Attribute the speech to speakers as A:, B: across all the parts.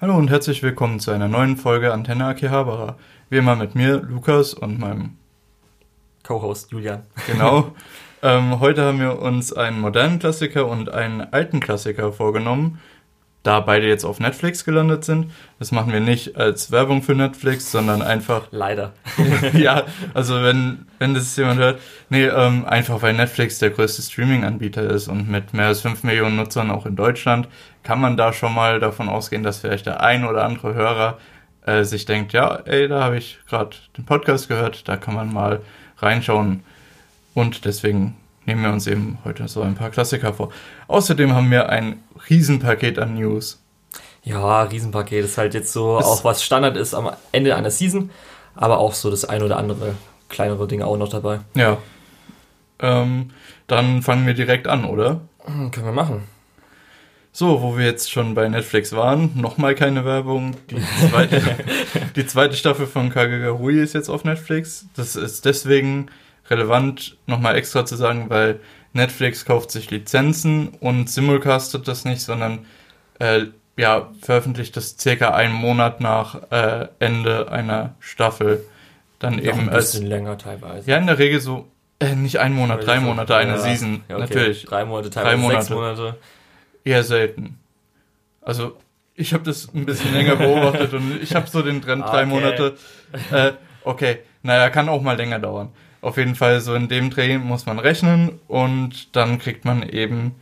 A: Hallo und herzlich willkommen zu einer neuen Folge Antenne Akihabara. Wie immer mit mir, Lukas und meinem
B: Co-Host Julian.
A: Genau. ähm, heute haben wir uns einen modernen Klassiker und einen alten Klassiker vorgenommen, da beide jetzt auf Netflix gelandet sind. Das machen wir nicht als Werbung für Netflix, sondern einfach.
B: Leider.
A: ja, also wenn, wenn das jemand hört. Nee, ähm, einfach weil Netflix der größte Streaming-Anbieter ist und mit mehr als 5 Millionen Nutzern auch in Deutschland, kann man da schon mal davon ausgehen, dass vielleicht der ein oder andere Hörer äh, sich denkt, ja, ey, da habe ich gerade den Podcast gehört, da kann man mal reinschauen. Und deswegen nehmen wir uns eben heute so ein paar Klassiker vor. Außerdem haben wir ein Riesenpaket an News.
B: Ja, Riesenpaket ist halt jetzt so das auch was Standard ist am Ende einer Season, aber auch so das ein oder andere kleinere Ding auch noch dabei.
A: Ja. Ähm, dann fangen wir direkt an, oder?
B: Hm, können wir machen.
A: So, wo wir jetzt schon bei Netflix waren, nochmal keine Werbung. Die zweite, die zweite Staffel von Kagagurui ist jetzt auf Netflix. Das ist deswegen relevant, nochmal extra zu sagen, weil Netflix kauft sich Lizenzen und simulcastet das nicht, sondern äh, ja, veröffentlicht das circa einen Monat nach äh, Ende einer Staffel. Dann
B: Noch
A: eben
B: ein bisschen als, länger teilweise.
A: Ja, in der Regel so, äh, nicht einen Monat, drei Monate, eine ja, Season, ja, okay. natürlich.
B: Drei Monate, teilweise drei Monate. sechs Monate.
A: Eher selten. Also, ich habe das ein bisschen länger beobachtet und ich habe so den Trend, drei okay. Monate. Äh, okay, naja, kann auch mal länger dauern. Auf jeden Fall so in dem Dreh muss man rechnen und dann kriegt man eben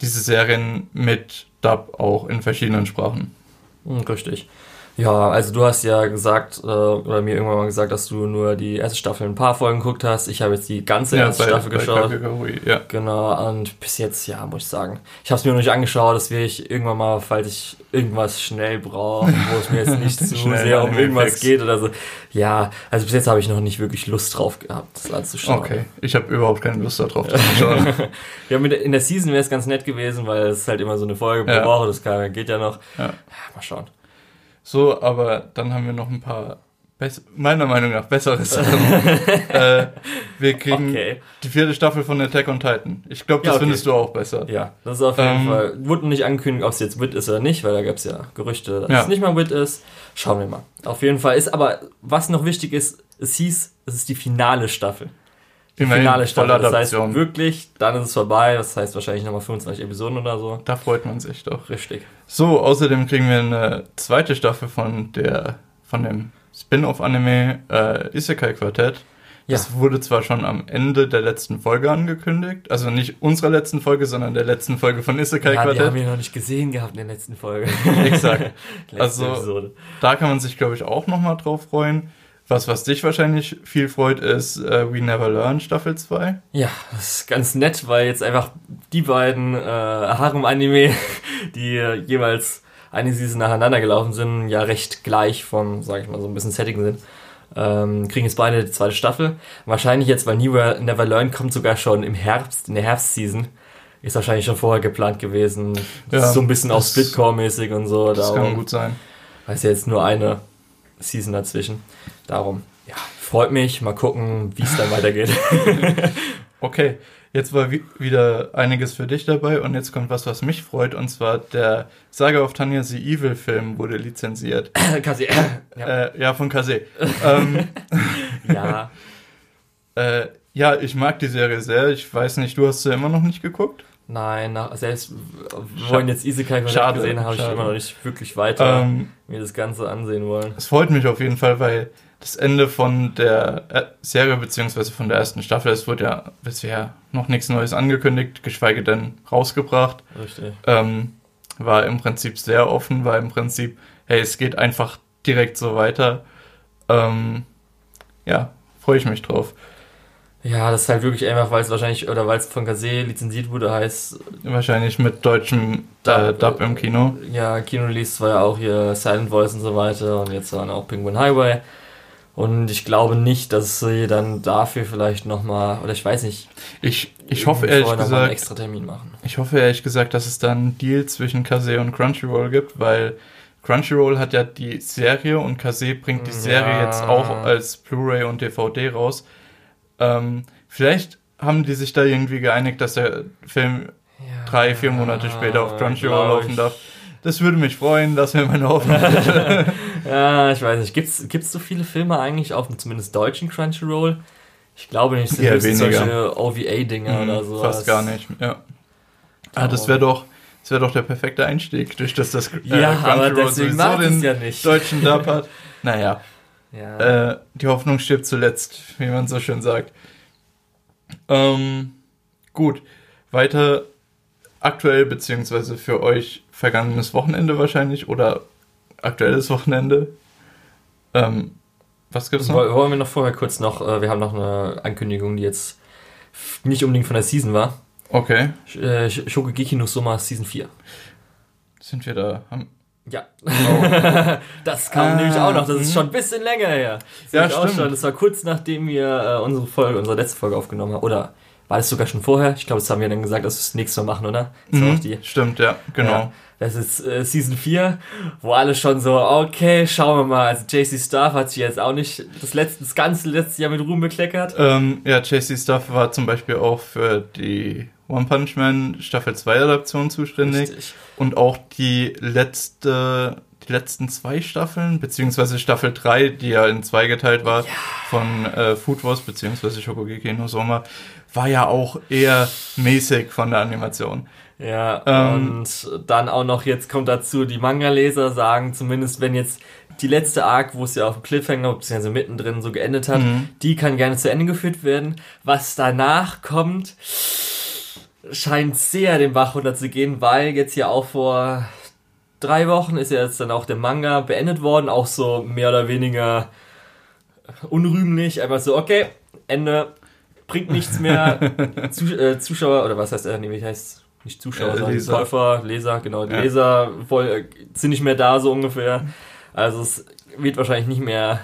A: diese Serien mit Dub auch in verschiedenen Sprachen.
B: Hm, richtig. Ja, also du hast ja gesagt, äh, oder mir irgendwann mal gesagt, dass du nur die erste Staffel ein paar Folgen geguckt hast. Ich habe jetzt die ganze ja, erste bei, Staffel bei geschaut. Kategorie, ja. Genau, und bis jetzt, ja, muss ich sagen. Ich habe es mir noch nicht angeschaut, das will ich irgendwann mal, falls ich irgendwas schnell brauche, wo es mir jetzt nicht zu sehr um irgendwas geht oder so. Ja, also bis jetzt habe ich noch nicht wirklich Lust drauf gehabt, das anzuschauen.
A: Okay, ich habe überhaupt keine Lust darauf zu schauen.
B: ja, in der Season wäre es ganz nett gewesen, weil es halt immer so eine Folge pro ja. Woche, das kann, geht ja noch. Ja mal schauen.
A: So, aber dann haben wir noch ein paar, meiner Meinung nach, bessere Sachen. äh, wir kriegen okay. die vierte Staffel von Attack on Titan. Ich glaube, das ja, okay. findest du auch besser.
B: Ja, das ist auf jeden ähm, Fall. Wurde nicht angekündigt, ob es jetzt Wit ist oder nicht, weil da gab es ja Gerüchte, dass ja. es nicht mal Wit ist. Schauen wir mal. Auf jeden Fall ist aber, was noch wichtig ist, es hieß, es ist die finale Staffel die finale Staffel. Das heißt wirklich, dann ist es vorbei. Das heißt wahrscheinlich nochmal 25 Episoden oder so.
A: Da freut man sich doch.
B: Richtig.
A: So, außerdem kriegen wir eine zweite Staffel von der von dem Spin-off-Anime äh, Isekai Quartett. Das ja. wurde zwar schon am Ende der letzten Folge angekündigt, also nicht unserer letzten Folge, sondern der letzten Folge von Isekai ja, Quartett. Die
B: haben wir noch nicht gesehen gehabt in der letzten Folge.
A: Exakt. also Episode. da kann man sich, glaube ich, auch nochmal drauf freuen. Was, was dich wahrscheinlich viel freut, ist äh, We Never Learn Staffel 2.
B: Ja, das ist ganz nett, weil jetzt einfach die beiden äh, Harem-Anime, die äh, jeweils eine Season nacheinander gelaufen sind, ja recht gleich vom, sag ich mal, so ein bisschen Setting sind, ähm, kriegen jetzt beide die zweite Staffel. Wahrscheinlich jetzt, weil Never, Never Learn kommt sogar schon im Herbst, in der Herbstseason. Ist wahrscheinlich schon vorher geplant gewesen. Ja, so ein bisschen auch Splitcore-mäßig und so.
A: Das darum, kann gut sein.
B: Weil es ja jetzt nur eine Season dazwischen. Darum, ja, freut mich. Mal gucken, wie es dann weitergeht.
A: okay, jetzt war wieder einiges für dich dabei und jetzt kommt was, was mich freut. Und zwar der Saga of Tanya the Evil Film wurde lizenziert.
B: Kase.
A: ja. Äh, ja, von Kase. ähm,
B: ja.
A: äh, ja, ich mag die Serie sehr. Ich weiß nicht, du hast sie immer noch nicht geguckt?
B: Nein, nach, selbst wollen jetzt Isekai Schade, gesehen, habe ich immer noch nicht wirklich weiter ähm, mir das Ganze ansehen wollen.
A: Es freut mich auf jeden Fall, weil das Ende von der äh, Serie beziehungsweise von der ersten Staffel, es wurde ja bisher noch nichts Neues angekündigt, geschweige denn rausgebracht.
B: Richtig.
A: Ähm, war im Prinzip sehr offen, war im Prinzip, hey, es geht einfach direkt so weiter. Ähm, ja, freue ich mich drauf.
B: Ja, das ist halt wirklich einfach, weil es wahrscheinlich, oder weil es von Kase lizenziert wurde, heißt.
A: Wahrscheinlich mit deutschem äh, Dub im Kino.
B: Ja, Kino-Release war ja auch hier Silent Voice und so weiter und jetzt dann auch Penguin Highway. Und ich glaube nicht, dass sie dann dafür vielleicht nochmal, oder ich weiß nicht.
A: Ich, ich hoffe ehrlich gesagt. Einen
B: extra Termin machen.
A: Ich hoffe ehrlich gesagt, dass es dann einen Deal zwischen Kase und Crunchyroll gibt, weil Crunchyroll hat ja die Serie und Kase bringt die Serie ja. jetzt auch als Blu-ray und DVD raus. Ähm, vielleicht haben die sich da irgendwie geeinigt, dass der Film ja, drei, vier Monate später auf Crunchyroll laufen darf. das würde mich freuen, das wäre meine Hoffnung.
B: ja, ich weiß nicht. Gibt es so viele Filme eigentlich auf dem zumindest deutschen Crunchyroll? Ich glaube nicht, es sind ja, solche OVA-Dinger
A: mhm, oder so. Fast gar nicht, ja. Ah, das wäre doch, das wäre doch der perfekte Einstieg, durch das das äh, ja, aber deswegen sowieso den ja nicht. deutschen Dub hat. Naja. Ja. Äh, die Hoffnung stirbt zuletzt, wie man so schön sagt. Ähm, gut, weiter aktuell, beziehungsweise für euch vergangenes Wochenende wahrscheinlich oder aktuelles Wochenende. Ähm,
B: was gibt's noch? Wollen wir noch vorher kurz noch, äh, wir haben noch eine Ankündigung, die jetzt nicht unbedingt von der Season war. Okay. Äh, Shokugeki no Soma Season 4.
A: Sind wir da? Haben, ja.
B: Oh. das kam ah, nämlich auch noch. Das ist schon ein bisschen länger her. Das ja, stimmt. Schon. Das war kurz nachdem wir äh, unsere Folge, unsere letzte Folge aufgenommen haben. Oder war das sogar schon vorher? Ich glaube, das haben wir dann gesagt, dass wir das nächste Mal machen, oder?
A: Mhm, stimmt, ja, genau. Ja,
B: das ist äh, Season 4, wo alle schon so, okay, schauen wir mal. Also JC Staff hat sich jetzt auch nicht das, letzte, das ganze letzte Jahr mit Ruhm bekleckert.
A: Ähm, ja, JC Staff war zum Beispiel auch für die One Punch Man Staffel 2 Adaption zuständig. Richtig. Und auch die letzte, die letzten zwei Staffeln, beziehungsweise Staffel 3, die ja in zwei geteilt war, ja. von äh, Food Wars, beziehungsweise Shokugeki no Soma, war ja auch eher mäßig von der Animation.
B: Ja, ähm, und dann auch noch, jetzt kommt dazu, die Manga-Leser sagen, zumindest wenn jetzt die letzte Arc, wo es ja auf dem Cliffhanger, beziehungsweise mittendrin so geendet hat, mhm. die kann gerne zu Ende geführt werden. Was danach kommt, scheint sehr den Bach runterzugehen, weil jetzt ja auch vor drei Wochen ist ja jetzt dann auch der Manga beendet worden, auch so mehr oder weniger unrühmlich, einfach so, okay, Ende, bringt nichts mehr. Zus äh, Zuschauer, oder was heißt er? Nee, wie heißt nicht Zuschauer, äh, sondern Leser. Käufer, Leser, genau. Die ja. Leser voll, sind nicht mehr da, so ungefähr. Also es wird wahrscheinlich nicht mehr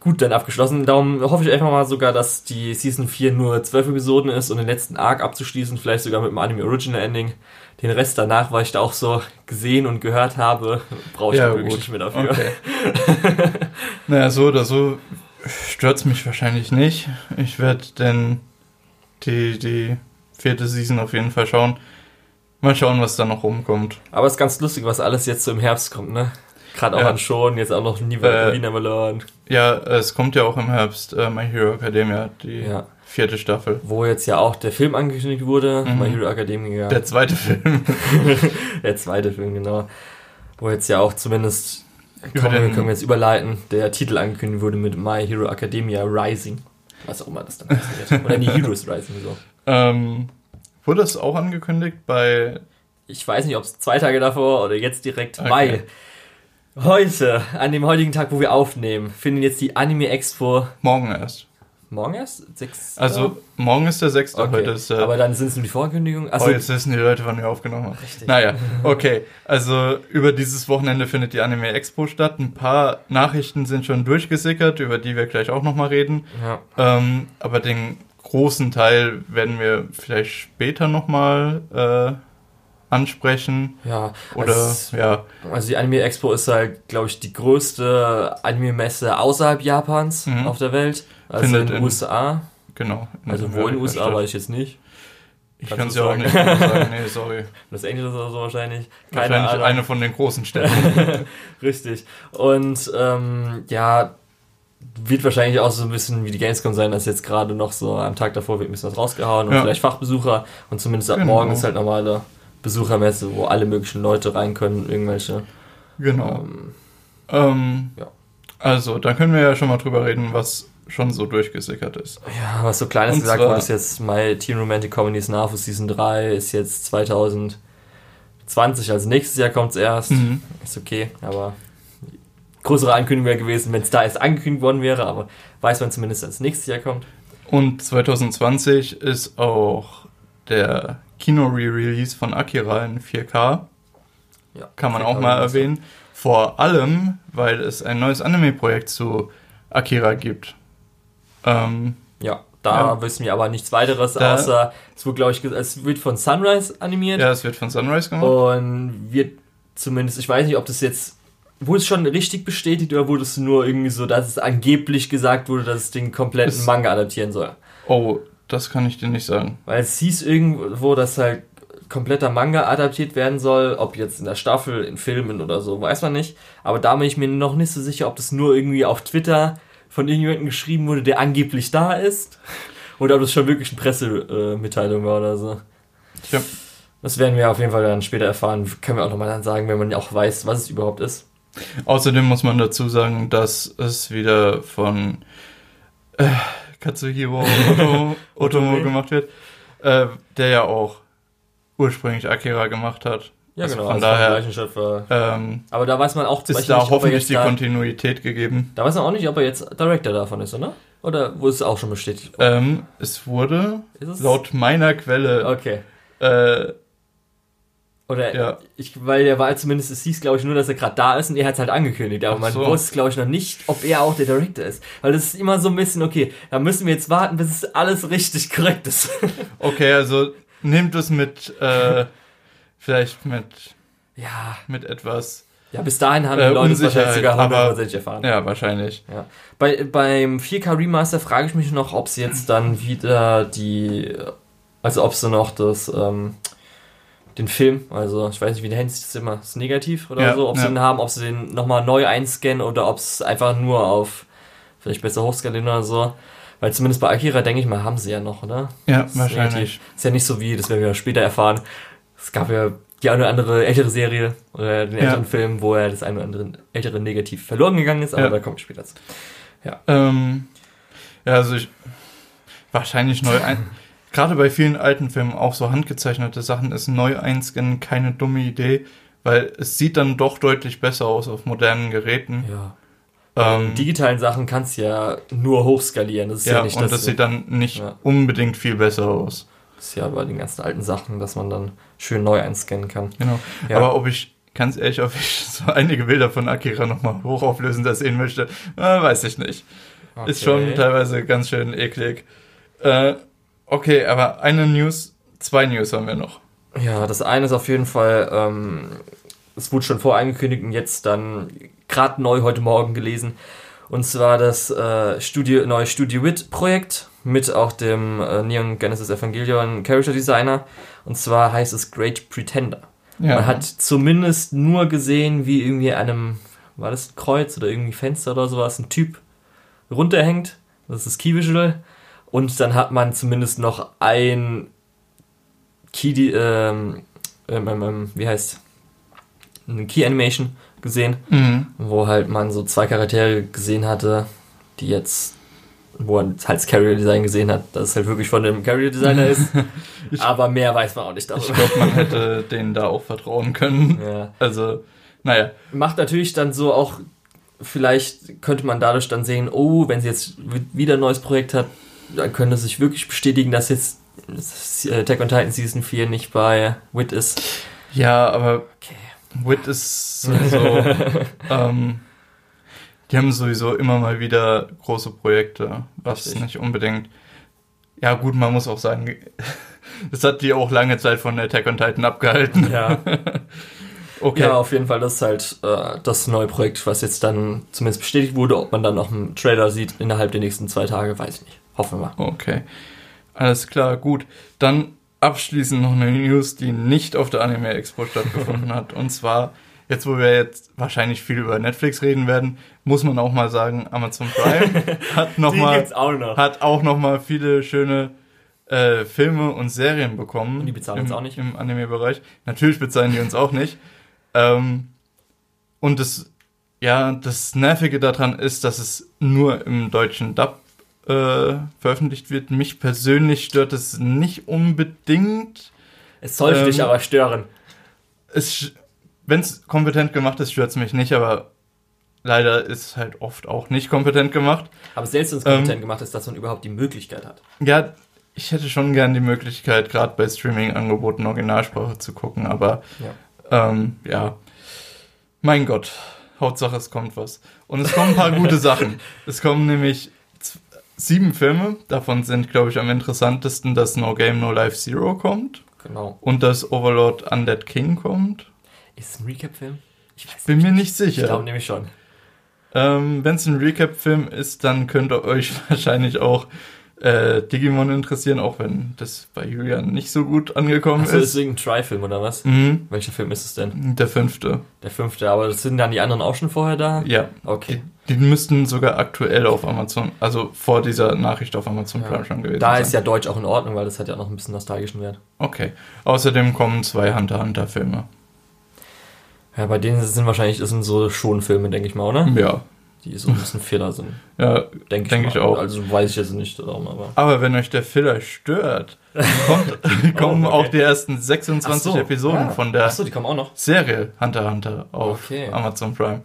B: gut dann abgeschlossen. Darum hoffe ich einfach mal sogar, dass die Season 4 nur zwölf Episoden ist und den letzten Arc abzuschließen, vielleicht sogar mit dem Anime Original Ending. Den Rest danach, weil ich da auch so gesehen und gehört habe, brauche ich ja, wirklich nicht mehr dafür. Okay.
A: naja, so oder so stört es mich wahrscheinlich nicht. Ich werde denn die, die vierte Season auf jeden Fall schauen. Mal schauen, was da noch rumkommt.
B: Aber es ist ganz lustig, was alles jetzt so im Herbst kommt, ne? Gerade auch ja. an Schon, jetzt auch noch Never,
A: äh, Never Learn. Ja, es kommt ja auch im Herbst äh, My Hero Academia, die ja. vierte Staffel.
B: Wo jetzt ja auch der Film angekündigt wurde, mhm. My Hero Academia.
A: Der zweite Film.
B: der zweite Film, genau. Wo jetzt ja auch zumindest, komm, wir können jetzt überleiten, der Titel angekündigt wurde mit My Hero Academia Rising. Was auch immer das dann passiert. Oder die Heroes
A: Rising so. Ähm, wurde das auch angekündigt bei.
B: Ich weiß nicht, ob es zwei Tage davor oder jetzt direkt, okay. weil Heute, an dem heutigen Tag, wo wir aufnehmen, findet jetzt die Anime Expo.
A: Morgen erst.
B: Morgen erst? Sechs,
A: also, morgen ist der 6. Okay. Heute ist der.
B: Aber dann sind es nur die Vorankündigungen.
A: Also, oh, jetzt wissen die Leute, wann wir aufgenommen haben. Richtig. Naja, okay. Also, über dieses Wochenende findet die Anime Expo statt. Ein paar Nachrichten sind schon durchgesickert, über die wir gleich auch nochmal reden. Ja. Ähm, aber den großen Teil werden wir vielleicht später nochmal äh, ansprechen.
B: Ja. Oder, es, ja. Also die Anime Expo ist halt, glaube ich, die größte Anime-Messe außerhalb Japans mhm. auf der Welt. Also Findet in den USA. Genau. Also wo in den USA weiß ich jetzt nicht. Ich kann es ja auch nicht sagen. Nee, sorry. Los Angeles oder so wahrscheinlich.
A: Keine wahrscheinlich Ahnung. eine von den großen Städten.
B: Richtig. Und ähm, ja, wird wahrscheinlich auch so ein bisschen wie die Gamescom sein, dass jetzt gerade noch so am Tag davor wird ein bisschen was rausgehauen und ja. vielleicht Fachbesucher und zumindest ab genau. morgen ist halt normale Besuchermesse, wo alle möglichen Leute rein können, irgendwelche. Genau.
A: Ähm, ähm, ja. Also, da können wir ja schon mal drüber reden, was schon so durchgesickert ist.
B: Ja, was so kleines Und gesagt wurde, ist jetzt My Teen Romantic Comedies Nafu Season 3 ist jetzt 2020, also nächstes Jahr kommt es erst. Mhm. Ist okay, aber größere Ankündigung wäre gewesen, wenn es da erst angekündigt worden wäre, aber weiß man zumindest, dass es nächstes Jahr kommt.
A: Und 2020 ist auch der Kino-Re-Release von Akira in 4K. Ja, Kann man auch mal erwähnen. Vor allem, weil es ein neues Anime-Projekt zu Akira gibt.
B: Ähm, ja, da ja. wissen wir aber nichts weiteres, da, außer es wird, glaube ich, es wird von Sunrise animiert.
A: Ja, es wird von Sunrise gemacht.
B: Und wird zumindest, ich weiß nicht, ob das jetzt, wurde es schon richtig bestätigt oder wurde es nur irgendwie so, dass es angeblich gesagt wurde, dass es den kompletten Manga adaptieren soll?
A: Oh, das kann ich dir nicht sagen.
B: Weil es hieß irgendwo, dass halt kompletter Manga adaptiert werden soll, ob jetzt in der Staffel, in Filmen oder so, weiß man nicht. Aber da bin ich mir noch nicht so sicher, ob das nur irgendwie auf Twitter von irgendjemandem geschrieben wurde, der angeblich da ist, oder ob das schon wirklich eine Pressemitteilung war oder so. Ja. Das werden wir auf jeden Fall dann später erfahren. Können wir auch nochmal dann sagen, wenn man auch weiß, was es überhaupt ist.
A: Außerdem muss man dazu sagen, dass es wieder von äh, Katsuhiro Otomo, Otomo gemacht wird, äh, der ja auch ursprünglich Akira gemacht hat. Ja, also genau. Von also daher, Schöpfer. Ähm,
B: aber da weiß man auch
A: ist da nicht, hoffentlich die da, Kontinuität gegeben.
B: Da weiß man auch nicht, ob er jetzt Director davon ist, oder? Oder wo es auch schon bestätigt?
A: Ähm, es wurde es? laut meiner Quelle
B: okay.
A: Äh,
B: oder ja. ich, weil der war zumindest, es hieß, glaube ich, nur, dass er gerade da ist und er hat es halt angekündigt. Aber man wusste, glaube ich, noch nicht, ob er auch der Director ist. Weil das ist immer so ein bisschen, okay, da müssen wir jetzt warten, bis es alles richtig korrekt ist.
A: okay, also nehmt es mit, äh, vielleicht mit,
B: ja,
A: mit etwas.
B: Ja, bis dahin haben die äh, Leute wahrscheinlich sogar hundertprozentig erfahren.
A: Ja, wahrscheinlich.
B: Ja. Bei, beim 4K Remaster frage ich mich noch, ob sie jetzt dann wieder die, also ob sie noch das, ähm, den Film, also ich weiß nicht, wie der nennt sich das immer, ist negativ oder ja, so, ob ja. sie den haben, ob sie den nochmal neu einscannen oder ob es einfach nur auf vielleicht besser hochskalieren oder so. Weil zumindest bei Akira, denke ich mal, haben sie ja noch, oder?
A: Ja, ist wahrscheinlich. Negativ.
B: Ist ja nicht so wie, das werden wir später erfahren. Es gab ja die eine oder andere ältere Serie oder den älteren ja. Film, wo er das eine oder andere ältere Negativ verloren gegangen ist, aber da komme ich später zu.
A: Ja. Ähm, ja, also ich wahrscheinlich neu ein. gerade bei vielen alten Filmen, auch so handgezeichnete Sachen, ist neu einscannen keine dumme Idee, weil es sieht dann doch deutlich besser aus auf modernen Geräten.
B: Ja. Ähm, digitalen Sachen kannst du ja nur hochskalieren. Das ist ja, ja
A: nicht und das, das sieht dann nicht ja. unbedingt viel besser aus.
B: Das ist ja bei den ganzen alten Sachen, dass man dann schön neu einscannen kann.
A: Genau. Ja. Aber ob ich, ganz ehrlich, ob ich so einige Bilder von Akira nochmal hochauflösender sehen möchte, äh, weiß ich nicht. Okay. Ist schon teilweise ganz schön eklig. Äh, Okay, aber eine News, zwei News haben wir noch.
B: Ja, das eine ist auf jeden Fall, ähm, es wurde schon vorangekündigt und jetzt dann gerade neu heute Morgen gelesen. Und zwar das äh, Studio, neue Studio Wit Projekt mit auch dem äh, Neon Genesis Evangelion Character Designer. Und zwar heißt es Great Pretender. Ja. Man hat zumindest nur gesehen, wie irgendwie einem, war das ein Kreuz oder irgendwie Fenster oder sowas, ein Typ runterhängt. Das ist das Key Visual. Und dann hat man zumindest noch ein Key, ähm, ähm, ähm, ähm, wie heißt, eine Key Animation gesehen, mhm. wo halt man so zwei Charaktere gesehen hatte, die jetzt, wo man halt das Carrier Design gesehen hat, dass es halt wirklich von dem Carrier Designer ist. ich, Aber mehr weiß man auch nicht
A: darüber. Ich glaube, man hätte denen da auch vertrauen können. Ja. Also, naja.
B: Macht natürlich dann so auch, vielleicht könnte man dadurch dann sehen, oh, wenn sie jetzt wieder ein neues Projekt hat, könnte sich wirklich bestätigen, dass jetzt Attack on Titan Season 4 nicht bei Wit ist.
A: Ja, aber okay. Wit ist sowieso. ähm, die haben sowieso immer mal wieder große Projekte, was Richtig. nicht unbedingt. Ja, gut, man muss auch sagen, das hat die auch lange Zeit von Attack on Titan abgehalten.
B: Ja. okay. Ja, auf jeden Fall, das ist halt äh, das neue Projekt, was jetzt dann zumindest bestätigt wurde. Ob man dann noch einen Trailer sieht innerhalb der nächsten zwei Tage, weiß ich nicht. Hoffen wir.
A: Okay. Alles klar, gut. Dann abschließend noch eine News, die nicht auf der Anime Expo stattgefunden hat. Und zwar, jetzt wo wir jetzt wahrscheinlich viel über Netflix reden werden, muss man auch mal sagen, Amazon Prime hat noch mal,
B: auch noch.
A: hat auch noch mal viele schöne äh, Filme und Serien bekommen.
B: Die bezahlen
A: im,
B: uns auch nicht.
A: Im Anime-Bereich. Natürlich bezahlen die uns auch nicht. Ähm, und das, ja, das Nervige daran ist, dass es nur im deutschen Dub äh, veröffentlicht wird. Mich persönlich stört es nicht unbedingt.
B: Es sollte ähm, dich aber stören.
A: Wenn es kompetent gemacht ist, stört es mich nicht, aber leider ist es halt oft auch nicht kompetent gemacht.
B: Aber selbst wenn es kompetent ähm, gemacht ist, dass man überhaupt die Möglichkeit hat.
A: Ja, ich hätte schon gern die Möglichkeit, gerade bei Streaming-Angeboten Originalsprache zu gucken, aber ja. Ähm, ja, mein Gott, Hauptsache es kommt was. Und es kommen ein paar gute Sachen. Es kommen nämlich sieben Filme. Davon sind, glaube ich, am interessantesten, dass No Game No Life Zero kommt.
B: Genau.
A: Und dass Overlord Undead King kommt.
B: Ist es ein Recap-Film?
A: Ich bin nicht. mir nicht sicher.
B: Ich glaube nämlich schon.
A: Ähm, Wenn es ein Recap-Film ist, dann könnt ihr euch wahrscheinlich auch äh, Digimon interessieren, auch wenn das bei Julian nicht so gut angekommen
B: Achso,
A: ist.
B: ist irgendein Try-Film oder was?
A: Mhm.
B: Welcher Film ist es denn?
A: Der fünfte.
B: Der fünfte, aber sind dann die anderen auch schon vorher da?
A: Ja.
B: Okay.
A: Die, die müssten sogar aktuell auf Amazon, also vor dieser Nachricht auf Amazon
B: Ja.
A: Prime schon gewesen
B: Da
A: sein.
B: ist ja Deutsch auch in Ordnung, weil das hat ja auch noch ein bisschen nostalgischen Wert.
A: Okay. Außerdem kommen zwei Hunter x Hunter Filme.
B: Ja, bei denen sind wahrscheinlich, das sind so Schonfilme, denke ich mal, oder?
A: Ja.
B: Die so ein bisschen Fehler sind.
A: Ja,
B: Denke ich,
A: Denk
B: mal.
A: ich auch.
B: Also weiß ich jetzt nicht, darum, aber.
A: aber wenn euch der Filler stört, kommt, kommen
B: Oh, okay.
A: auch die ersten 26
B: Ach so,
A: Episoden
B: ja.
A: von der
B: noch.
A: Serie Hunter x Hunter auf
B: Okay.
A: Amazon Prime.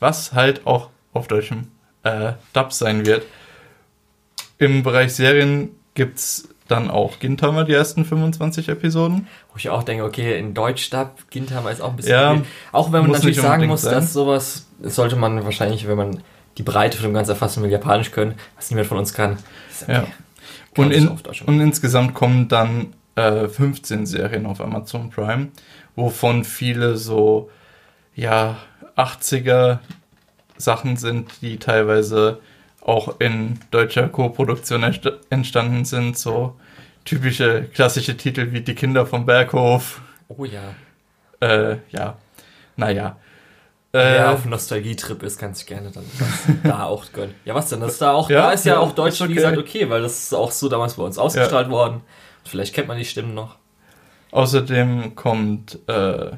A: Was halt auch auf deutschem äh, Dub sein wird. Im Bereich Serien gibt's dann auch Gintama, die ersten 25 Episoden.
B: Wo ich auch denke, okay, in Deutsch Dub, Gintama ist auch ein bisschen.
A: Ja,
B: viel. Auch wenn man natürlich sagen muss,
A: sein.
B: dass sowas sollte man wahrscheinlich, wenn man die Breite von dem Ganzen erfassen will, Japanisch können, was niemand von uns kann. Okay.
A: Ja. Und, in, und insgesamt kommen dann äh, 15 Serien auf Amazon Prime, wovon viele so, ja, 80er Sachen sind, die teilweise auch in deutscher Co-Produktion entst- entstanden sind. So typische klassische Titel wie Die Kinder vom Berghof.
B: Oh ja.
A: Äh, ja, naja. Äh,
B: Wer auf Nostalgietrip ist, kann sich gerne dann da auch gönnen. Ja, was denn? Das ist da auch,
A: Ja,
B: da ist ja,
A: ja,
B: auch Deutsch,
A: ist
B: wie
A: okay.
B: gesagt, okay, weil das ist auch so damals bei uns ausgestrahlt worden. Vielleicht kennt man die Stimmen noch.
A: Außerdem kommt, äh,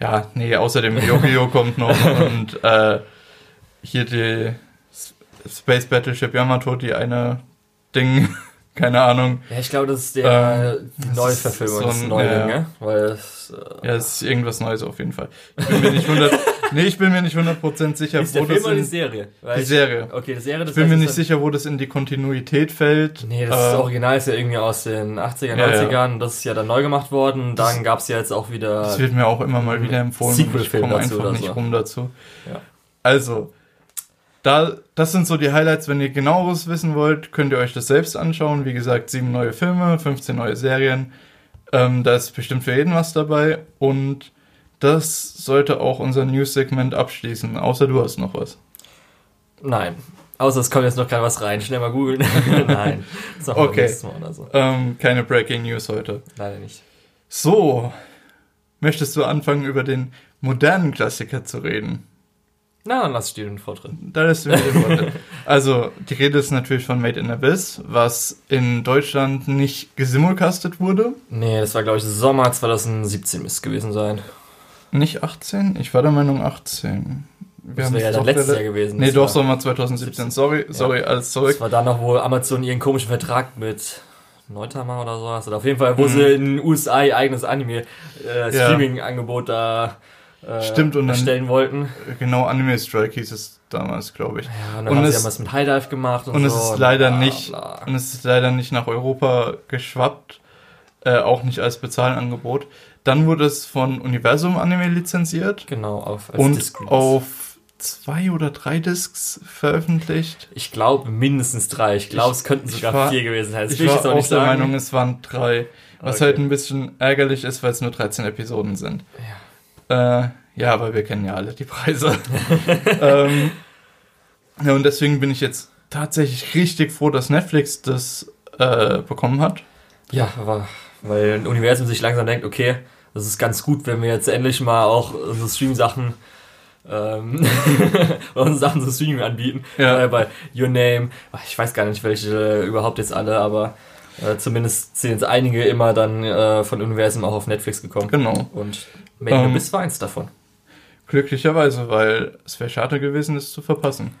A: ja, nee, außerdem Yu-Gi-Oh! kommt noch und äh, hier die Space Battleship Yamato, die eine Ding, keine Ahnung.
B: Ja, ich glaube, das ist der
A: Ähm,
B: die
A: das
B: Neuverfilmung,
A: so
B: das
A: ein-
B: Neuling,
A: ja.
B: ne? Weil es, äh,
A: Ja, es ist irgendwas Neues auf jeden Fall. Ich bin mir nicht 100, nee, ich bin mir nicht 100% sicher,
B: ist der
A: wo
B: Film
A: das
B: oder die
A: in,
B: Serie? Weil
A: die
B: ich-
A: Serie.
B: Okay, die Serie, das
A: Ich bin
B: heißt,
A: mir nicht sicher, wo das in die Kontinuität fällt.
B: Nee, das
A: Äh,
B: ist Original ist ja irgendwie aus den 80er,
A: Ja, ja.
B: 90ern. Das ist ja dann neu gemacht worden. Dann gab es ja jetzt auch wieder.
A: Das wird mir auch immer mal wieder empfohlen.
B: Sequel-Film
A: komme
B: dazu
A: einfach nicht
B: so.
A: rum dazu.
B: Ja.
A: Also, da, das sind so die Highlights. Wenn ihr genaueres wissen wollt, könnt ihr euch das selbst anschauen. Wie gesagt, sieben neue Filme, 15 neue Serien. Ähm, da ist bestimmt für jeden was dabei. Und das sollte auch unser News-Segment abschließen. Außer du hast noch was.
B: Nein. Außer es kommt jetzt noch gerade was rein. Schnell mal googeln. Nein. Das machen
A: Okay.
B: Mal oder so.
A: Ähm, keine Breaking News heute.
B: Leider nicht.
A: So, möchtest du anfangen, über den modernen Klassiker zu reden?
B: Na, dann lass ich dir den Vortritt.
A: Da lässt du mir den Wort. Also, die Rede ist natürlich von Made in Abyss, was in Deutschland nicht gesimulcastet wurde.
B: Nee, das war, glaube ich, Sommer 2017 müsste es gewesen sein.
A: Nicht 18? Ich war der Meinung 18. Wir
B: Das wäre ja dann letztes Jahr gewesen.
A: Nee, doch Sommer 2017. Sorry, sorry, alles zurück.
B: Das war dann noch, wo Amazon ihren komischen Vertrag mit Neutama oder so hast. Oder auf jeden Fall, wo
A: Mhm.
B: sie in den USA ihr eigenes
A: Ja.
B: Anime-Streaming-Angebot da äh,
A: Stimmt, und dann-
B: erstellen wollten.
A: Genau, Anime Strike hieß es damals, glaube ich.
B: Ja, und dann
A: Und
B: haben
A: es-
B: sie ja was mit High Dive gemacht und,
A: Und
B: so.
A: es ist leider
B: bla,
A: nicht,
B: bla.
A: und es ist leider nicht nach Europa geschwappt, äh, auch nicht als Bezahlangebot. Dann wurde es von Universum Anime lizenziert
B: Genau, auf als
A: und
B: Disc
A: auf zwei oder drei Discs veröffentlicht.
B: Ich glaube mindestens drei. Ich glaube, es könnten sogar
A: war-
B: vier gewesen sein. Das
A: ich war
B: auch
A: der. Meinung, es waren drei. Was
B: Okay.
A: halt ein bisschen ärgerlich ist, weil es nur 13 Episoden sind. Äh, ja, aber wir kennen ja alle die Preise. ähm, ja, und deswegen bin ich jetzt tatsächlich richtig froh, dass Netflix das äh, bekommen hat.
B: Ja, aber weil ein Universum sich langsam denkt, okay, das ist ganz gut, wenn wir jetzt endlich mal auch unsere Stream-Sachen ähm, unsere Sachen zum Streaming anbieten.
A: Ja.
B: Äh, bei Your Name, ich weiß gar nicht, welche äh, überhaupt jetzt alle, aber äh, zumindest sind jetzt einige immer dann äh, von Universum auch auf Netflix gekommen.
A: Genau.
B: Und Made
A: Ähm,
B: Abyss war eins davon.
A: Glücklicherweise, weil es wäre schade gewesen, es zu verpassen.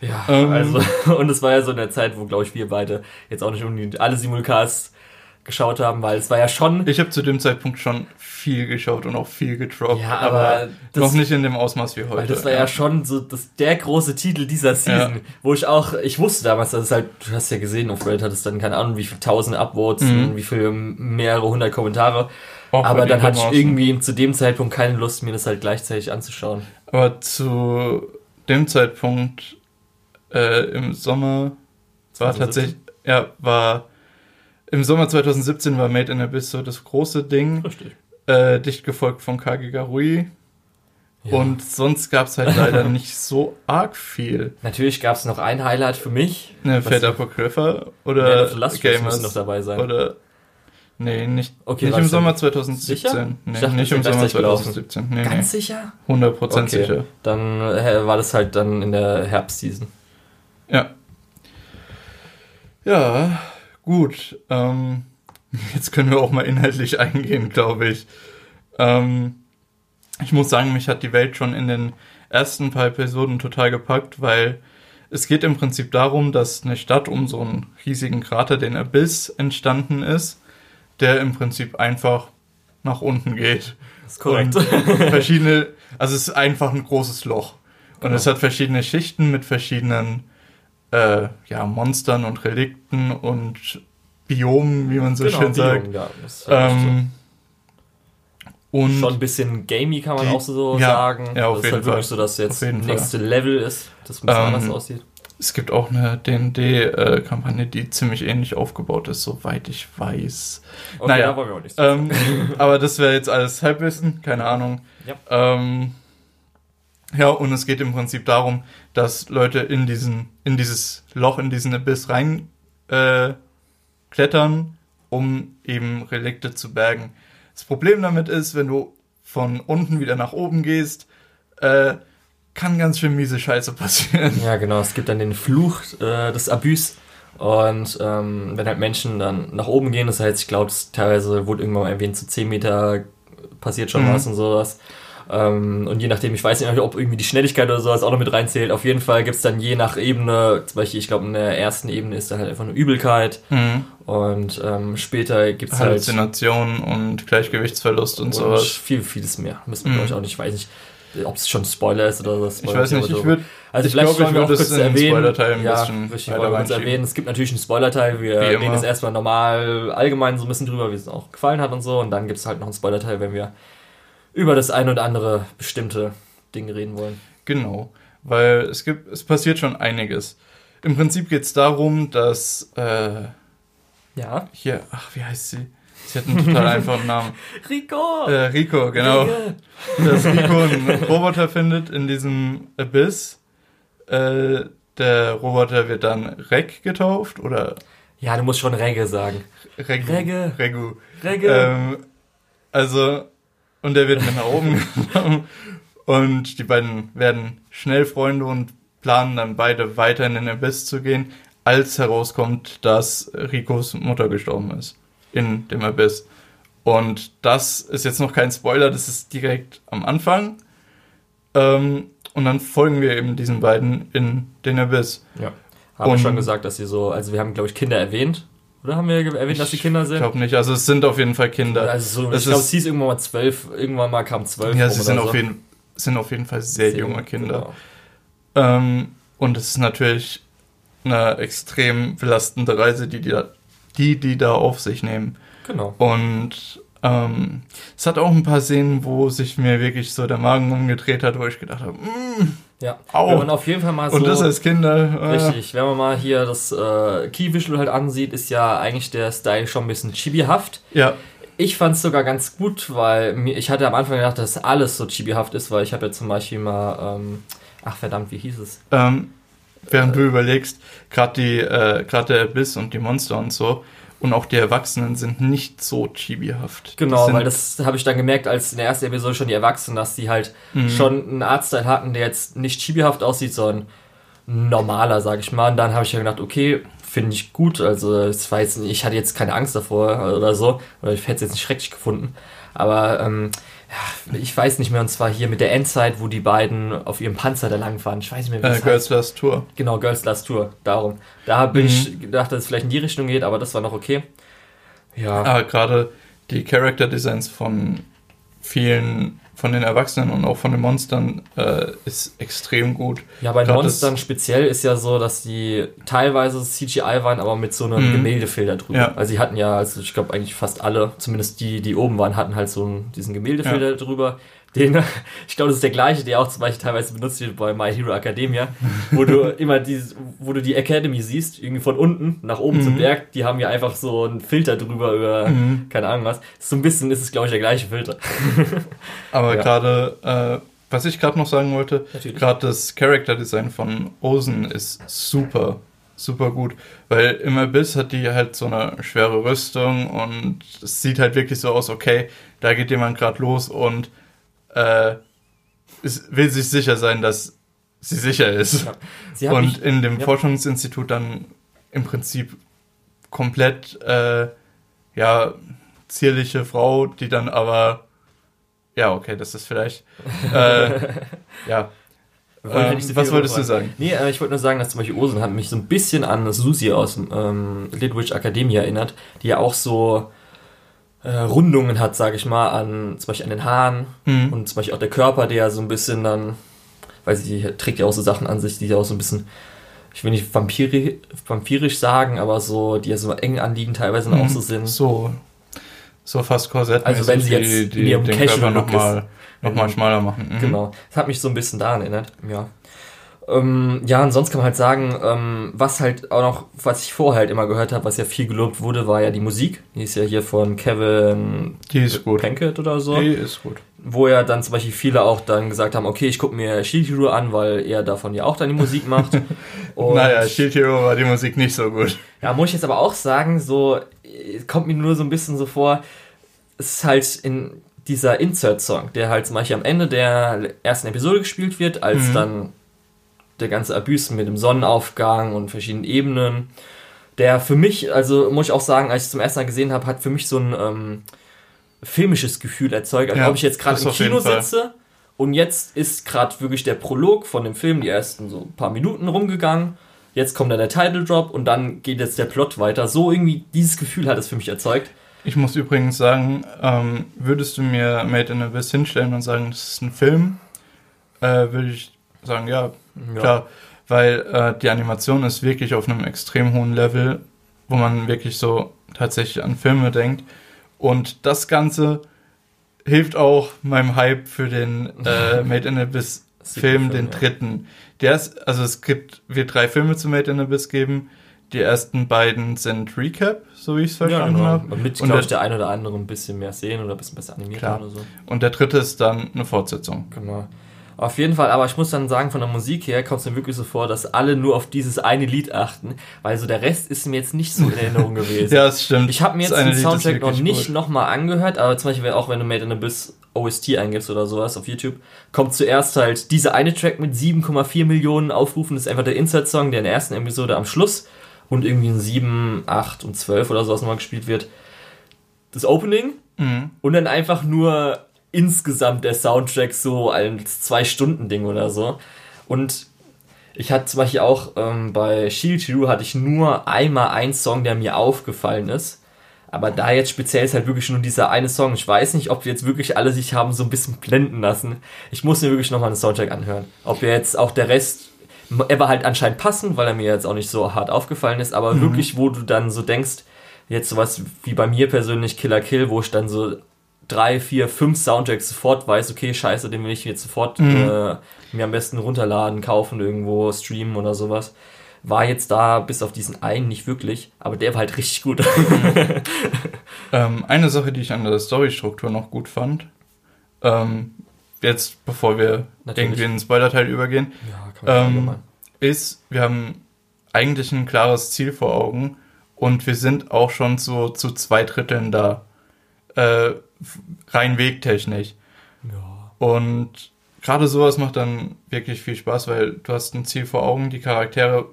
B: Ja,
A: ähm,
B: also, und es war ja so in der Zeit, wo, glaube ich, wir beide jetzt auch nicht unbedingt alle Simulcasts geschaut haben, weil es war ja schon.
A: Ich habe zu dem Zeitpunkt schon viel geschaut und auch viel gedroppt,
B: Ja, aber das-
A: noch nicht in dem Ausmaß wie heute.
B: Weil das war ja, schon so das, der große Titel dieser Season,
A: Ja.
B: wo ich auch, ich wusste damals, dass es halt, du hast ja gesehen, auf Reddit hat es dann keine Ahnung, wie viele tausend Upvotes,
A: Mhm.
B: und wie viele mehrere hundert Kommentare.
A: Auch
B: aber dann hatte ich irgendwie zu dem Zeitpunkt keine Lust, mir das halt gleichzeitig anzuschauen.
A: Aber zu dem Zeitpunkt äh, im Sommer war
B: 2017?
A: tatsächlich, ja, war im Sommer 2017 war Made in Abyss so das große Ding,
B: Richtig.
A: äh, dicht gefolgt von Kage Garui, Ja. Und sonst gab es halt leider nicht so arg viel.
B: Natürlich gab es noch ein Highlight für mich.
A: Ne, Fat Apocrypha oder Gamers
B: noch dabei sein.
A: Oder Nee, nicht, okay, nicht im Sommer 2017. Sicher? Nee, dachte,
B: nicht im Sommer 2017. Nee, Ganz nee. sicher?
A: 100% okay. sicher.
B: Dann äh, war das halt dann in der Herbstseason.
A: Ja. Ja, gut. Ähm, jetzt können wir auch mal inhaltlich eingehen, glaube ich. Ähm, ich muss sagen, mich hat die Welt schon in den ersten paar Episoden total gepackt, weil es geht im Prinzip darum, dass eine Stadt um so einen riesigen Krater, den Abyss, entstanden ist der im Prinzip einfach nach unten geht.
B: Das ist korrekt.
A: Und verschiedene, also es ist einfach ein großes Loch. Und genau. es hat verschiedene Schichten mit verschiedenen äh, ja, Monstern und Relikten und Biomen, wie man so genau, schön sagt. Ja, ähm,
B: und schon ein bisschen gamey kann man die, auch so ja, sagen.
A: Ja, auf
B: das jeden ist halt Fall. wirklich so, dass jetzt nächste Fall. Level ist, das ein bisschen ähm, anders aussieht.
A: Es gibt auch eine D&D-Kampagne, die ziemlich ähnlich aufgebaut ist, soweit ich weiß. Okay, naja, da wollen wir auch nicht ähm, aber das wäre jetzt alles Halbwissen, keine Ahnung. Ja. Ähm, ja, und es geht im Prinzip darum, dass Leute in diesen, in dieses Loch, in diesen Abyss rein äh, klettern, um eben Relikte zu bergen. Das Problem damit ist, wenn du von unten wieder nach oben gehst, äh, kann ganz schön miese Scheiße passieren.
B: Ja, genau. Es gibt dann den Fluch äh, des Abus. Und ähm, wenn halt Menschen dann nach oben gehen, das heißt, ich glaube, teilweise wurde irgendwann mal erwähnt, zu so 10 Meter passiert schon mhm. was und sowas. Ähm, und je nachdem, ich weiß nicht, ob irgendwie die Schnelligkeit oder sowas auch noch mit reinzählt. Auf jeden Fall gibt es dann je nach Ebene, zum Beispiel, ich glaube, in der ersten Ebene ist dann halt einfach eine Übelkeit. Mhm. Und ähm, später gibt es halt.
A: Halluzination und Gleichgewichtsverlust und, und sowas.
B: Viel, vieles mehr. Müssen wir, mhm. ich, auch nicht, weiß nicht ob es schon Spoiler ist oder
A: was. Ich weiß nicht, ich würde.
B: Also ich vielleicht glaube, ich würde es erwähnen. Spoiler-Teil ein ja, bisschen richtig, weiter kurz erwähnen. Es gibt natürlich einen Spoiler-Teil, wir reden jetzt erstmal normal allgemein so ein bisschen drüber, wie es auch gefallen hat und so. Und dann gibt es halt noch einen Spoiler-Teil, wenn wir über das ein oder andere bestimmte Ding reden wollen.
A: Genau. Weil es gibt, es passiert schon einiges. Im Prinzip geht es darum, dass äh,
B: ja.
A: Hier, ach, wie heißt sie? Sie hat einen total einfachen Namen.
B: Rico!
A: Äh, Rico, genau. Rico. Dass Rico einen Roboter findet in diesem Abyss. Äh, der Roboter wird dann Reg getauft, oder?
B: Ja, du musst schon Regge sagen.
A: Regu.
B: Regge.
A: Regu.
B: Regge.
A: Ähm, also, und der wird mit nach oben genommen. Und die beiden werden schnell Freunde und planen dann beide weiter in den Abyss zu gehen, als herauskommt, dass Ricos Mutter gestorben ist in dem Abyss. Und das ist jetzt noch kein Spoiler, das ist direkt am Anfang. Ähm, und dann folgen wir eben diesen beiden in den Abyss.
B: Ja. Haben wir schon gesagt, dass sie so, also wir haben, glaube ich, Kinder erwähnt. Oder haben wir erwähnt, dass sie Kinder sind?
A: Ich glaube nicht, also es sind auf jeden Fall Kinder.
B: Also so, ich glaube, es hieß irgendwann mal zwölf, irgendwann mal kam zwölf.
A: Ja, sie sind, so. auf jeden, sind auf jeden Fall sehr, sehr junge Kinder. Genau. Ähm, und es ist natürlich eine extrem belastende Reise, die die da die, die da auf sich nehmen.
B: Genau.
A: Und ähm, es hat auch ein paar Szenen, wo sich mir wirklich so der Magen umgedreht hat, wo ich gedacht habe, mm,
B: ja, au. wenn man auf jeden Fall mal so.
A: Und das als Kinder.
B: Äh, richtig, wenn man mal hier das äh, Key Visual halt ansieht, ist ja eigentlich der Style schon ein bisschen chibihaft.
A: Ja.
B: Ich fand es sogar ganz gut, weil mir, ich hatte am Anfang gedacht, dass alles so chibihaft ist, weil ich habe ja zum Beispiel mal, ähm, ach verdammt, wie hieß es?
A: Ähm, während du überlegst, gerade die, äh, gerade der Abyss und die Monster und so und auch die Erwachsenen sind nicht so chibihaft.
B: Genau, weil das habe ich dann gemerkt, als in der ersten Episode schon die Erwachsenen, dass die halt mhm. schon einen Artstyle hatten, der jetzt nicht chibihaft aussieht, sondern normaler, sag ich mal. Und dann habe ich ja gedacht, okay, finde ich gut. Also war jetzt, ich hatte jetzt keine Angst davor oder so, oder ich hätte es jetzt nicht schrecklich gefunden. Aber ähm, ja, ich weiß nicht mehr, und zwar hier mit der Endzeit, wo die beiden auf ihrem Panzer da lang fahren. Ich weiß nicht mehr,
A: wie äh, Girls Last Tour.
B: Genau, Girls Last Tour, darum. Da bin mhm. ich gedacht, dass es vielleicht in die Richtung geht, aber das war noch okay.
A: Ja. Aber gerade die Character Designs von vielen von den Erwachsenen und auch von den Monstern äh, ist extrem gut.
B: Ja, bei den Monstern speziell ist ja so, dass die teilweise CGI waren, aber mit so einem mhm. Gemäldefilter drüber. Ja. Also sie hatten ja, also ich glaube eigentlich fast alle, zumindest die, die oben waren, hatten halt so einen, diesen Gemäldefilter ja. drüber. Den, ich glaube, das ist der gleiche, der auch zum Beispiel teilweise benutzt wird bei My Hero Academia, wo du immer dieses, wo du die Academy siehst, irgendwie von unten nach oben mhm. zum Berg, die haben ja einfach so einen Filter drüber über, mhm. keine Ahnung was. So ein bisschen ist es, glaube ich, der gleiche Filter.
A: Aber ja. gerade, äh, was ich gerade noch sagen wollte, gerade das Character Design von Osen ist super, super gut, weil im Abyss hat die halt so eine schwere Rüstung und es sieht halt wirklich so aus, okay, da geht jemand gerade los und äh, will sich sicher sein, dass sie sicher ist. Ja. und mich, in dem ja. Forschungsinstitut dann im Prinzip komplett äh, ja zierliche Frau, die dann aber ja, okay, das ist vielleicht. Äh, ja.
B: Ähm, was wolltest du sagen? Nee, äh, ich wollte nur sagen, dass zum Beispiel Osen hat mich so ein bisschen an Susi aus ähm, Litwich Academy erinnert, die ja auch so Rundungen hat, sage ich mal, an zum Beispiel an den Haaren mhm. und zum Beispiel auch der Körper, der ja so ein bisschen dann, weil sie trägt ja auch so Sachen an sich, die ja auch so ein bisschen, ich will nicht vampiri vampirisch sagen, aber so, die ja so eng anliegen teilweise mhm. auch so sind.
A: So, so fast Korsett. Also wenn sie jetzt die, die, ihrem den Casual Körper nochmal noch mal schmaler machen.
B: Mhm. Genau. Das hat mich so ein bisschen daran erinnert. Ja. Ähm, ja, und sonst kann man halt sagen, ähm, was halt auch noch, was ich vorher halt immer gehört habe, was ja viel gelobt wurde, war ja die Musik. Die ist ja hier von Kevin
A: die ist gut.
B: Pinkett oder so.
A: Die ist gut.
B: Wo ja dann zum Beispiel viele auch dann gesagt haben, okay, ich gucke mir Shield Hero an, weil er davon ja auch dann die Musik macht.
A: und naja, Shield Hero war die Musik nicht so gut.
B: Ja, muss ich jetzt aber auch sagen, so kommt mir nur so ein bisschen so vor, es ist halt in dieser Insert-Song, der halt zum Beispiel am Ende der ersten Episode gespielt wird, als mhm. dann der ganze Abuse mit dem Sonnenaufgang und verschiedenen Ebenen, der für mich, also muss ich auch sagen, als ich es zum ersten Mal gesehen habe, hat für mich so ein ähm, filmisches Gefühl erzeugt, als ja, ob ich jetzt gerade im Kino sitze und jetzt ist gerade wirklich der Prolog von dem Film, die ersten so ein paar Minuten rumgegangen jetzt kommt dann der Title Drop und dann geht jetzt der Plot weiter. So irgendwie dieses Gefühl hat es für mich erzeugt.
A: Ich muss übrigens sagen, ähm, würdest du mir Made in Abyss hinstellen und sagen, das ist ein Film, äh, würde ich sagen, ja, ja. klar. Weil äh, die Animation ist wirklich auf einem extrem hohen Level, wo man wirklich so tatsächlich an Filme denkt. Und das Ganze hilft auch meinem Hype für den äh, Made in Abyss Film, den dritten. Der ist, also es gibt, wird drei Filme zu Made in Abyss geben. Die ersten beiden sind Recap, so wie ich es verstanden ja, genau. habe.
B: Mit, glaube ich, der eine oder andere ein bisschen mehr sehen oder ein bisschen besser animiert
A: oder so. Und der dritte ist dann eine Fortsetzung.
B: Genau. Auf jeden Fall, aber ich muss dann sagen, von der Musik her kommt es mir wirklich so vor, dass alle nur auf dieses eine Lied achten, weil so der Rest ist mir jetzt nicht so in Erinnerung gewesen.
A: ja, das stimmt.
B: Ich habe mir jetzt den Soundtrack noch nicht nochmal angehört, aber zum Beispiel auch wenn du Made in Abyss OST eingibst oder sowas auf YouTube, kommt zuerst halt dieser eine Track mit 7,4 Millionen Aufrufen, das ist einfach der Insert-Song, der in der ersten Episode am Schluss und irgendwie ein 7, 8 und 12 oder sowas nochmal gespielt wird. Das Opening mhm. und dann einfach nur insgesamt der Soundtrack so als Zwei-Stunden-Ding oder so. Und ich hatte zum Beispiel auch ähm, bei Shield Hero hatte ich nur einmal einen Song, der mir aufgefallen ist. Aber da jetzt speziell ist halt wirklich nur dieser eine Song. Ich weiß nicht, ob jetzt wirklich alle sich haben so ein bisschen blenden lassen. Ich muss mir wirklich nochmal einen Soundtrack anhören. Ob jetzt auch der Rest, er war halt anscheinend passend, weil er mir jetzt auch nicht so hart aufgefallen ist, aber mhm. wirklich, wo du dann so denkst, jetzt sowas wie bei mir persönlich Killer Kill, wo ich dann so drei, vier, fünf Soundtracks sofort weiß, okay, scheiße, den will ich jetzt sofort mhm. äh, mir am besten runterladen, kaufen, irgendwo streamen oder sowas. War jetzt da bis auf diesen einen nicht wirklich, aber der war halt richtig gut.
A: Mhm. ähm, eine Sache, die ich an der Storystruktur noch gut fand, ähm, jetzt bevor wir Natürlich. irgendwie in den Spoiler-Teil übergehen, ja, ähm, ist, wir haben eigentlich ein klares Ziel vor Augen und wir sind auch schon so zu zwei Dritteln da. Äh, rein wegtechnisch. Ja. Und gerade sowas macht dann wirklich viel Spaß, weil du hast ein Ziel vor Augen, die Charaktere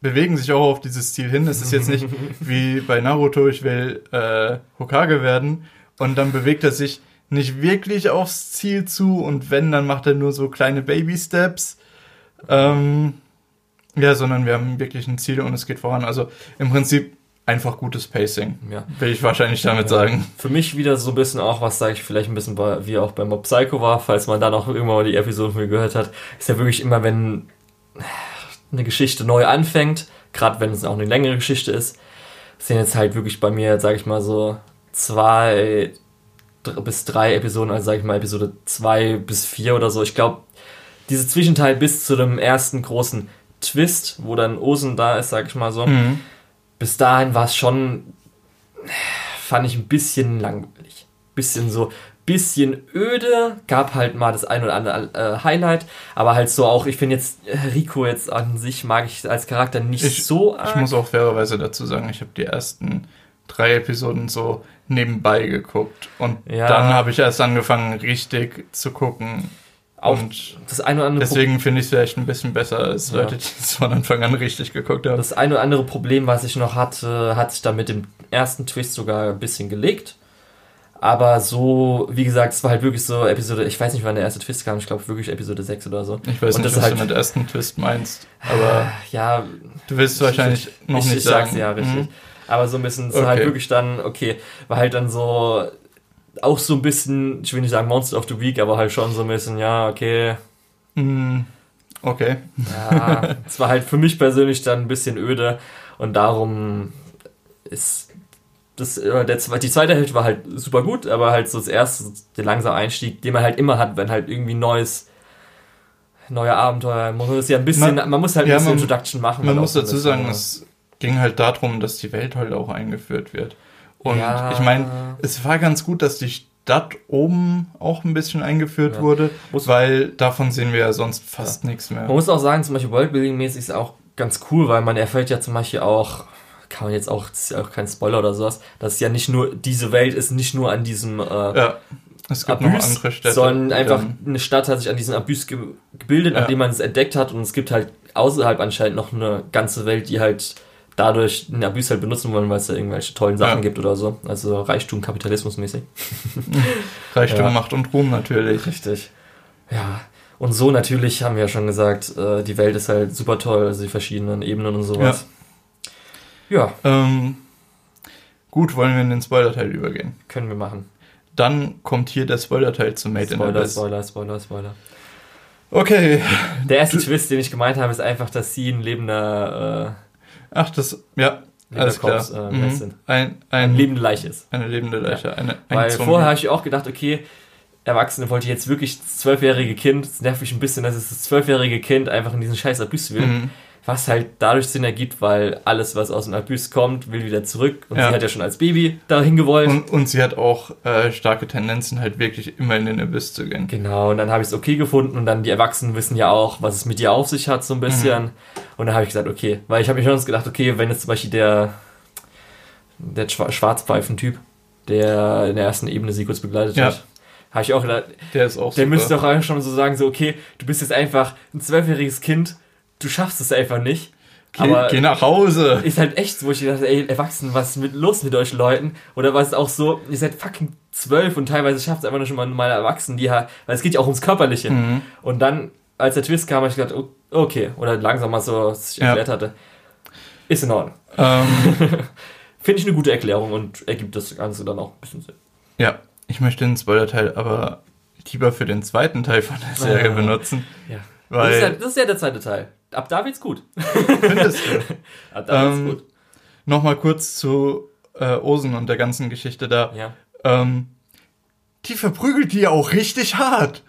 A: bewegen sich auch auf dieses Ziel hin. Es ist jetzt nicht wie bei Naruto, ich will äh, Hokage werden und dann bewegt er sich nicht wirklich aufs Ziel zu und wenn, dann macht er nur so kleine Baby-Steps. Ähm, ja, sondern wir haben wirklich ein Ziel und es geht voran. Also im Prinzip einfach gutes Pacing. Ja. Will ich wahrscheinlich damit ja. sagen.
B: Für mich wieder so ein bisschen auch, was sage ich vielleicht ein bisschen bei, wie auch bei Mob Psycho war, falls man da noch irgendwann mal die Episode von mir gehört hat, ist ja wirklich immer, wenn eine Geschichte neu anfängt, gerade wenn es auch eine längere Geschichte ist, sind jetzt halt wirklich bei mir, sage ich mal so, zwei bis drei Episoden, also sage ich mal Episode zwei bis vier oder so. Ich glaube, diese Zwischenteil bis zu dem ersten großen Twist, wo dann Osen da ist, sage ich mal so, mhm bis dahin war es schon, fand ich ein bisschen langweilig. Bisschen so bisschen öde, gab halt mal das ein oder andere äh, Highlight, aber halt so auch, ich finde jetzt Rico jetzt an sich mag ich als Charakter nicht
A: ich,
B: so
A: arg. Ich muss auch fairerweise dazu sagen, ich habe die ersten drei Episoden so nebenbei geguckt und ja. dann habe ich erst angefangen richtig zu gucken. Auch und das eine oder andere deswegen finde ich es vielleicht ein bisschen besser als ja. Leute, die es von Anfang an richtig geguckt haben.
B: Das eine oder andere Problem, was ich noch hatte, hat sich dann mit dem ersten Twist sogar ein bisschen gelegt. Aber so, wie gesagt, es war halt wirklich so Episode, ich weiß nicht, wann der erste Twist kam, ich glaube wirklich Episode 6 oder so.
A: Ich weiß und nicht, was halt, du mit ersten Twist meinst, aber
B: ja,
A: du willst wahrscheinlich ich, noch ich, nicht ich sagen. Sag's,
B: ja, richtig. Mhm. Aber so ein bisschen, es okay. halt wirklich dann, okay, war halt dann so, auch so ein bisschen, ich will nicht sagen Monster of the Week, aber halt schon so ein bisschen, ja, okay.
A: Mhm. Okay.
B: Ja, es war halt für mich persönlich dann ein bisschen öde und darum ist das, äh, der, die zweite Hälfte war halt super gut, aber halt so das erste, der langsame Einstieg, den man halt immer hat, wenn halt irgendwie neues, neue Abenteuer, man muss ja ein bisschen, man, man muss halt ein bisschen man, Introduction machen.
A: Man muss dazu sagen, es ging halt darum, dass die Welt halt auch eingeführt wird. Und ja. ich meine, es war ganz gut, dass die Stadt oben auch ein bisschen eingeführt ja. wurde, muss, weil davon sehen wir ja sonst fast ja. nichts mehr.
B: Man muss auch sagen, zum Beispiel Worldbuilding-mäßig ist auch ganz cool, weil man erfährt ja zum Beispiel auch kann man jetzt auch, das ist ja auch kein Spoiler oder sowas, dass ja nicht nur, diese Welt ist nicht nur an diesem äh, ja. Es gibt Abus, noch andere Städte. Sondern einfach eine Stadt hat sich an diesem Abus ge gebildet, ja. nachdem man es entdeckt hat. Und es gibt halt außerhalb anscheinend noch eine ganze Welt, die halt dadurch den Abus halt benutzen wollen, weil es da irgendwelche tollen Sachen ja. gibt oder so. Also Reichtum, Kapitalismus mäßig.
A: Reichtum, ja. Macht und Ruhm natürlich.
B: Richtig. Ja. Und so natürlich haben wir ja schon gesagt, äh, die Welt ist halt super toll, also die verschiedenen Ebenen und sowas.
A: Ja. Ähm, gut, wollen wir in den Spoiler-Teil übergehen?
B: Können wir machen.
A: Dann kommt hier der Spoiler-Teil zu Made
B: Spoiler, in Abyss. Spoiler, Spoiler, Spoiler.
A: Okay.
B: Der erste du, Twist, den ich gemeint habe, ist einfach, dass sie ein lebender.
A: Ach, das. Ja. Alles Korps, klar. Äh, mhm.
B: ein, ein, eine lebende Leiche ist.
A: Eine lebende Leiche. Ja. Eine, ein
B: Weil vorher habe ich auch gedacht, okay, Erwachsene wollte jetzt wirklich das zwölfjährige Kind, es nervt mich ein bisschen, dass es das zwölfjährige Kind einfach in diesen scheiß Abyss will. Mhm was halt dadurch Sinn ergibt, weil alles, was aus dem Abyss kommt, will wieder zurück. Und ja. sie hat ja schon als Baby dahin gewollt.
A: Und, und sie hat auch äh, starke Tendenzen, halt wirklich immer in den Abyss zu gehen.
B: Genau, und dann habe ich es okay gefunden und dann die Erwachsenen wissen ja auch, was es mit ihr auf sich hat, so ein bisschen. Mhm. Und dann habe ich gesagt, okay, weil ich habe mir schon gedacht, okay, wenn jetzt zum Beispiel der, der Schwarzpfeifen-Typ, der in der ersten Ebene sie kurz begleitet ja. hat, habe ich auch gedacht, der ist auch Der super. müsste doch eigentlich schon so sagen, so, okay, du bist jetzt einfach ein zwölfjähriges Kind, du schaffst es einfach nicht.
A: Geh, aber geh nach Hause.
B: Ist halt echt so, wo ich dachte, ey, Erwachsenen, was ist mit, los mit euch Leuten? Oder was auch so, ihr seid fucking zwölf und teilweise schafft es einfach nur schon mal normale Erwachsenen, die halt, weil es geht ja auch ums Körperliche. Mhm. Und dann, als der Twist kam, habe ich gedacht, okay, oder langsam mal so, was ich erklärt ja. hatte, ist in Ordnung. Ähm. Finde ich eine gute Erklärung und ergibt das Ganze dann auch ein bisschen Sinn.
A: Ja, ich möchte den Spoiler-Teil aber lieber für den zweiten Teil von der Serie ah, benutzen.
B: Ja. Weil das, ist ja, das ist ja der zweite Teil. Ab da wird's gut. Findest du?
A: Ab da wird's ähm, gut. Nochmal kurz zu äh, Osen und der ganzen Geschichte da. Ja. Ähm, die verprügelt die ja auch richtig hart.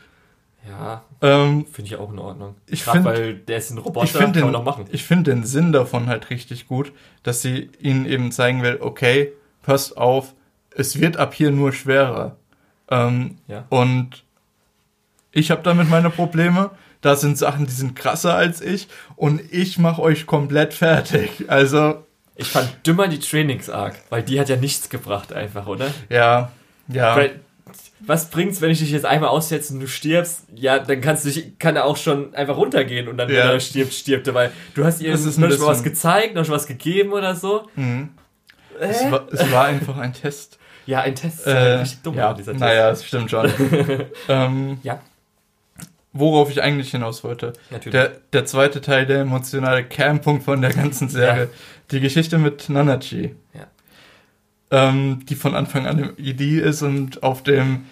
B: Ja, ähm, finde ich auch in Ordnung.
A: Ich finde,
B: weil der ist ein Roboter,
A: ich kann den, man noch machen. Ich finde den Sinn davon halt richtig gut, dass sie ihnen eben zeigen will, okay, passt auf, es wird ab hier nur schwerer. Ähm, ja. Und ich habe damit meine Probleme da sind Sachen, die sind krasser als ich und ich mache euch komplett fertig. Also.
B: Ich fand dümmer die Trainings-Arc, weil die hat ja nichts gebracht einfach, oder?
A: Ja, ja. Weil,
B: was bringt's, wenn ich dich jetzt einmal aussetze und du stirbst? Ja, dann kannst du dich, kann er auch schon einfach runtergehen und dann, ja. wenn er stirbt, stirbt er, weil du hast ihr noch schon was gezeigt, noch was gegeben oder so. Mhm.
A: Äh? Es, war, es war einfach ein Test.
B: Ja, ein Test ist äh, halt richtig
A: dumm, ja, dieser Test. Naja, das stimmt schon. ähm, ja worauf ich eigentlich hinaus wollte. Natürlich. Der, der zweite Teil, der emotionale Kernpunkt von der ganzen Serie. Ja. Die Geschichte mit Nanachi. Ja. Ähm, die von Anfang an im ID ist und auf dem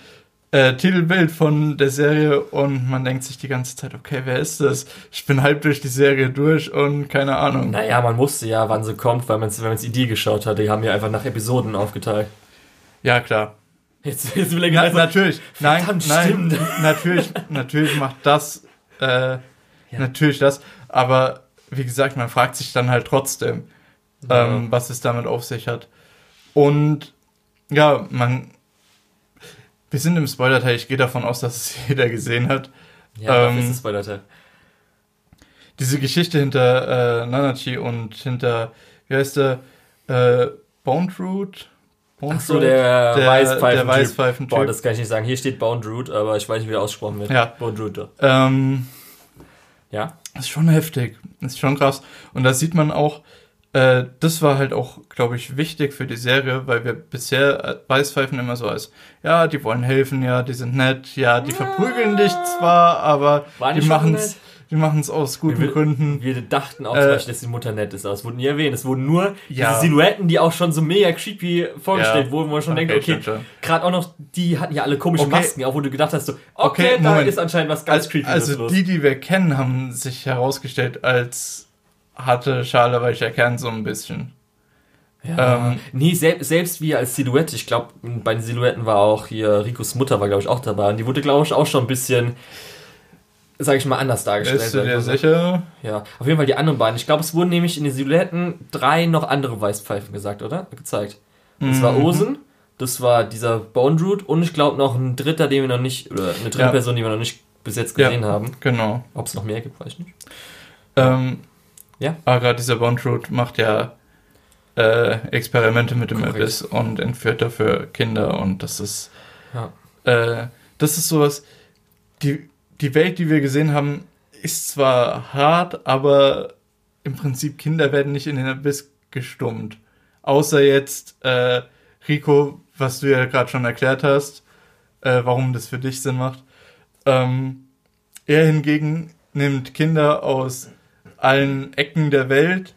A: äh, Titelbild von der Serie und man denkt sich die ganze Zeit, okay, wer ist das? Ich bin halb durch die Serie durch und keine Ahnung.
B: Naja, man wusste ja, wann sie kommt, weil man wenn man ID geschaut hat. Die haben ja einfach nach Episoden aufgeteilt.
A: Ja, klar. Jetzt, jetzt will er Na, natürlich, nein, nein, natürlich, natürlich macht das, äh, ja. natürlich das, aber wie gesagt, man fragt sich dann halt trotzdem, ja. ähm, was es damit auf sich hat. Und ja, man, Wir sind im Spoiler-Teil, ich gehe davon aus, dass es jeder gesehen hat.
B: Ja, ähm, das ist Spoiler-Teil.
A: Diese Geschichte hinter äh, Nanachi und hinter, wie heißt der, äh, Bone Root?
B: Ach so, der, der Weißpfeifen. Der Weißpfeifen Boah, das kann ich nicht sagen. Hier steht Bone Root, aber ich weiß nicht, wie er ausgesprochen wird.
A: Ja.
B: Bone Root.
A: Ähm, ja. Das ist schon heftig. Das ist schon krass. Und da sieht man auch, äh, das war halt auch, glaube ich, wichtig für die Serie, weil wir bisher äh, Weißpfeifen immer so als, ja, die wollen helfen, ja, die sind nett, ja, die verprügeln dich zwar, aber die machen es die machen es aus guten
B: wir,
A: Gründen.
B: Wir dachten auch äh, zum Beispiel, dass die Mutter nett ist, aber es wurde nie erwähnt. Es wurden nur ja. diese Silhouetten, die auch schon so mega creepy vorgestellt ja. wurden, wo man schon okay, denkt, okay, gerade auch noch, die hatten ja alle komische okay. Masken, auch wo du gedacht hast, so, okay, da ist anscheinend was ganz creepy.
A: Also die, die wir kennen, haben sich herausgestellt als hatte Schale weicher Kern so ein bisschen.
B: Ja. Ähm, nee, sel selbst wie als Silhouette, ich glaube, bei den Silhouetten war auch hier Ricos Mutter war, glaube ich, auch dabei. Und die wurde, glaube ich, auch schon ein bisschen, sage ich mal, anders dargestellt.
A: Bist du dir sicher?
B: Ja, auf jeden Fall die anderen beiden. Ich glaube, es wurden nämlich in den Silhouetten drei noch andere Weißpfeifen gesagt, oder? Gezeigt. Das mhm. war Osen, das war dieser Bone Root und ich glaube noch ein dritter, den wir noch nicht, oder eine dritte ja. Person, die wir noch nicht bis jetzt gesehen ja, haben.
A: Genau.
B: Ob es noch mehr gibt, weiß ich nicht.
A: Ähm, ja. Aber gerade dieser Bondroot macht ja äh, Experimente mit dem Korrekt. Abyss und entführt dafür Kinder und das ist ja. äh, das ist sowas, die, die Welt, die wir gesehen haben, ist zwar hart, aber im Prinzip Kinder werden nicht in den Abyss gestummt. Außer jetzt äh, Rico, was du ja gerade schon erklärt hast, äh, warum das für dich Sinn macht. Ähm, er hingegen nimmt Kinder aus allen Ecken der Welt.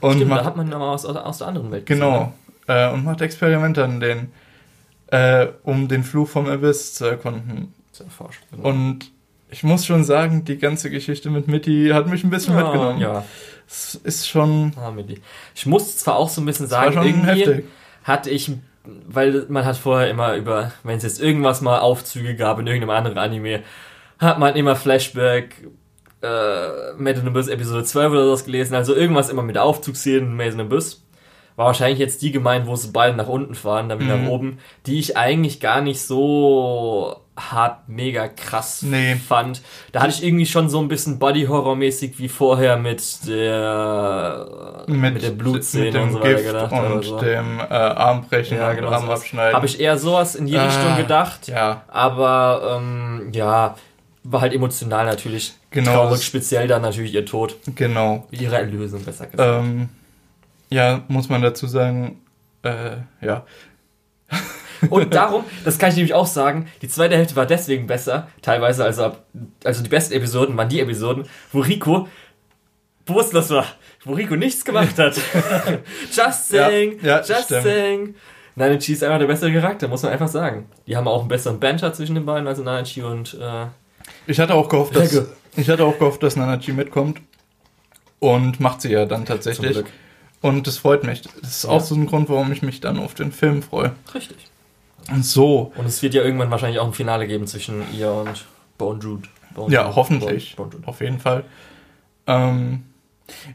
B: Und Stimmt, macht, da hat man aber aus, aus der anderen Welt
A: Genau. Äh, und macht Experimente an denen, äh, um den Fluch vom Abyss zu erkunden. Zu erforschen. Genau. Und ich muss schon sagen, die ganze Geschichte mit Mitty hat mich ein bisschen ja, mitgenommen. Ja. Es ist schon.
B: Ah, Mitty. Ich muss zwar auch so ein bisschen sagen, irgendwie heftig. hatte ich, weil man hat vorher immer über, wenn es jetzt irgendwas mal Aufzüge gab in irgendeinem anderen Anime, hat man immer Flashback, äh, Made in Abyss Episode 12 oder sowas gelesen, also irgendwas immer mit Aufzugsszenen Made in Abyss. War wahrscheinlich jetzt die gemeint, wo sie beide nach unten fahren, dann wieder mhm. nach oben, die ich eigentlich gar nicht so hart mega krass nee. fand. Da hatte ich irgendwie schon so ein bisschen Body-Horror-mäßig wie vorher mit der mit, mit der Blutszene mit dem und so
A: Gift gedacht. Und so. dem äh, Armbrechen
B: ja, genau, Arm abschneiden. Habe ich eher sowas in die ah, Richtung gedacht.
A: Ja.
B: Aber ähm, ja, war halt emotional natürlich genau, traurig, speziell dann natürlich ihr Tod.
A: Genau.
B: Ihre Erlösung, besser
A: gesagt. Ähm, ja, muss man dazu sagen, äh, ja.
B: Und darum, das kann ich nämlich auch sagen, die zweite Hälfte war deswegen besser, teilweise, also, also die besten Episoden waren die Episoden, wo Rico bewusstlos war, wo Rico nichts gemacht hat. just saying, ja, ja, just stimmt. saying. Nanachi ist einfach der bessere Charakter, muss man einfach sagen. Die haben auch einen besseren Banter zwischen den beiden, also Nanachi und äh,
A: ich hatte auch gehofft, dass, ich hatte auch gehofft, dass Nanachi mitkommt. Und macht sie ja dann tatsächlich. Und das freut mich. Das ist ja. auch so ein Grund, warum ich mich dann auf den Film freue.
B: Richtig.
A: Und so.
B: Und es wird ja irgendwann wahrscheinlich auch ein Finale geben zwischen ihr und Bone Jude.
A: Bone ja, Jude. hoffentlich. Bone, Bone auf jeden Fall. Ähm,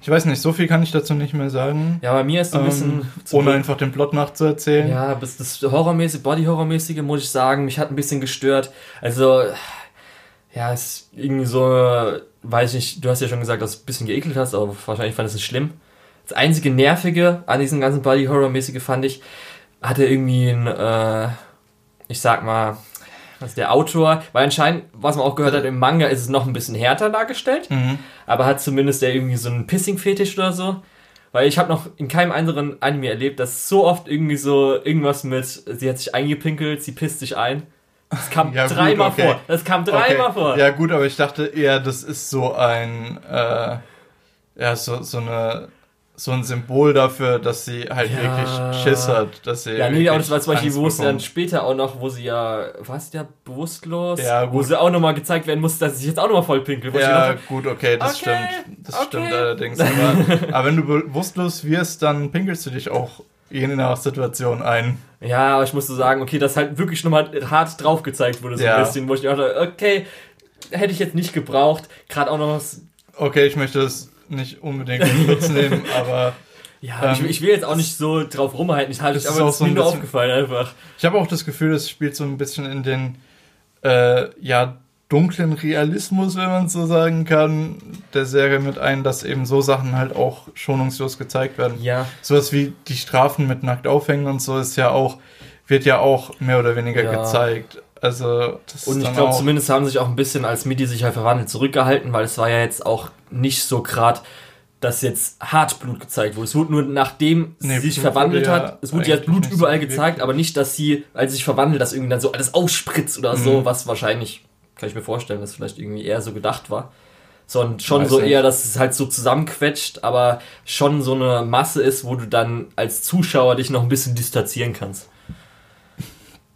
A: ich weiß nicht, so viel kann ich dazu nicht mehr sagen.
B: Ja, bei mir ist so ein bisschen.
A: Ähm, ohne einfach den Plot nachzuerzählen.
B: Ja, bis das Horrormäßige, Body-Horrormäßige, muss ich sagen, mich hat ein bisschen gestört. Also, ja, ist irgendwie so, weiß ich nicht, du hast ja schon gesagt, dass du ein bisschen geekelt hast, aber wahrscheinlich fandest du es schlimm. Das einzige Nervige an diesem ganzen Body-Horror-mäßige fand ich, hatte irgendwie ein, äh, ich sag mal, also der Autor, weil anscheinend, was man auch gehört hat, im Manga ist es noch ein bisschen härter dargestellt, mhm. aber hat zumindest der irgendwie so einen Pissing-Fetisch oder so. Weil ich habe noch in keinem anderen Anime erlebt, dass so oft irgendwie so irgendwas mit, sie hat sich eingepinkelt, sie pisst sich ein. Das kam ja, dreimal okay. vor. Das kam dreimal okay. vor.
A: Ja, gut, aber ich dachte eher, das ist so ein, äh, ja, so, so eine, so ein Symbol dafür, dass sie halt ja. wirklich Schiss hat, dass sie.
B: Ja, nee, aber das war zum Beispiel, wo es dann später auch noch, wo sie ja, was ja bewusstlos, ja, wo sie auch nochmal gezeigt werden muss, dass sie sich jetzt auch nochmal voll pinkelt.
A: Ja, dachte, gut, okay, das okay, stimmt. Das okay. stimmt allerdings. Aber, aber wenn du bewusstlos wirst, dann pinkelst du dich auch je nach Situation ein.
B: Ja, aber ich musste sagen, okay, das halt wirklich nochmal hart drauf gezeigt wurde, so ja. ein bisschen, wo ich dachte, okay, hätte ich jetzt nicht gebraucht. Gerade auch noch was.
A: Okay, ich möchte das nicht unbedingt in Schutz nehmen, aber.
B: Ja, ähm, ich, ich, will jetzt auch nicht so drauf rumhalten, ich halte es aber ist so mir nur
A: aufgefallen einfach. Ich habe auch das Gefühl, es spielt so ein bisschen in den, äh, ja, dunklen Realismus, wenn man so sagen kann, der Serie mit ein, dass eben so Sachen halt auch schonungslos gezeigt werden. Ja. Sowas wie die Strafen mit nackt aufhängen und so ist ja auch, wird ja auch mehr oder weniger ja. gezeigt. Also,
B: das Und ich glaube, zumindest haben sich auch ein bisschen, als Midi sich halt verwandelt, zurückgehalten, weil es war ja jetzt auch nicht so gerade, dass jetzt Hartblut gezeigt wurde. Es wurde nur nachdem nee, sie sich verwandelt hat, es wurde ja Blut überall so gezeigt, aber nicht, dass sie, als sie sich verwandelt, dass irgendwie dann so alles ausspritzt oder mhm. so, was wahrscheinlich, kann ich mir vorstellen, dass vielleicht irgendwie eher so gedacht war. Sondern schon Weiß so nicht. eher, dass es halt so zusammenquetscht, aber schon so eine Masse ist, wo du dann als Zuschauer dich noch ein bisschen distanzieren kannst.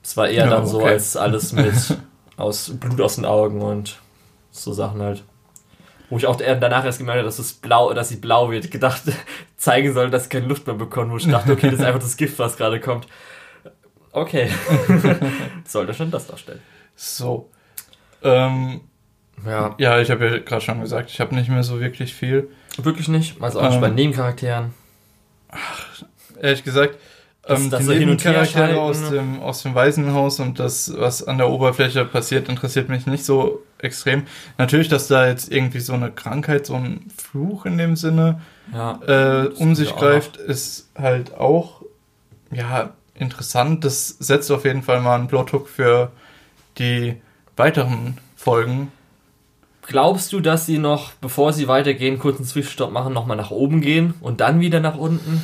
B: Es war eher ja, dann okay. so als alles mit aus Blut aus den Augen und so Sachen halt. Wo ich auch danach erst gemerkt habe, dass es blau, dass sie blau wird, gedacht, zeigen soll, dass sie keine Luft mehr bekommen, wo ich dachte, okay, das ist einfach das Gift, was gerade kommt. Okay. Sollte schon das darstellen.
A: So. Ähm, ja. ja, ich habe ja gerade schon gesagt, ich habe nicht mehr so wirklich viel.
B: Wirklich nicht? Also auch ähm, nicht bei Nebencharakteren?
A: Ach, ehrlich gesagt, ähm, das, die Nebencharaktere aus dem, aus dem Waisenhaus und das, was an der Oberfläche passiert, interessiert mich nicht so extrem. Natürlich, dass da jetzt irgendwie so eine Krankheit, so ein Fluch in dem Sinne ja, äh, um sich greift, ist halt auch ja interessant. Das setzt auf jeden Fall mal einen Plothook für die weiteren Folgen.
B: Glaubst du, dass sie noch, bevor sie weitergehen, kurz einen Zwischenstopp machen, nochmal nach oben gehen und dann wieder nach unten?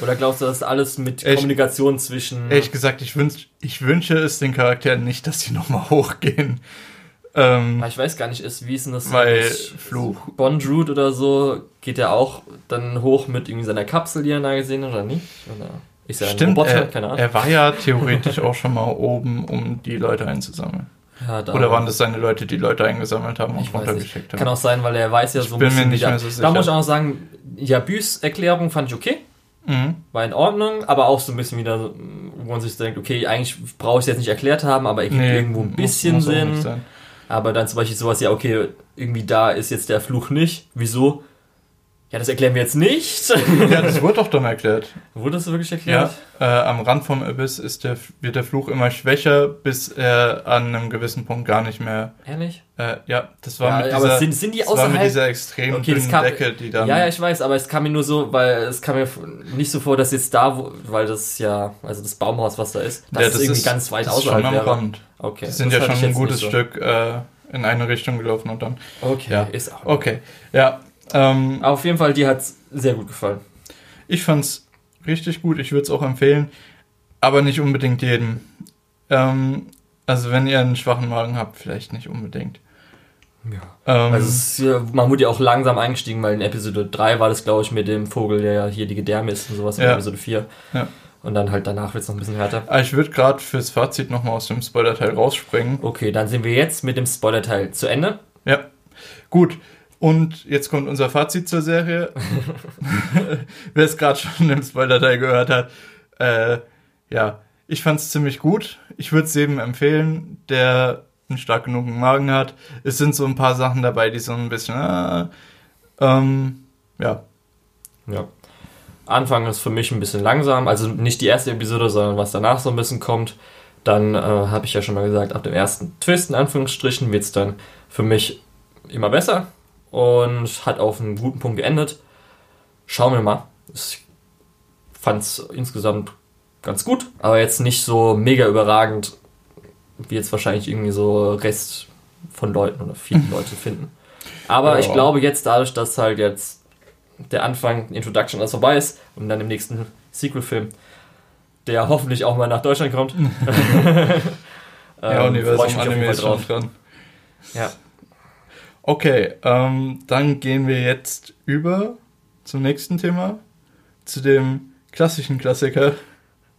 B: Oder glaubst du, dass alles mit ehrlich, Kommunikation zwischen.
A: Ehrlich gesagt, ich, wünsch, ich wünsche es den Charakteren nicht, dass sie nochmal hochgehen. Ähm,
B: ich weiß gar nicht, ist, wie ist denn das?
A: Weil Fluch.
B: Bondroot oder so geht ja auch dann hoch mit irgendwie seiner Kapsel, die er da gesehen hat, oder nicht? Oder
A: ist er Stimmt, Roboter? Er, Keine Ahnung. Er war ja theoretisch auch schon mal oben, um die Leute einzusammeln. Ja, Oder waren das seine Leute, die Leute eingesammelt haben und runtergeschickt
B: haben? Kann auch sein, weil er weiß ja so ein bisschen. Bin mir nicht mehr so sicher. Da muss ich auch sagen, Jabüs Erklärung fand ich okay. Mhm. War in Ordnung, aber auch so ein bisschen wieder, wo man sich denkt, okay, eigentlich brauche ich es jetzt nicht erklärt haben, aber irgendwie nee, irgendwo ein bisschen muss, muss Sinn. Aber dann zum Beispiel sowas, ja, okay, irgendwie da ist jetzt der Fluch nicht. Wieso? Ja, das erklären wir jetzt nicht.
A: ja, das wurde doch dann erklärt.
B: Wurde das wirklich erklärt?
A: Ja, äh, am Rand vom Abyss ist der, wird der Fluch immer schwächer, bis er an einem gewissen Punkt gar nicht mehr.
B: Ehrlich?
A: Äh, ja, das war ja, mit dieser, sind, sind die das war mit dieser extrem okay, dünnen
B: kam, Decke, die dann. Ja, ja, ich weiß, aber es kam mir nur so, weil es kam mir nicht so vor, dass jetzt da, wo, weil das ja, also das Baumhaus, was da ist, das, ja, das ist irgendwie ist, ganz weit außerhalb schon am wäre. Rand.
A: Okay. Die sind ja schon ein gutes so. Stück äh, in eine Richtung gelaufen und dann.
B: Okay,
A: ja. ist auch. Okay, ja.
B: Ähm, Auf jeden Fall, dir hat es sehr gut gefallen.
A: Ich fand's richtig gut, ich würde es auch empfehlen, aber nicht unbedingt jedem. Ähm, also wenn ihr einen schwachen Magen habt, vielleicht nicht unbedingt.
B: Ja. Ähm, also ist, man wurde ja auch langsam eingestiegen, weil in Episode 3 war das, glaube ich, mit dem Vogel, der ja hier die Gedärme ist und sowas, in Episode 4. Ja. Und dann halt danach wird es noch ein bisschen härter.
A: Ah, ich würde gerade fürs Fazit nochmal aus dem Spoiler-Teil rausspringen.
B: Okay, dann sind wir jetzt mit dem Spoiler-Teil zu Ende.
A: Ja. Gut, und jetzt kommt unser Fazit zur Serie. Wer es gerade schon im Spoiler-Teil gehört hat. Äh, ja, ich fand es ziemlich gut. Ich würde es jedem empfehlen, der einen stark genugen Magen hat. Es sind so ein paar Sachen dabei, die so ein bisschen, äh, ähm, ja.
B: Ja. Anfang ist für mich ein bisschen langsam, also nicht die erste Episode, sondern was danach so ein bisschen kommt. Dann äh, habe ich ja schon mal gesagt, ab dem ersten Twist in Anführungsstrichen wird es dann für mich immer besser und hat auf einen guten Punkt geendet. Schauen wir mal. Ich fand es insgesamt ganz gut, aber jetzt nicht so mega überragend, wie jetzt wahrscheinlich irgendwie so Rest von Leuten oder viele Leute finden. Aber ja. ich glaube jetzt dadurch, dass halt jetzt der Anfang, Introduction alles vorbei ist und dann im nächsten Sequel-Film, der hoffentlich auch mal nach Deutschland kommt.
A: ja, ähm, Universum Anime ist schon dran.
B: Ja,
A: Okay, ähm, dann gehen wir jetzt über zum nächsten Thema, zu dem klassischen Klassiker.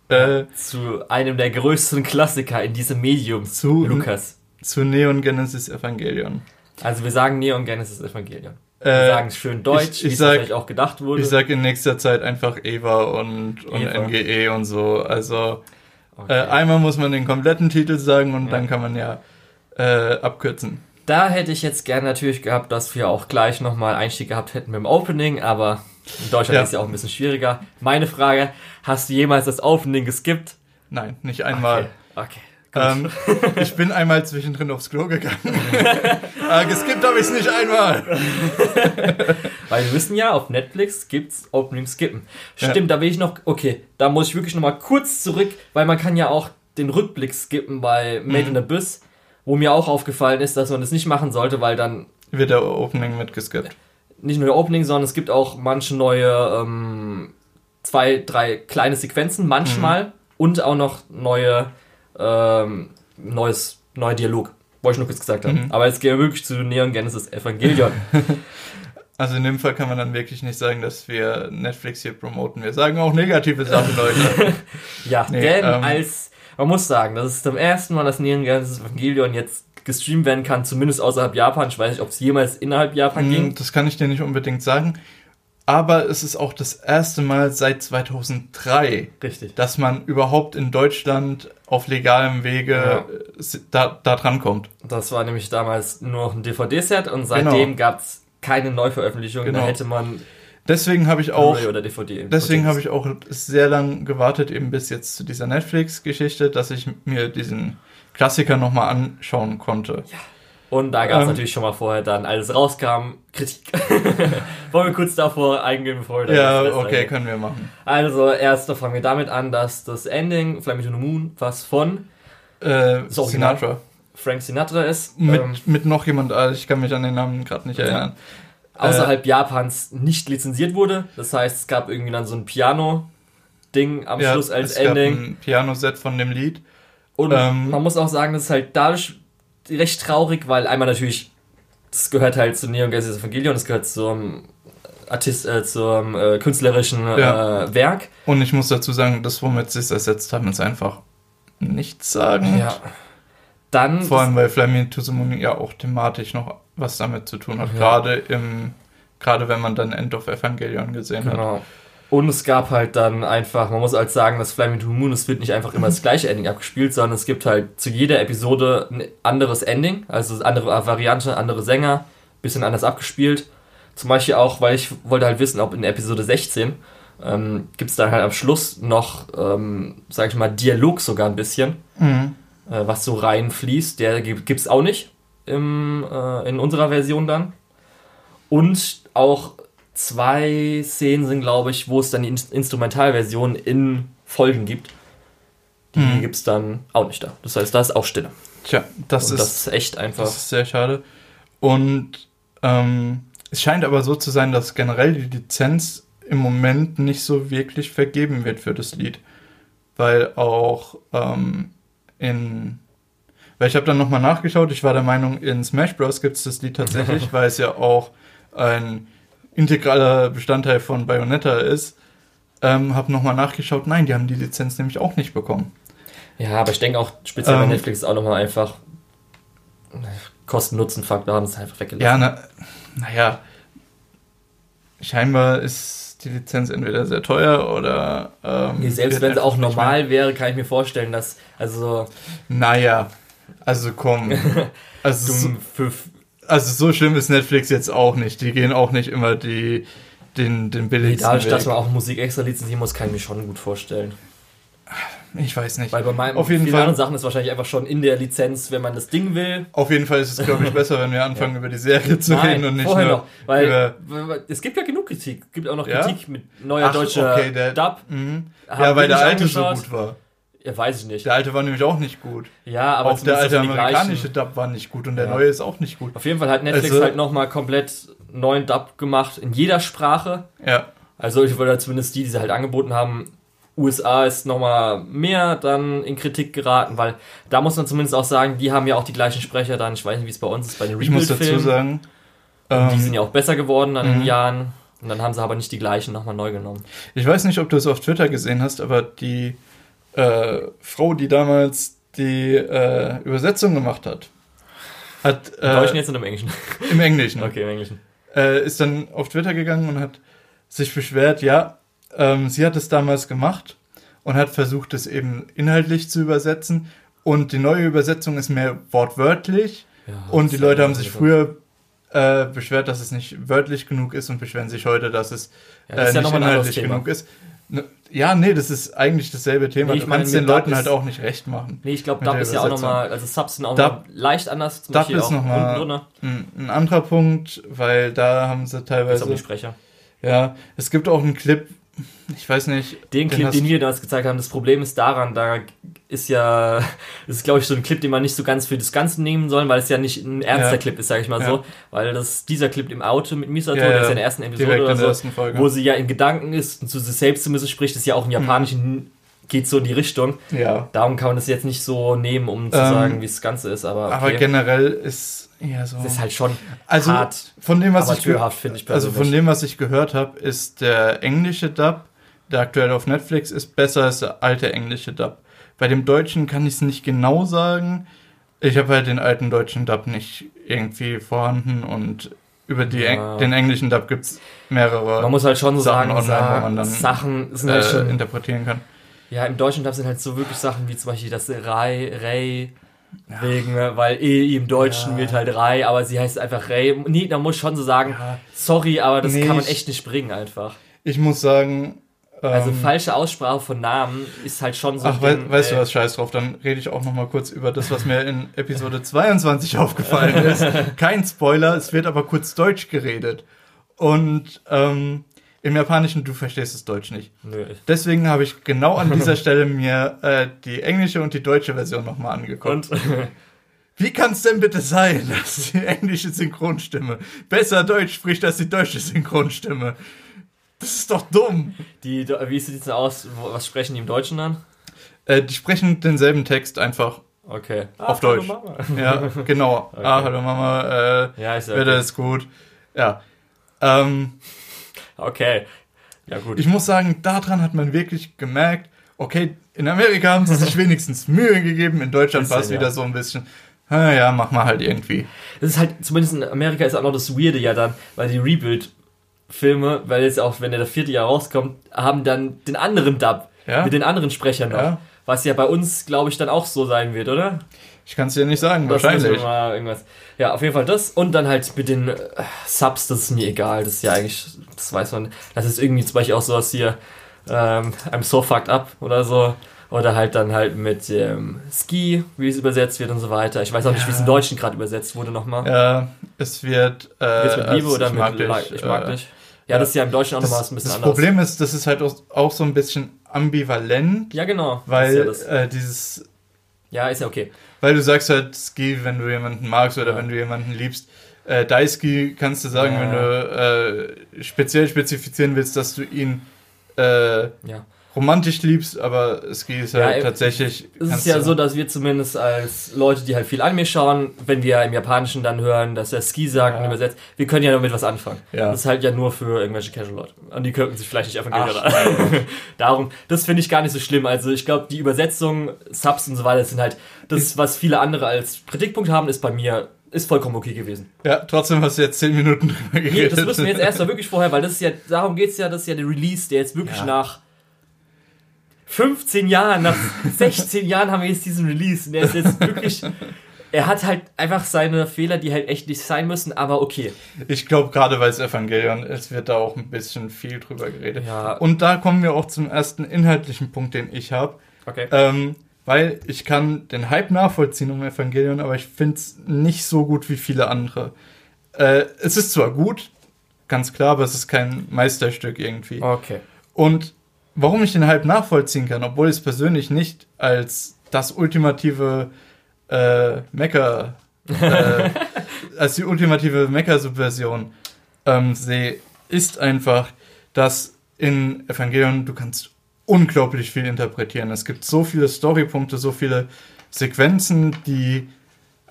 B: Äh, zu einem der größten Klassiker in diesem Medium,
A: zu Lukas. Zu Neon Genesis Evangelion.
B: Also wir sagen Neon Genesis Evangelion. Wir äh, sagen schön deutsch,
A: wie es vielleicht auch gedacht wurde. Ich sag in nächster Zeit einfach Eva und, und Eva. NGE und so. Also okay. äh, einmal muss man den kompletten Titel sagen und ja. dann kann man ja äh, abkürzen.
B: Da hätte ich jetzt gern natürlich gehabt, dass wir auch gleich nochmal Einstieg gehabt hätten mit dem Opening, aber In Deutschland ja. ist ja auch ein bisschen schwieriger. Meine Frage, hast du jemals das Opening geskippt?
A: Nein, nicht einmal. Okay. okay. Ähm, ich bin einmal zwischendrin aufs Klo gegangen. äh, geskippt habe ich es nicht einmal.
B: Weil wir wissen ja, auf Netflix gibt es Opening Skippen. Stimmt, ja. da will ich noch, okay, da muss ich wirklich noch mal kurz zurück, weil man kann ja auch den Rückblick skippen bei Made mhm. in Abyss, wo mir auch aufgefallen ist, dass man das nicht machen sollte, weil dann
A: wird der Opening mitgeskippt.
B: Nicht nur der Opening, sondern es gibt auch manche neue ähm, zwei, drei kleine Sequenzen manchmal mhm. und auch noch neue ähm, neues, neuer Dialog. Wollte ich nur kurz gesagt haben. Mhm. Aber jetzt gehen wir wirklich zu Neon Genesis Evangelion.
A: Also in dem Fall kann man dann wirklich nicht sagen, dass wir Netflix hier promoten. Wir sagen auch negative Sachen, Leute.
B: ja, nee, denn ähm, als, man muss sagen, das ist zum ersten Mal, dass Neon Genesis Evangelion jetzt gestreamt werden kann, zumindest außerhalb Japan. Ich weiß nicht, ob es jemals innerhalb Japan hm, ging.
A: Das kann ich dir nicht unbedingt sagen aber es ist auch das erste Mal seit 2003,
B: Richtig.
A: dass man überhaupt in Deutschland auf legalem Wege ja. Äh, da, da dran kommt.
B: Das war nämlich damals nur noch ein DVD-Set und seitdem genau. gab es keine Neuveröffentlichung. Genau. Da hätte man
A: deswegen habe ich auch deswegen habe ich auch sehr lang gewartet eben bis jetzt zu dieser Netflix Geschichte, dass ich mir diesen Klassiker nochmal anschauen konnte.
B: Ja. Und da gab es ähm, natürlich schon mal vorher dann, als es rauskam, Kritik. Wollen wir kurz davor eingehen, bevor wir
A: da Ja, okay, eingehen. können wir machen.
B: Also, erst fangen wir damit an, dass das Ending, Fly Me to the Moon, was von
A: äh, Sinatra.
B: Frank Sinatra ist.
A: Mit, ähm, mit noch jemand, also ich kann mich an den Namen gerade nicht erinnern.
B: Ja. Außerhalb äh, Japans nicht lizenziert wurde. Das heißt, es gab irgendwie dann so ein Piano-Ding am ja, Schluss als es Ending. Gab ein
A: Piano-Set von dem Lied.
B: Und ähm, man muss auch sagen, dass es halt dadurch recht traurig, weil einmal natürlich, das gehört halt zu Neon Genesis Evangelion, das gehört zum Artist, äh, zum äh, künstlerischen ja. äh, Werk.
A: Und ich muss dazu sagen, das, womit sie es ersetzt haben, ist einfach nichts sagen.
B: Ja. Dann.
A: Vor allem, weil Flaming to the Moon ja auch thematisch noch was damit zu tun hat. Ja. Gerade im, gerade wenn man dann End of Evangelion gesehen genau. hat.
B: Und es gab halt dann einfach, man muss halt sagen, dass Flaming to the Moon, es wird nicht einfach immer das gleiche Ending abgespielt, sondern es gibt halt zu jeder Episode ein anderes Ending, also andere Variante, andere Sänger, bisschen anders abgespielt. Zum Beispiel auch, weil ich wollte halt wissen, ob in Episode 16 ähm, gibt es dann halt am Schluss noch, ähm, sag ich mal, Dialog sogar ein bisschen, mhm. Äh, was so reinfließt. Der gibt es auch nicht im, äh, in unserer Version dann. Und auch zwei Szenen sind, glaube ich, wo es dann die Instrumentalversion in Folgen gibt. Die mhm. gibt es dann auch nicht da. Das heißt, da ist auch Stille.
A: Tja, das, ist,
B: das ist echt einfach. Das
A: ist sehr schade. Und ähm, es scheint aber so zu sein, dass generell die Lizenz im Moment nicht so wirklich vergeben wird für das Lied. Weil auch ähm, in. Weil ich habe dann nochmal nachgeschaut, ich war der Meinung, in Smash Bros. gibt es das Lied tatsächlich, weil es ja auch ein integraler Bestandteil von Bayonetta ist. Ähm, hab nochmal nachgeschaut, nein, die haben die Lizenz nämlich auch nicht bekommen.
B: Ja, aber ich denke auch, speziell ähm, bei Netflix ist auch nochmal einfach Kosten-Nutzen-Faktor haben es einfach weggelassen.
A: Ja, na, naja, scheinbar ist die Lizenz entweder sehr teuer oder.
B: Ähm, nee, selbst wenn es auch normal wäre, kann ich mir vorstellen, dass. Also.
A: Naja, also komm. Also für, also so schlimm ist Netflix jetzt auch nicht. Die gehen auch nicht immer die, den, den billigsten
B: Dadurch, Weg. dass man auch Musik extra lizenzieren muss, kann ich mir schon gut vorstellen.
A: Ich weiß nicht.
B: Weil bei meinen
A: auf jeden
B: Fall, anderen Sachen ist wahrscheinlich einfach schon in der Lizenz, wenn man das Ding will.
A: Auf jeden Fall ist es, glaube ich, besser, wenn wir anfangen, ja. über die Serie zu Nein, reden und nicht vorher nur noch.
B: Weil über es gibt ja genug Kritik. Es gibt auch noch Kritik ja? mit neuer Ach, deutscher okay, der, Dub.
A: Mhm. Ja, weil der alte so gut war.
B: Ja, weiß ich nicht.
A: Der alte war nämlich auch nicht gut.
B: Ja, aber
A: auch der alte amerikanische Dub war nicht gut und der ja. neue ist auch nicht gut.
B: Auf jeden Fall hat Netflix also, halt nochmal komplett neuen Dub gemacht in jeder Sprache.
A: Ja.
B: Also ich wollte zumindest die, die sie halt angeboten haben. USA ist nochmal mehr dann in Kritik geraten, weil da muss man zumindest auch sagen, die haben ja auch die gleichen Sprecher dann. Ich weiß nicht, wie es bei uns ist bei den
A: Rebuild-Filmen. Ich muss dazu sagen,
B: ähm, die sind ja auch besser geworden an den mhm. Jahren. Und dann haben sie aber nicht die gleichen nochmal neu genommen.
A: Ich weiß nicht, ob du es auf Twitter gesehen hast, aber die äh, Frau, die damals die äh, Übersetzung gemacht hat, hat.
B: Im Deutschen jetzt und im Englischen?
A: Im Englischen.
B: okay, im Englischen.
A: Äh, ist dann auf Twitter gegangen und hat sich beschwert, ja, ähm, sie hat es damals gemacht und hat versucht, es eben inhaltlich zu übersetzen. Und die neue Übersetzung ist mehr wortwörtlich. Ja, und die Leute haben sich früher äh, beschwert, dass es nicht wörtlich genug ist und beschweren sich heute, dass es ja, das äh, nicht ja inhaltlich genug ist. Ne, ja, nee, das ist eigentlich dasselbe Thema. Nee, ich du kannst den Leuten halt auch nicht recht machen.
B: Nee, ich glaube, Dub ist ja auch nochmal, also Subs sind auch Dub, leicht anders.
A: Zum Dub ist nochmal ein, ein anderer Punkt, weil da haben sie teilweise... Ist auch die Sprecher. Ja, es gibt auch einen Clip, ich weiß nicht.
B: Den Clip, den wir damals gezeigt haben, das Problem ist daran, da ist ja, das ist glaube ich so ein Clip, den man nicht so ganz für das Ganze nehmen soll, weil es ja nicht ein ernster ja. Clip ist, sage ich mal ja. so. Weil das, dieser Clip im Auto mit Misato, ja, der ist ja in der ersten Episode oder so, ersten wo sie ja in Gedanken ist und zu sich selbst zumindest spricht, ist ja auch im mhm. Japanischen. Geht so in die Richtung. Ja. Darum kann man das jetzt nicht so nehmen, um zu ähm, sagen, wie das Ganze ist, aber.
A: Okay. Aber generell ist ja so.
B: Das ist halt schon
A: also
B: hart.
A: Von dem, was ich, ich Also von dem, was ich gehört habe, ist der englische Dub, der aktuell auf Netflix ist, besser als der alte englische Dub. Bei dem deutschen kann ich es nicht genau sagen. Ich habe halt den alten deutschen Dub nicht irgendwie vorhanden und über ja. den englischen Dub gibt es mehrere.
B: Man muss halt schon Sachen sagen, online, wo man dann
A: Sachen halt äh, interpretieren kann.
B: Ja, im deutschen Dub sind halt so wirklich Sachen wie zum Beispiel das Rai, Ray, wegen, weil eh im Deutschen ja. wird halt Rai, aber sie heißt einfach Ray. Nee, da muss schon so sagen, ja. sorry, aber das nee, kann man echt nicht bringen einfach.
A: Ich muss sagen,
B: also ähm, falsche Aussprache von Namen ist halt schon so.
A: Ach, Ding, weißt ey. du was, scheiß drauf, dann rede ich auch noch mal kurz über das, was mir in Episode 22 aufgefallen ist. Kein Spoiler, es wird aber kurz Deutsch geredet. Und ähm, im Japanischen, du verstehst das Deutsch nicht. Nö. Deswegen habe ich genau an dieser Stelle mir äh, die englische und die deutsche Version nochmal angeguckt. Und? Wie kann es denn bitte sein, dass die englische Synchronstimme besser Deutsch spricht als die deutsche Synchronstimme? Das ist doch dumm.
B: Die, wie sieht es denn aus? Was sprechen die im Deutschen dann?
A: Äh, die sprechen denselben Text einfach.
B: Okay.
A: Auf ah, Deutsch. Mama. Ja, genau. Okay. Ah, hallo Mama. Äh, ja, ist ja okay. ist gut. Ja. Ähm,
B: okay. Ja, gut.
A: Ich muss sagen, daran hat man wirklich gemerkt, okay, in Amerika haben sie sich wenigstens Mühe gegeben, in Deutschland war es wieder ja. so ein bisschen, ah, ja, mach mal halt irgendwie.
B: Das ist halt, zumindest in Amerika ist auch noch das Weirde ja dann, weil die Rebuild Filme, weil jetzt auch, wenn der vierte Jahr rauskommt, haben dann den anderen Dub ja? mit den anderen Sprechern noch. Ja. Was ja bei uns, glaube ich, dann auch so sein wird, oder?
A: Ich kann es dir nicht sagen, das wahrscheinlich.
B: Mal irgendwas. Ja, auf jeden Fall das. Und dann halt mit den äh, Subs, das ist mir egal. Das ist ja eigentlich, das weiß man. Das ist irgendwie zum Beispiel auch sowas hier, ähm, I'm so fucked up oder so. Oder halt dann halt mit ähm, Ski, wie es übersetzt wird und so weiter. Ich weiß auch ja. nicht, wie es im Deutschen gerade übersetzt wurde nochmal.
A: Ja, es wird. Äh,
B: Jetzt mit Liebe oder mit dich, Ich mag äh, dich. Ja, das ist ja im Deutschen auch nochmal ein bisschen
A: das anders. Das Problem ist, das ist halt auch so ein bisschen ambivalent.
B: Ja, genau.
A: Weil ja äh, dieses.
B: Ja, ist ja okay.
A: Weil du sagst halt Ski, wenn du jemanden magst oder ja. wenn du jemanden liebst. Äh, Daisuke kannst du sagen, ja. wenn du äh, speziell spezifizieren willst, dass du ihn äh, ja romantisch liebst, aber Ski ist halt ja, tatsächlich.
B: Es ist ja so, dass wir zumindest als Leute, die halt viel Anime schauen, wenn wir im Japanischen dann hören, dass er Ski sagt ja. und übersetzt, wir können ja damit was anfangen. Ja. Das ist halt ja nur für irgendwelche Casual-Leute. Und die könnten sich vielleicht nicht evangelieren. Darum, das finde ich gar nicht so schlimm. Also ich glaube, die Übersetzung, Subs und so weiter sind halt das, was viele andere als Kritikpunkt haben, ist bei mir ist vollkommen okay gewesen.
A: Ja, trotzdem hast du jetzt 10 Minuten
B: drüber geredet. Nee, das müssen wir jetzt erst mal wirklich vorher, weil das ist ja, darum geht es ja, das ist ja der Release, der jetzt wirklich ja. nach 15 Jahren, nach 16 Jahren haben wir jetzt diesen Release und der ist jetzt wirklich. Er hat halt einfach seine Fehler, die halt echt nicht sein müssen, aber okay.
A: Ich glaube, gerade weil es Evangelion ist, wird da auch ein bisschen viel drüber geredet. Ja. Und da kommen wir auch zum ersten inhaltlichen Punkt, den ich habe.
B: Okay.
A: Ähm, weil ich kann den Hype nachvollziehen um Evangelion, aber ich finde es nicht so gut wie viele andere. Äh, es ist zwar gut, ganz klar, aber es ist kein Meisterstück irgendwie.
B: Okay.
A: Und warum ich den Hype nachvollziehen kann, obwohl ich es persönlich nicht als das ultimative äh, Mecha, äh, als die ultimative Mecha-Subversion ähm, sehe, ist einfach, dass in Evangelion du kannst unglaublich viel interpretieren. Es gibt so viele Storypunkte, so viele Sequenzen, die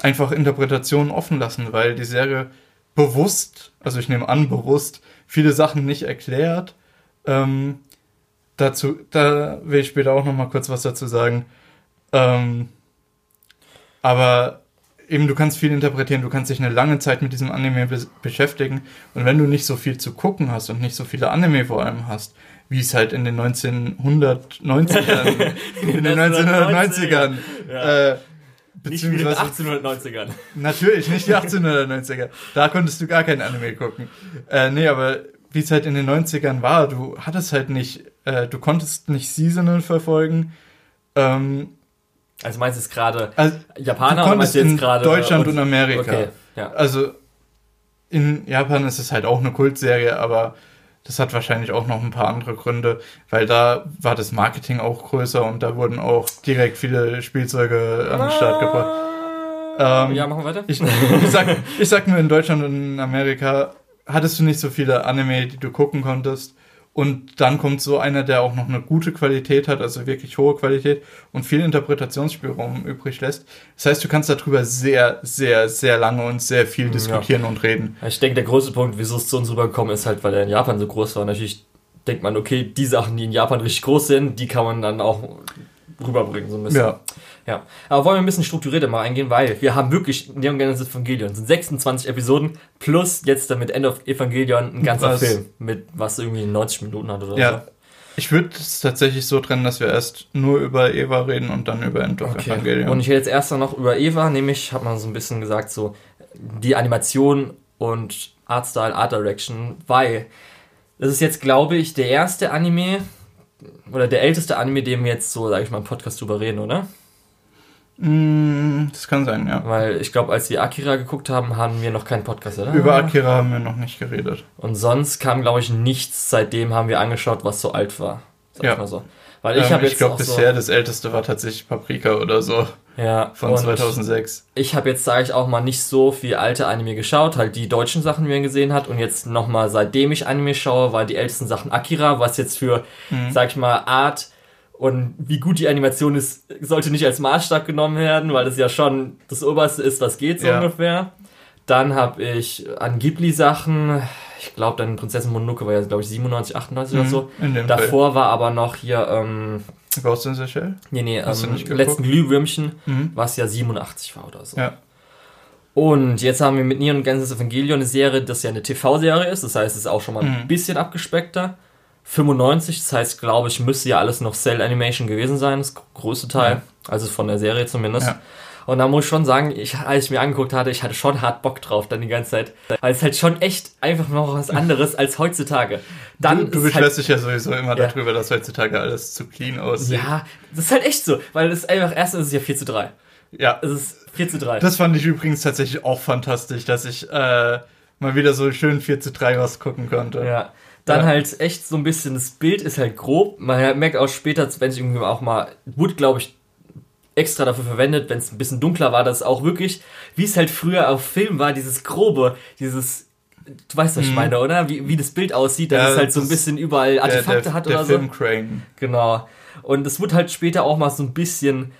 A: einfach Interpretationen offen lassen, weil die Serie bewusst, also ich nehme an, bewusst viele Sachen nicht erklärt, ähm, dazu, da will ich später auch noch mal kurz was dazu sagen. Ähm, aber eben, du kannst viel interpretieren, du kannst dich eine lange Zeit mit diesem Anime be beschäftigen. Und wenn du nicht so viel zu gucken hast und nicht so viele Anime vor allem hast, wie es halt in den 1990ern, in den 1990ern ja. äh,
B: Nicht wie in den 1890ern.
A: Natürlich, nicht die 1890er. Da konntest du gar kein Anime gucken. Äh, nee, aber wie es halt in den 90ern war, du hattest halt nicht, äh, du konntest nicht Seasonal verfolgen. Ähm,
B: also meinst du jetzt gerade also, Japaner du
A: konntest jetzt gerade Deutschland und, und Amerika. Okay, ja. Also in Japan ist es halt auch eine Kultserie, aber das hat wahrscheinlich auch noch ein paar andere Gründe, weil da war das Marketing auch größer und da wurden auch direkt viele Spielzeuge an den Start gebracht. Ähm, ja, machen wir weiter. Ich, ich, sag, ich sag nur, in Deutschland und in Amerika hattest du nicht so viele Anime, die du gucken konntest. Und dann kommt so einer, der auch noch eine gute Qualität hat, also wirklich hohe Qualität und viel Interpretationsspielraum übrig lässt. Das heißt, du kannst darüber sehr, sehr, sehr lange und sehr viel diskutieren ja. und reden.
B: Ich denke, der größte Punkt, wieso es zu uns rübergekommen ist, halt, weil er in Japan so groß war. Natürlich denkt man, okay, die Sachen, die in Japan richtig groß sind, die kann man dann auch rüberbringen, so ein bisschen. Ja. Ja, aber wollen wir ein bisschen strukturierter mal eingehen, weil wir haben wirklich Neon Genesis Evangelion, sind 26 Episoden plus jetzt damit End of Evangelion ein ganzer was? Film mit was irgendwie 90 Minuten hat oder ja. so.
A: Ich würde es tatsächlich so trennen, dass wir erst nur über Eva reden und dann über End of okay.
B: Evangelion. Und ich rede jetzt erst noch über Eva, nämlich, hat man so ein bisschen gesagt, so die Animation und Artstyle, Art Direction, weil das ist jetzt, glaube ich, der erste Anime oder der älteste Anime, dem wir jetzt so, sage ich mal, im Podcast drüber reden, oder?
A: Mm, das kann sein, ja.
B: Weil ich glaube, als wir Akira geguckt haben, haben wir noch keinen Podcast, oder?
A: Über Akira haben wir noch nicht geredet.
B: Und sonst kam, glaube ich, nichts. Seitdem haben wir angeschaut, was so alt war. Sag ja. ich mal so.
A: Weil ich ähm, habe jetzt. Ich glaube, bisher so das älteste war tatsächlich Paprika oder so.
B: Ja.
A: Von 2006.
B: Ich habe jetzt, sage ich auch mal, nicht so viel alte Anime geschaut. Halt die deutschen Sachen, die man gesehen hat. Und jetzt nochmal, seitdem ich Anime schaue, war die ältesten Sachen Akira, was jetzt für, mhm. sag ich mal, Art und wie gut die Animation ist, sollte nicht als Maßstab genommen werden, weil das ja schon das Oberste ist, was geht so ja. ungefähr. Dann habe ich an Ghibli-Sachen, ich glaube, dann Prinzessin Mononoke war ja, glaube ich, 97, 98 mhm, oder so. Davor Fall. war aber noch hier, ähm,
A: Ghost in the Shell?
B: Nee, nee, ähm, letzten Glühwürmchen, mhm. was ja 87 war oder so. Ja. Und jetzt haben wir mit Neon Genesis Evangelion eine Serie, das ja eine TV-Serie ist, das heißt, es ist auch schon mal ein mhm. bisschen abgespeckter. 95, das heißt, glaube ich, müsste ja alles noch Cell Animation gewesen sein, das größte Teil, ja. also von der Serie zumindest. Ja. Und da muss ich schon sagen, ich, als ich mir angeguckt hatte, ich hatte schon hart Bock drauf dann die ganze Zeit. Weil es halt schon echt einfach noch was anderes als heutzutage.
A: Dann du, du beschwerst halt, dich ja sowieso immer ja. darüber, dass heutzutage alles zu clean aussieht.
B: Ja, das ist halt echt so, weil es einfach, erstens ist es ja 4 zu 3.
A: Ja.
B: Es ist 4 zu 3.
A: Das fand ich übrigens tatsächlich auch fantastisch, dass ich äh, mal wieder so schön 4 zu 3 was gucken konnte.
B: Ja. Dann ja. halt echt so ein bisschen, das Bild ist halt grob. Man merkt auch später, wenn es irgendwie auch mal, wurde glaube ich extra dafür verwendet, wenn es ein bisschen dunkler war, dass es auch wirklich, wie es halt früher auf Film war, dieses grobe, dieses Du weißt, was ich mhm. meine, oder? Wie, wie das Bild aussieht, dass ja, es halt so ein bisschen überall Artefakte der, der, hat oder der so. Filmcrane. Genau. Und es wurde halt später auch mal so ein bisschen,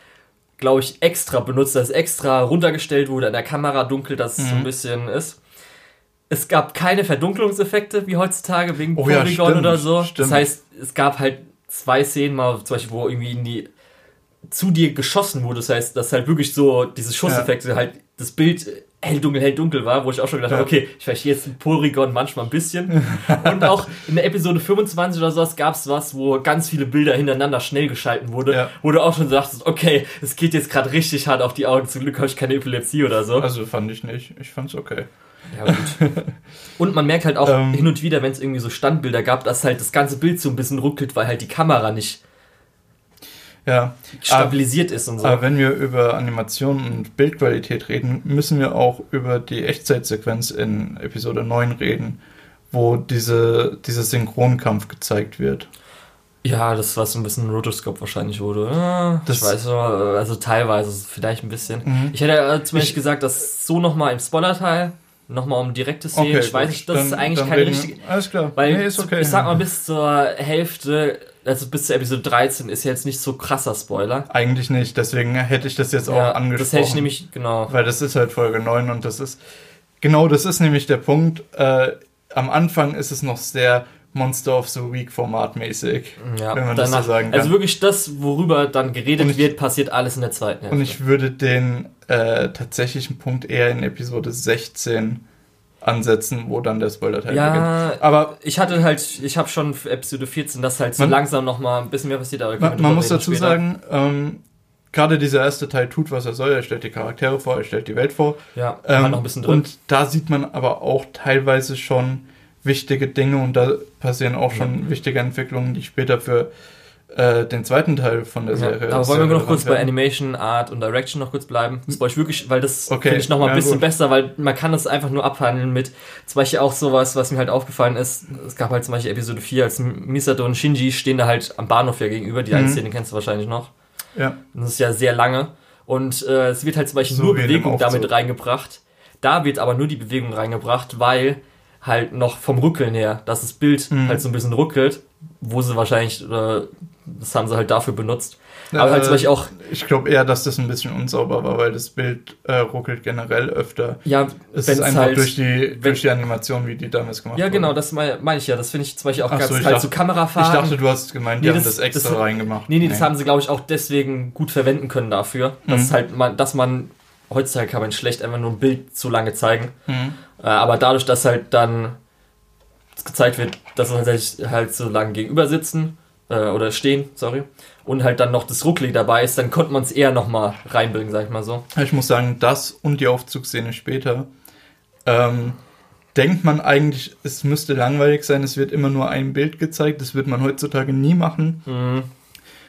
B: glaube ich, extra benutzt, dass es extra runtergestellt wurde an der Kamera dunkel, dass es mhm. so ein mhm. bisschen ist es gab keine Verdunklungseffekte wie heutzutage wegen oh, Polygon ja, oder so. Stimmt. Das heißt, es gab halt zwei Szenen mal, zum Beispiel, wo irgendwie in die zu dir geschossen wurde. Das heißt, dass halt wirklich so diese Schusseffekte ja. halt das Bild hell dunkel, hell dunkel war, wo ich auch schon gedacht ja. habe, okay, ich verstehe jetzt ein Polygon manchmal ein bisschen. Und auch in der Episode 25 oder sowas gab es was, wo ganz viele Bilder hintereinander schnell geschalten wurde, ja. wo du auch schon sagst, okay, es geht jetzt gerade richtig hart auf die Augen. Zum Glück habe ich keine Epilepsie oder so.
A: Also fand ich nicht. Ich fand's okay.
B: Ja, gut. Und man merkt halt auch ähm, hin und wieder, wenn es irgendwie so Standbilder gab, dass halt das ganze Bild so ein bisschen ruckelt, weil halt die Kamera nicht
A: ja,
B: stabilisiert aber, ist und so.
A: Aber wenn wir über Animation und Bildqualität reden, müssen wir auch über die Echtzeitsequenz in Episode 9 reden, wo diese, dieser Synchronkampf gezeigt wird.
B: Ja, das war so ein bisschen Rotoscope wahrscheinlich wurde. Ja, das ich weiß noch, also teilweise vielleicht ein bisschen. Mhm. Ich hätte äh, zum Beispiel ich, gesagt, dass so nochmal im Spoiler-Teil Nochmal um direkte Szenen. Okay, ich weiß nicht, das dann, ist eigentlich keine richtige.
A: Alles klar.
B: Weil nee, ist okay. ich sag mal, bis zur Hälfte, also bis zur Episode 13 ist jetzt nicht so krasser Spoiler.
A: Eigentlich nicht, deswegen hätte ich das jetzt ja, auch angesprochen. Das hätte ich
B: nämlich, genau.
A: Weil das ist halt Folge 9 und das ist. Genau, das ist nämlich der Punkt. Äh, am Anfang ist es noch sehr Monster of the Week formatmäßig,
B: ja, wenn man danach, das so sagen kann. Also wirklich das, worüber dann geredet ich, wird, passiert alles in der zweiten
A: Hälfte. Und ich würde den äh, tatsächlichen Punkt eher in Episode 16 ansetzen, wo dann der Spoiler-Teil
B: ja, beginnt. Aber ich hatte halt, ich habe schon für Episode 14, dass halt so man, langsam noch mal ein bisschen mehr passiert.
A: Aber man, man muss dazu später. sagen, ähm, gerade dieser erste Teil tut, was er soll. Er stellt die Charaktere vor, er stellt die Welt vor. Ja, ähm, noch ein bisschen drin. Und da sieht man aber auch teilweise schon wichtige Dinge und da passieren auch schon ja. wichtige Entwicklungen, die später für äh, den zweiten Teil von der Serie.
B: aber wollen wir noch kurz bei Animation, Art und Direction noch kurz bleiben? Das brauche ich wirklich, weil das okay. finde ich noch mal ein ja, bisschen gut. besser, weil man kann das einfach nur abhandeln mit zum Beispiel auch sowas, was mir halt aufgefallen ist. Es gab halt zum Beispiel Episode 4, als Misato und Shinji stehen da halt am Bahnhof ja gegenüber. Die mhm. eine Szene kennst du wahrscheinlich noch. Ja. Das ist ja sehr lange. Und äh, es wird halt zum Beispiel so nur Bewegung damit reingebracht. Da wird aber nur die Bewegung reingebracht, weil halt noch vom Rückeln her, dass das Bild mhm. halt so ein bisschen ruckelt, wo sie wahrscheinlich, äh, das haben sie halt dafür benutzt.
A: Aber halt zum Beispiel auch. Ich glaube eher, dass das ein bisschen unsauber war, weil das Bild äh, ruckelt generell öfter. Ja, es ist einfach
B: halt, durch, die, durch die Animation, wie die damals gemacht Ja, genau, das meine mein ich ja. Das finde ich zum Beispiel auch Ach ganz so, halt so Kamerafahren. Ich dachte, du hast gemeint, die nee, haben das, das extra das, reingemacht. Nee, nee, nee, das haben sie, glaube ich, auch deswegen gut verwenden können dafür. Mhm. Dass halt man, dass man heutzutage kann man schlecht einfach nur ein Bild zu lange zeigen. Mhm. Äh, aber dadurch, dass halt dann gezeigt wird, dass man sich halt so lange gegenüber sitzen äh, oder stehen, sorry, und halt dann noch das Ruckli dabei ist, dann konnte man es eher nochmal reinbringen, sag ich mal so.
A: Ich muss sagen, das und die Aufzugsszene später, ähm, denkt man eigentlich, es müsste langweilig sein, es wird immer nur ein Bild gezeigt, das wird man heutzutage nie machen. Mhm.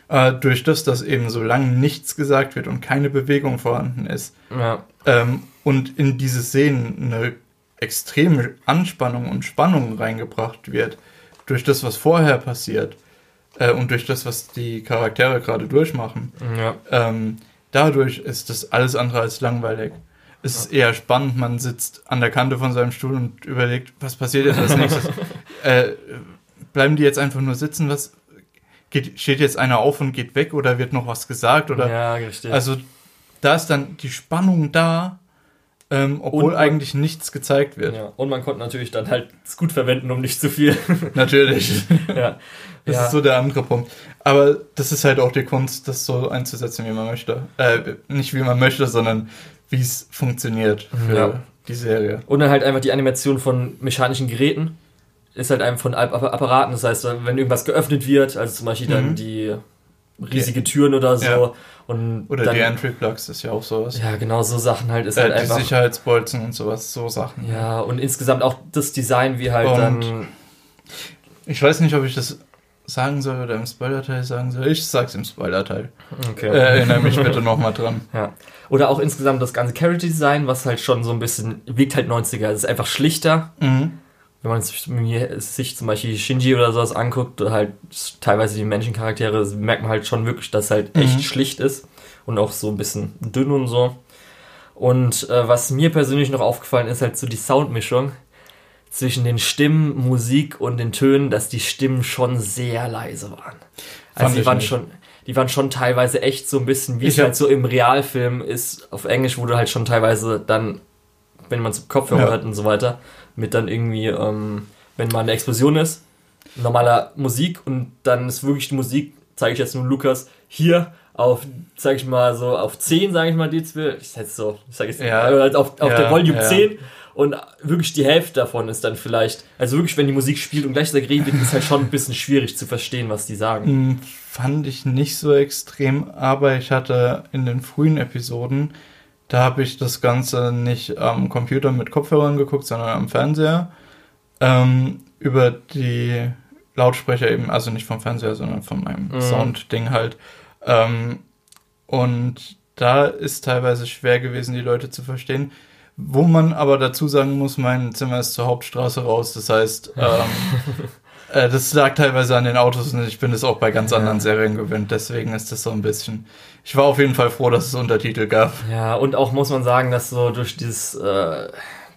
A: Äh, durch das, dass eben so lange nichts gesagt wird und keine Bewegung vorhanden ist. Ja. Ähm, und in diese Szenen eine extreme Anspannung und Spannung reingebracht wird, durch das, was vorher passiert äh, und durch das, was die Charaktere gerade durchmachen. Ja. Ähm, dadurch ist das alles andere als langweilig. Es ja. ist eher spannend, man sitzt an der Kante von seinem Stuhl und überlegt, was passiert jetzt als nächstes. äh, bleiben die jetzt einfach nur sitzen, was geht, steht jetzt einer auf und geht weg oder wird noch was gesagt oder ja, richtig. also da ist dann die Spannung da ähm, obwohl man, eigentlich nichts gezeigt wird.
B: Ja, und man konnte natürlich dann halt es gut verwenden, um nicht zu viel. natürlich.
A: ja. Das ja. ist so der andere Punkt. Aber das ist halt auch die Kunst, das so einzusetzen, wie man möchte. Äh, nicht wie man möchte, sondern wie es funktioniert für ja. die Serie.
B: Und dann halt einfach die Animation von mechanischen Geräten. Ist halt einfach von Apparaten. Das heißt, wenn irgendwas geöffnet wird, also zum Beispiel mhm. dann die riesige Türen oder so. Ja. Und
A: oder dann, die Entry Plugs ist ja auch sowas.
B: Ja, genau, so Sachen halt ist äh, halt
A: die einfach. Sicherheitsbolzen und sowas, so Sachen.
B: Ja, und insgesamt auch das Design, wie halt und dann.
A: Ich weiß nicht, ob ich das sagen soll oder im Spoiler-Teil sagen soll. Ich sag's im Spoiler-Teil. Okay. Äh, erinnere mich bitte nochmal dran.
B: Ja. Oder auch insgesamt das ganze Character-Design, was halt schon so ein bisschen, wirkt halt 90er. Es ist einfach schlichter. Mhm wenn man sich zum Beispiel Shinji oder sowas anguckt, halt teilweise die Menschencharaktere, merkt man halt schon wirklich, dass halt mhm. echt schlicht ist und auch so ein bisschen dünn und so. Und äh, was mir persönlich noch aufgefallen ist, halt so die Soundmischung zwischen den Stimmen, Musik und den Tönen, dass die Stimmen schon sehr leise waren. Also die waren nicht. schon, die waren schon teilweise echt so ein bisschen, wie ich es halt so im Realfilm ist, auf Englisch, wo du halt schon teilweise dann, wenn man es Kopfhörer ja. hat und so weiter, mit dann irgendwie, ähm, wenn mal eine Explosion ist, normaler Musik und dann ist wirklich die Musik, zeige ich jetzt nur Lukas, hier auf, sag ich mal, so auf 10, sage ich mal, Dezibel, ich setze so, ich sage jetzt ja, also auf, auf ja, der Volume ja. 10 und wirklich die Hälfte davon ist dann vielleicht, also wirklich, wenn die Musik spielt und gleichzeitig redet, ist halt schon ein bisschen schwierig zu verstehen, was die sagen.
A: Hm, fand ich nicht so extrem, aber ich hatte in den frühen Episoden da habe ich das Ganze nicht am Computer mit Kopfhörern geguckt, sondern am Fernseher. Ähm, über die Lautsprecher eben, also nicht vom Fernseher, sondern von meinem mhm. Sound-Ding halt. Ähm, und da ist teilweise schwer gewesen, die Leute zu verstehen. Wo man aber dazu sagen muss, mein Zimmer ist zur Hauptstraße raus. Das heißt, ähm, Äh, das lag teilweise an den Autos und ich bin es auch bei ganz anderen Serien gewöhnt. Deswegen ist das so ein bisschen. Ich war auf jeden Fall froh, dass es Untertitel gab.
B: Ja, und auch muss man sagen, dass so durch dieses. Äh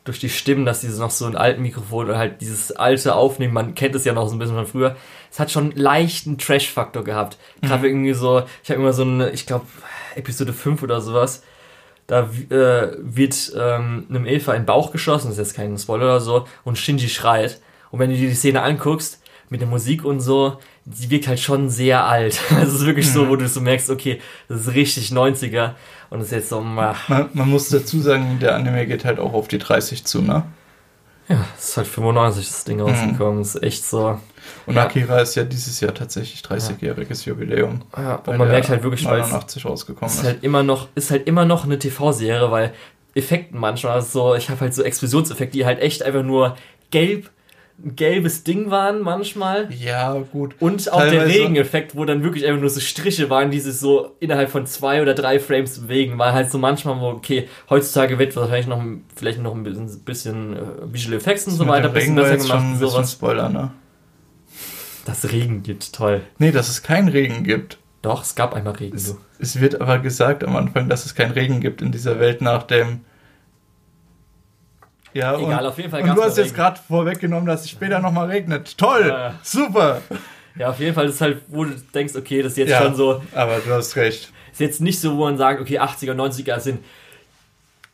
B: durch die Stimmen, dass dieses noch so ein alten Mikrofon oder halt dieses alte Aufnehmen, man kennt es ja noch so ein bisschen von früher, es hat schon leichten Trash-Faktor gehabt. Gerade mhm. irgendwie so, ich habe immer so eine, ich glaube, Episode 5 oder sowas, da äh, wird ähm, einem Elfer in den Bauch geschossen, das ist jetzt kein Spoiler oder so, und Shinji schreit. Und wenn du dir die Szene anguckst, mit der Musik und so, die wirkt halt schon sehr alt. Also es ist wirklich so, mhm. wo du so merkst, okay, das ist richtig 90er und es ist jetzt so.
A: Man, man muss dazu sagen, der Anime geht halt auch auf die 30 zu, ne?
B: Ja, es ist halt 95 das Ding rausgekommen. Mhm. Ist echt so.
A: Und ja. Akira ist ja dieses Jahr tatsächlich 30-jähriges Jubiläum.
B: Ja, und man merkt halt wirklich, weil 89 rausgekommen ist. Halt immer noch, ist halt immer noch eine TV-Serie, weil Effekten manchmal also so, ich habe halt so Explosionseffekte, die halt echt einfach nur gelb gelbes Ding waren manchmal.
A: Ja, gut.
B: Und auch Teilweise. der Regeneffekt, wo dann wirklich einfach nur so Striche waren, die sich so innerhalb von zwei oder drei Frames bewegen, war halt so manchmal, wo, okay, heutzutage wird wahrscheinlich noch vielleicht noch ein bisschen, bisschen uh, Visual Effects und so weiter, ein bisschen besser gemacht. Schon ein bisschen Spoiler, ne? Dass Regen gibt, toll.
A: Nee, dass es keinen Regen gibt.
B: Doch, es gab einmal Regen.
A: Es, es wird aber gesagt am Anfang, dass es keinen Regen gibt in dieser Welt nach dem ja, Egal, auf jeden Fall. Und du hast jetzt gerade vorweggenommen, dass es später nochmal regnet. Toll! Ja. Super!
B: Ja, auf jeden Fall ist es halt, wo du denkst, okay, das ist jetzt ja, schon so.
A: Aber du hast recht.
B: Ist jetzt nicht so, wo man sagt, okay, 80er, 90er sind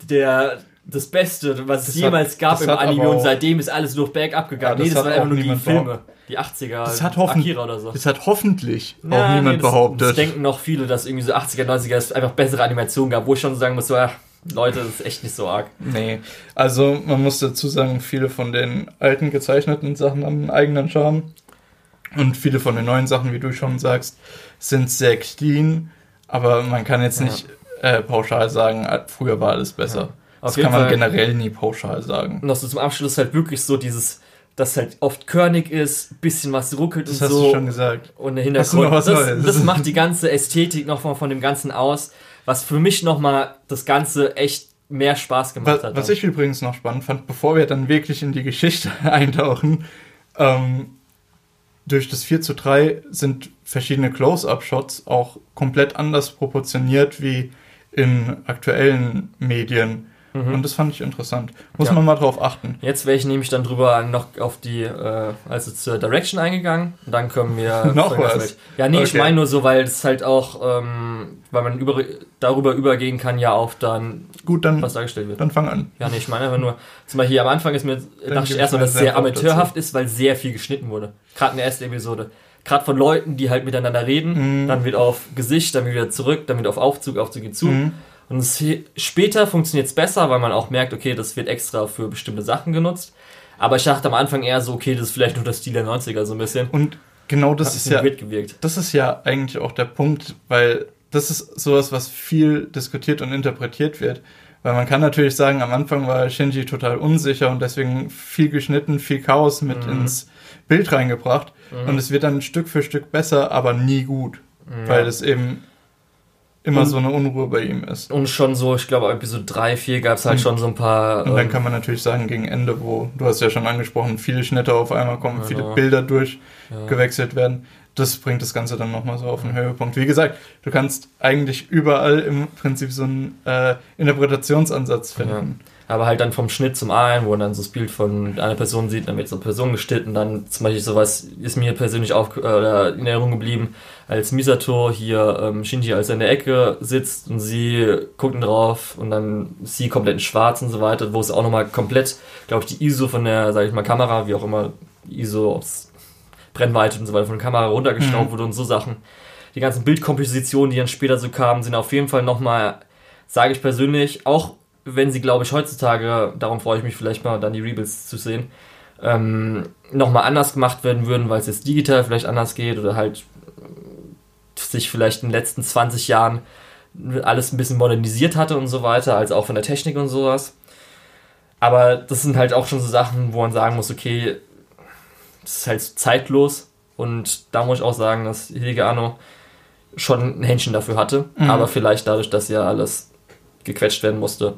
B: der, das Beste, was das es jemals hat, gab im Anime und seitdem ist alles nur bergab gegangen. Ja, nee, das waren einfach nur die Filme. Die 80er,
A: das hat Akira oder so. Das hat hoffentlich ja, auch niemand nee, das, behauptet. Das
B: denken noch viele, dass irgendwie so 80er, 90er es einfach bessere Animationen gab, wo ich schon sagen muss, so, ach, Leute, das ist echt nicht so arg.
A: Nee, also man muss dazu sagen, viele von den alten gezeichneten Sachen haben einen eigenen Charme. Und viele von den neuen Sachen, wie du schon sagst, sind sehr clean. Aber man kann jetzt ja. nicht äh, pauschal sagen, äh, früher war alles besser. Ja. das kann man Fall. generell nie pauschal sagen.
B: Und noch so zum Abschluss halt wirklich so dieses, dass halt oft körnig ist, bisschen was ruckelt
A: das
B: und so.
A: Das hast du schon gesagt.
B: Und der Hintergrund. Das, das, macht die ganze Ästhetik noch von, von dem Ganzen aus was für mich nochmal das Ganze echt mehr Spaß gemacht
A: was,
B: hat.
A: Was ich übrigens noch spannend fand, bevor wir dann wirklich in die Geschichte eintauchen, ähm, durch das 4 zu 3 sind verschiedene Close-Up-Shots auch komplett anders proportioniert wie in aktuellen Medien. Mhm. Und das fand ich interessant. Muss ja. man mal drauf achten.
B: Jetzt wäre ich nämlich dann drüber noch auf die, äh, also zur Direction eingegangen. Und dann können wir.
A: noch was?
B: Ja, nee, okay. ich meine nur so, weil es halt auch, ähm, weil man über, darüber übergehen kann, ja auf dann,
A: Gut, dann,
B: was dargestellt wird.
A: Dann fang an.
B: Ja, nee, ich meine einfach nur, zum Beispiel hier am Anfang ist mir, dachte ich erstmal, dass es sehr amateurhaft dazu. ist, weil sehr viel geschnitten wurde. Gerade in der ersten Episode gerade von Leuten, die halt miteinander reden, mhm. dann wird auf Gesicht, dann wieder zurück, dann wieder auf Aufzug, Aufzug geht zu. Mhm. Und es, später funktioniert es besser, weil man auch merkt, okay, das wird extra für bestimmte Sachen genutzt. Aber ich dachte am Anfang eher so, okay, das ist vielleicht nur das Stil der 90er so ein bisschen.
A: Und genau das ist ja, das ist ja eigentlich auch der Punkt, weil das ist sowas, was viel diskutiert und interpretiert wird. Weil man kann natürlich sagen, am Anfang war Shinji total unsicher und deswegen viel geschnitten, viel Chaos mit mhm. ins Bild reingebracht. Mhm. Und es wird dann Stück für Stück besser, aber nie gut. Mhm. Weil es eben immer und, so eine Unruhe bei ihm ist.
B: Und schon so, ich glaube, Episode 3, 4 gab es halt und, schon so ein paar.
A: Und dann ähm, kann man natürlich sagen, gegen Ende, wo, du hast ja schon angesprochen, viele Schnitte auf einmal kommen, ja, viele Bilder durchgewechselt ja. werden. Das bringt das Ganze dann nochmal so auf den Höhepunkt. Wie gesagt, du kannst eigentlich überall im Prinzip so einen äh, Interpretationsansatz finden. Ja
B: aber halt dann vom Schnitt zum einen, wo man dann so das Bild von einer Person sieht, dann wird so eine Person geschnitten, dann zum Beispiel sowas ist mir persönlich auf, äh, in Erinnerung geblieben, als Misato hier ähm, Shinji als er in der Ecke sitzt und sie gucken drauf und dann sie komplett in schwarz und so weiter, wo es auch nochmal komplett, glaube ich, die ISO von der, sag ich mal, Kamera, wie auch immer, ISO, Brennweite und so weiter von der Kamera runtergeschraubt mhm. wurde und so Sachen. Die ganzen Bildkompositionen, die dann später so kamen, sind auf jeden Fall nochmal, sage ich persönlich, auch wenn sie, glaube ich, heutzutage, darum freue ich mich vielleicht mal, dann die Rebuilds zu sehen, ähm, nochmal anders gemacht werden würden, weil es jetzt digital vielleicht anders geht oder halt sich vielleicht in den letzten 20 Jahren alles ein bisschen modernisiert hatte und so weiter, als auch von der Technik und sowas. Aber das sind halt auch schon so Sachen, wo man sagen muss, okay, das ist halt zeitlos und da muss ich auch sagen, dass Hidege Anno schon ein Händchen dafür hatte, mhm. aber vielleicht dadurch, dass ja alles gequetscht werden musste,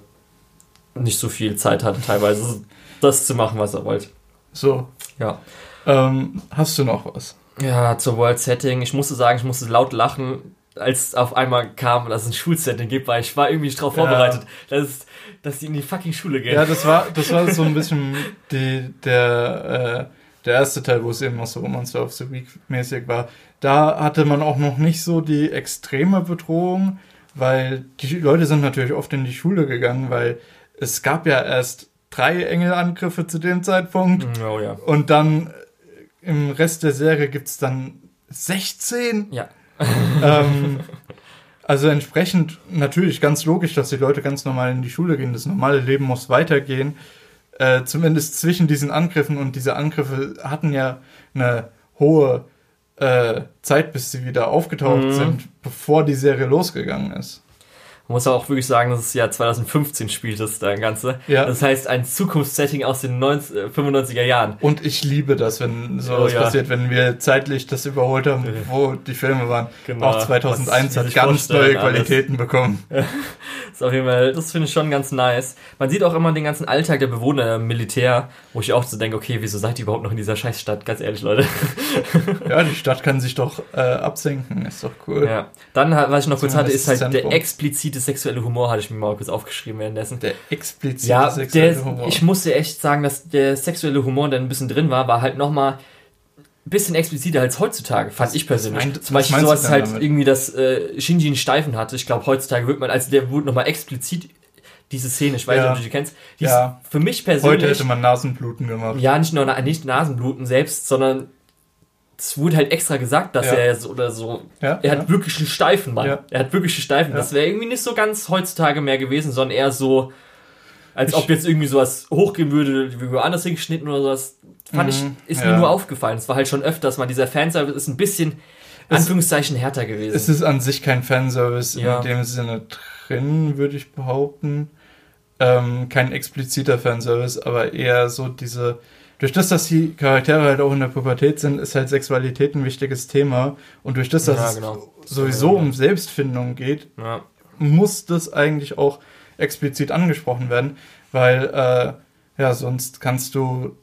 B: nicht so viel Zeit hatte, teilweise das zu machen, was er wollte.
A: So.
B: Ja.
A: Ähm, hast du noch was?
B: Ja, zur World Setting. Ich musste sagen, ich musste laut lachen, als auf einmal kam, dass es ein Schulsetting gibt, weil ich war irgendwie nicht darauf ja. vorbereitet, dass, dass die in die fucking Schule gehen.
A: Ja, das war, das war so ein bisschen die, der, äh, der erste Teil, wo es eben noch so Monster of the Week mäßig war. Da hatte man auch noch nicht so die extreme Bedrohung, weil die Leute sind natürlich oft in die Schule gegangen, weil es gab ja erst drei Engelangriffe zu dem Zeitpunkt.
B: Mm, oh ja.
A: Und dann äh, im Rest der Serie gibt es dann 16.
B: Ja.
A: ähm, also entsprechend natürlich ganz logisch, dass die Leute ganz normal in die Schule gehen. Das normale Leben muss weitergehen. äh, zumindest zwischen diesen Angriffen und diese Angriffe hatten ja eine hohe äh, Zeit, bis sie wieder aufgetaucht mhm. sind, bevor die Serie losgegangen ist.
B: Man muss auch wirklich sagen, dass es ja 2015 spielt, das da Ganze. Ja. Das heißt, ein Zukunftssetting aus den 90, äh, 95er Jahren.
A: Und ich liebe das, wenn sowas oh, ja. passiert, wenn wir zeitlich das überholt haben, wo die Filme waren. Genau. Auch 2001 hat ganz neue Qualitäten alles. bekommen.
B: ist auf jeden Fall, das finde ich schon ganz nice. Man sieht auch immer den ganzen Alltag der Bewohner im Militär, wo ich auch so denke, okay, wieso seid ihr überhaupt noch in dieser Scheißstadt? Ganz ehrlich, Leute.
A: ja, die Stadt kann sich doch äh, absenken, ist doch cool.
B: Ja. Dann, was ich noch kurz hatte, ist halt Zentrum. der explizite explizite sexuelle Humor hatte ich mir mal kurz aufgeschrieben währenddessen. Der explizite ja, sexuelle der, Humor. Ich musste echt sagen, dass der sexuelle Humor, der ein bisschen drin war, war halt nochmal ein bisschen expliziter als heutzutage, fand was, ich persönlich. Mein, Zum Beispiel sowas halt damit? irgendwie, dass äh, Shinji einen Steifen hatte. Ich glaube, heutzutage wird man, also der wurde nochmal explizit diese Szene, ich weiß nicht, ja. ob du die kennst, die ja. ist für mich
A: persönlich. Heute hätte man Nasenbluten gemacht.
B: Ja, nicht nur nicht Nasenbluten selbst, sondern es wurde halt extra gesagt, dass ja. er so oder so. Ja, er hat ja. wirklich einen Steifen, Mann. Er hat wirklich einen Steifen. Das wäre irgendwie nicht so ganz heutzutage mehr gewesen, sondern eher so, als ich ob jetzt irgendwie sowas hochgehen würde, wie woanders hingeschnitten oder sowas. Fand mhm, ich, ist mir nur aufgefallen. Es war halt schon öfters mal, dieser Fanservice ist ein bisschen, Anführungszeichen, härter gewesen.
A: Es ist an sich kein Fanservice in dem Sinne drin, würde ich behaupten. Ähm, kein expliziter Fanservice, aber eher so diese durch das, dass die Charaktere halt auch in der Pubertät sind, ist halt Sexualität ein wichtiges Thema. Und durch das, dass ja, genau. es sowieso um Selbstfindung geht, ja. muss das eigentlich auch explizit angesprochen werden, weil äh, ja, sonst kannst du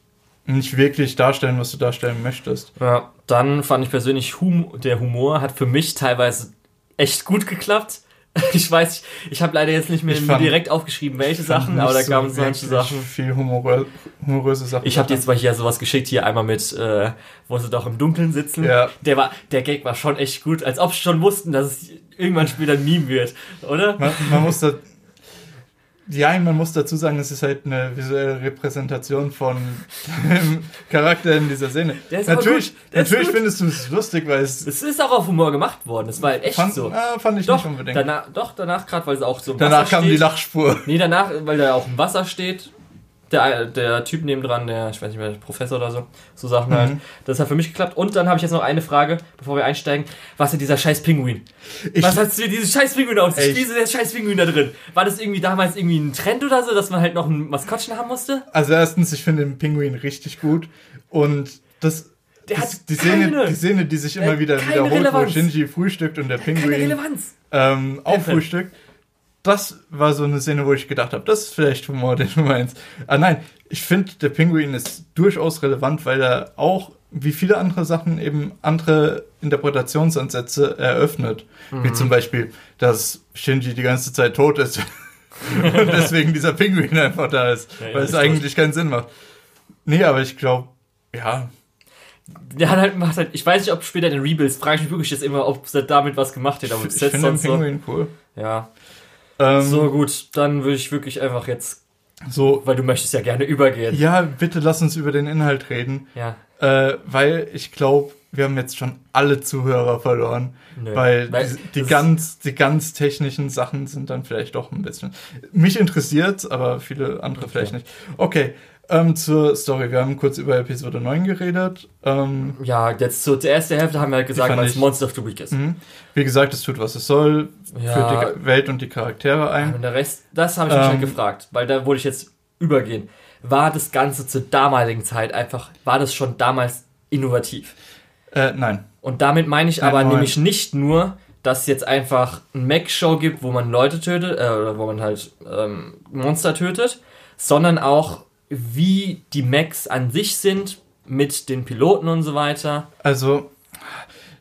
A: nicht wirklich darstellen, was du darstellen möchtest.
B: Ja, dann fand ich persönlich, hum der Humor hat für mich teilweise echt gut geklappt. Ich weiß, ich habe leider jetzt nicht mehr direkt aufgeschrieben, welche Sachen, aber da so kamen solche Sachen.
A: Viel humorö humoröse Sachen.
B: Ich habe dir jetzt mal hier sowas geschickt, hier einmal mit, äh, wo sie doch im Dunkeln sitzen. Ja. Der war, der Gag war schon echt gut, als ob sie schon wussten, dass es irgendwann später ein Meme wird, oder?
A: Man, man muss da ja, man muss dazu sagen, es ist halt eine visuelle Repräsentation von dem Charakter in dieser Szene. natürlich natürlich findest du es lustig, weil es.
B: Es ist auch auf Humor gemacht worden. Es war halt echt
A: fand,
B: so.
A: Ah, fand ich doch, nicht unbedingt.
B: Danach, doch, danach gerade, weil es auch so.
A: Danach kam steht. die Lachspur.
B: Nee, danach, weil da auch im Wasser steht der, der Typ nebendran, der, ich weiß nicht mehr, Professor oder so, so Sachen halt. mhm. Das hat für mich geklappt. Und dann habe ich jetzt noch eine Frage, bevor wir einsteigen. Was ist dieser scheiß Pinguin? Ich was hat dieses scheiß Pinguin aus? Ich spieße der scheiß Pinguin da drin. War das irgendwie damals irgendwie ein Trend oder so, dass man halt noch ein Maskottchen haben musste?
A: Also erstens, ich finde den Pinguin richtig gut. Und das, der hat die, Szene, die Szene, die sich immer wieder wiederholt, Relevanz. wo Shinji frühstückt und der, der Pinguin ähm, auch frühstückt das war so eine Szene, wo ich gedacht habe, das ist vielleicht Humor, den du meinst. Ah nein, ich finde, der Pinguin ist durchaus relevant, weil er auch, wie viele andere Sachen, eben andere Interpretationsansätze eröffnet. Mhm. Wie zum Beispiel, dass Shinji die ganze Zeit tot ist und deswegen dieser Pinguin einfach da ist, ja, weil es eigentlich keinen Sinn macht. Nee, aber ich glaube, ja,
B: der hat halt, macht halt, ich weiß nicht, ob später den Rebuilds, frage ich mich wirklich jetzt immer, ob er damit was gemacht hat, aber bis
A: jetzt sonst den Pinguin so, cool.
B: Ja, ähm, so gut, dann würde ich wirklich einfach jetzt so, weil du möchtest ja gerne übergehen.
A: Ja, bitte lass uns über den Inhalt reden.
B: Ja.
A: Äh, weil ich glaube, wir haben jetzt schon alle Zuhörer verloren. Nö. Weil, weil die, die ganz, die ganz technischen Sachen sind dann vielleicht doch ein bisschen. Mich interessiert, aber viele andere okay. vielleicht nicht. Okay, ähm, zur Story. Wir haben kurz über Episode 9 geredet. Ähm,
B: ja, jetzt zur ersten Hälfte haben wir halt gesagt, was Monster of the Week ist. Mhm.
A: Wie gesagt, es tut, was es soll, ja. führt die Welt und die Charaktere ein.
B: Und der Rest, das habe ich mich halt ähm, halt gefragt, weil da wollte ich jetzt übergehen. War das Ganze zur damaligen Zeit einfach, war das schon damals innovativ?
A: Äh, nein.
B: Und damit meine ich nein, aber nein. nämlich nicht nur, dass es jetzt einfach ein Mac-Show gibt, wo man Leute tötet, äh, oder wo man halt ähm, Monster tötet, sondern auch wie die Macs an sich sind mit den Piloten und so weiter.
A: Also,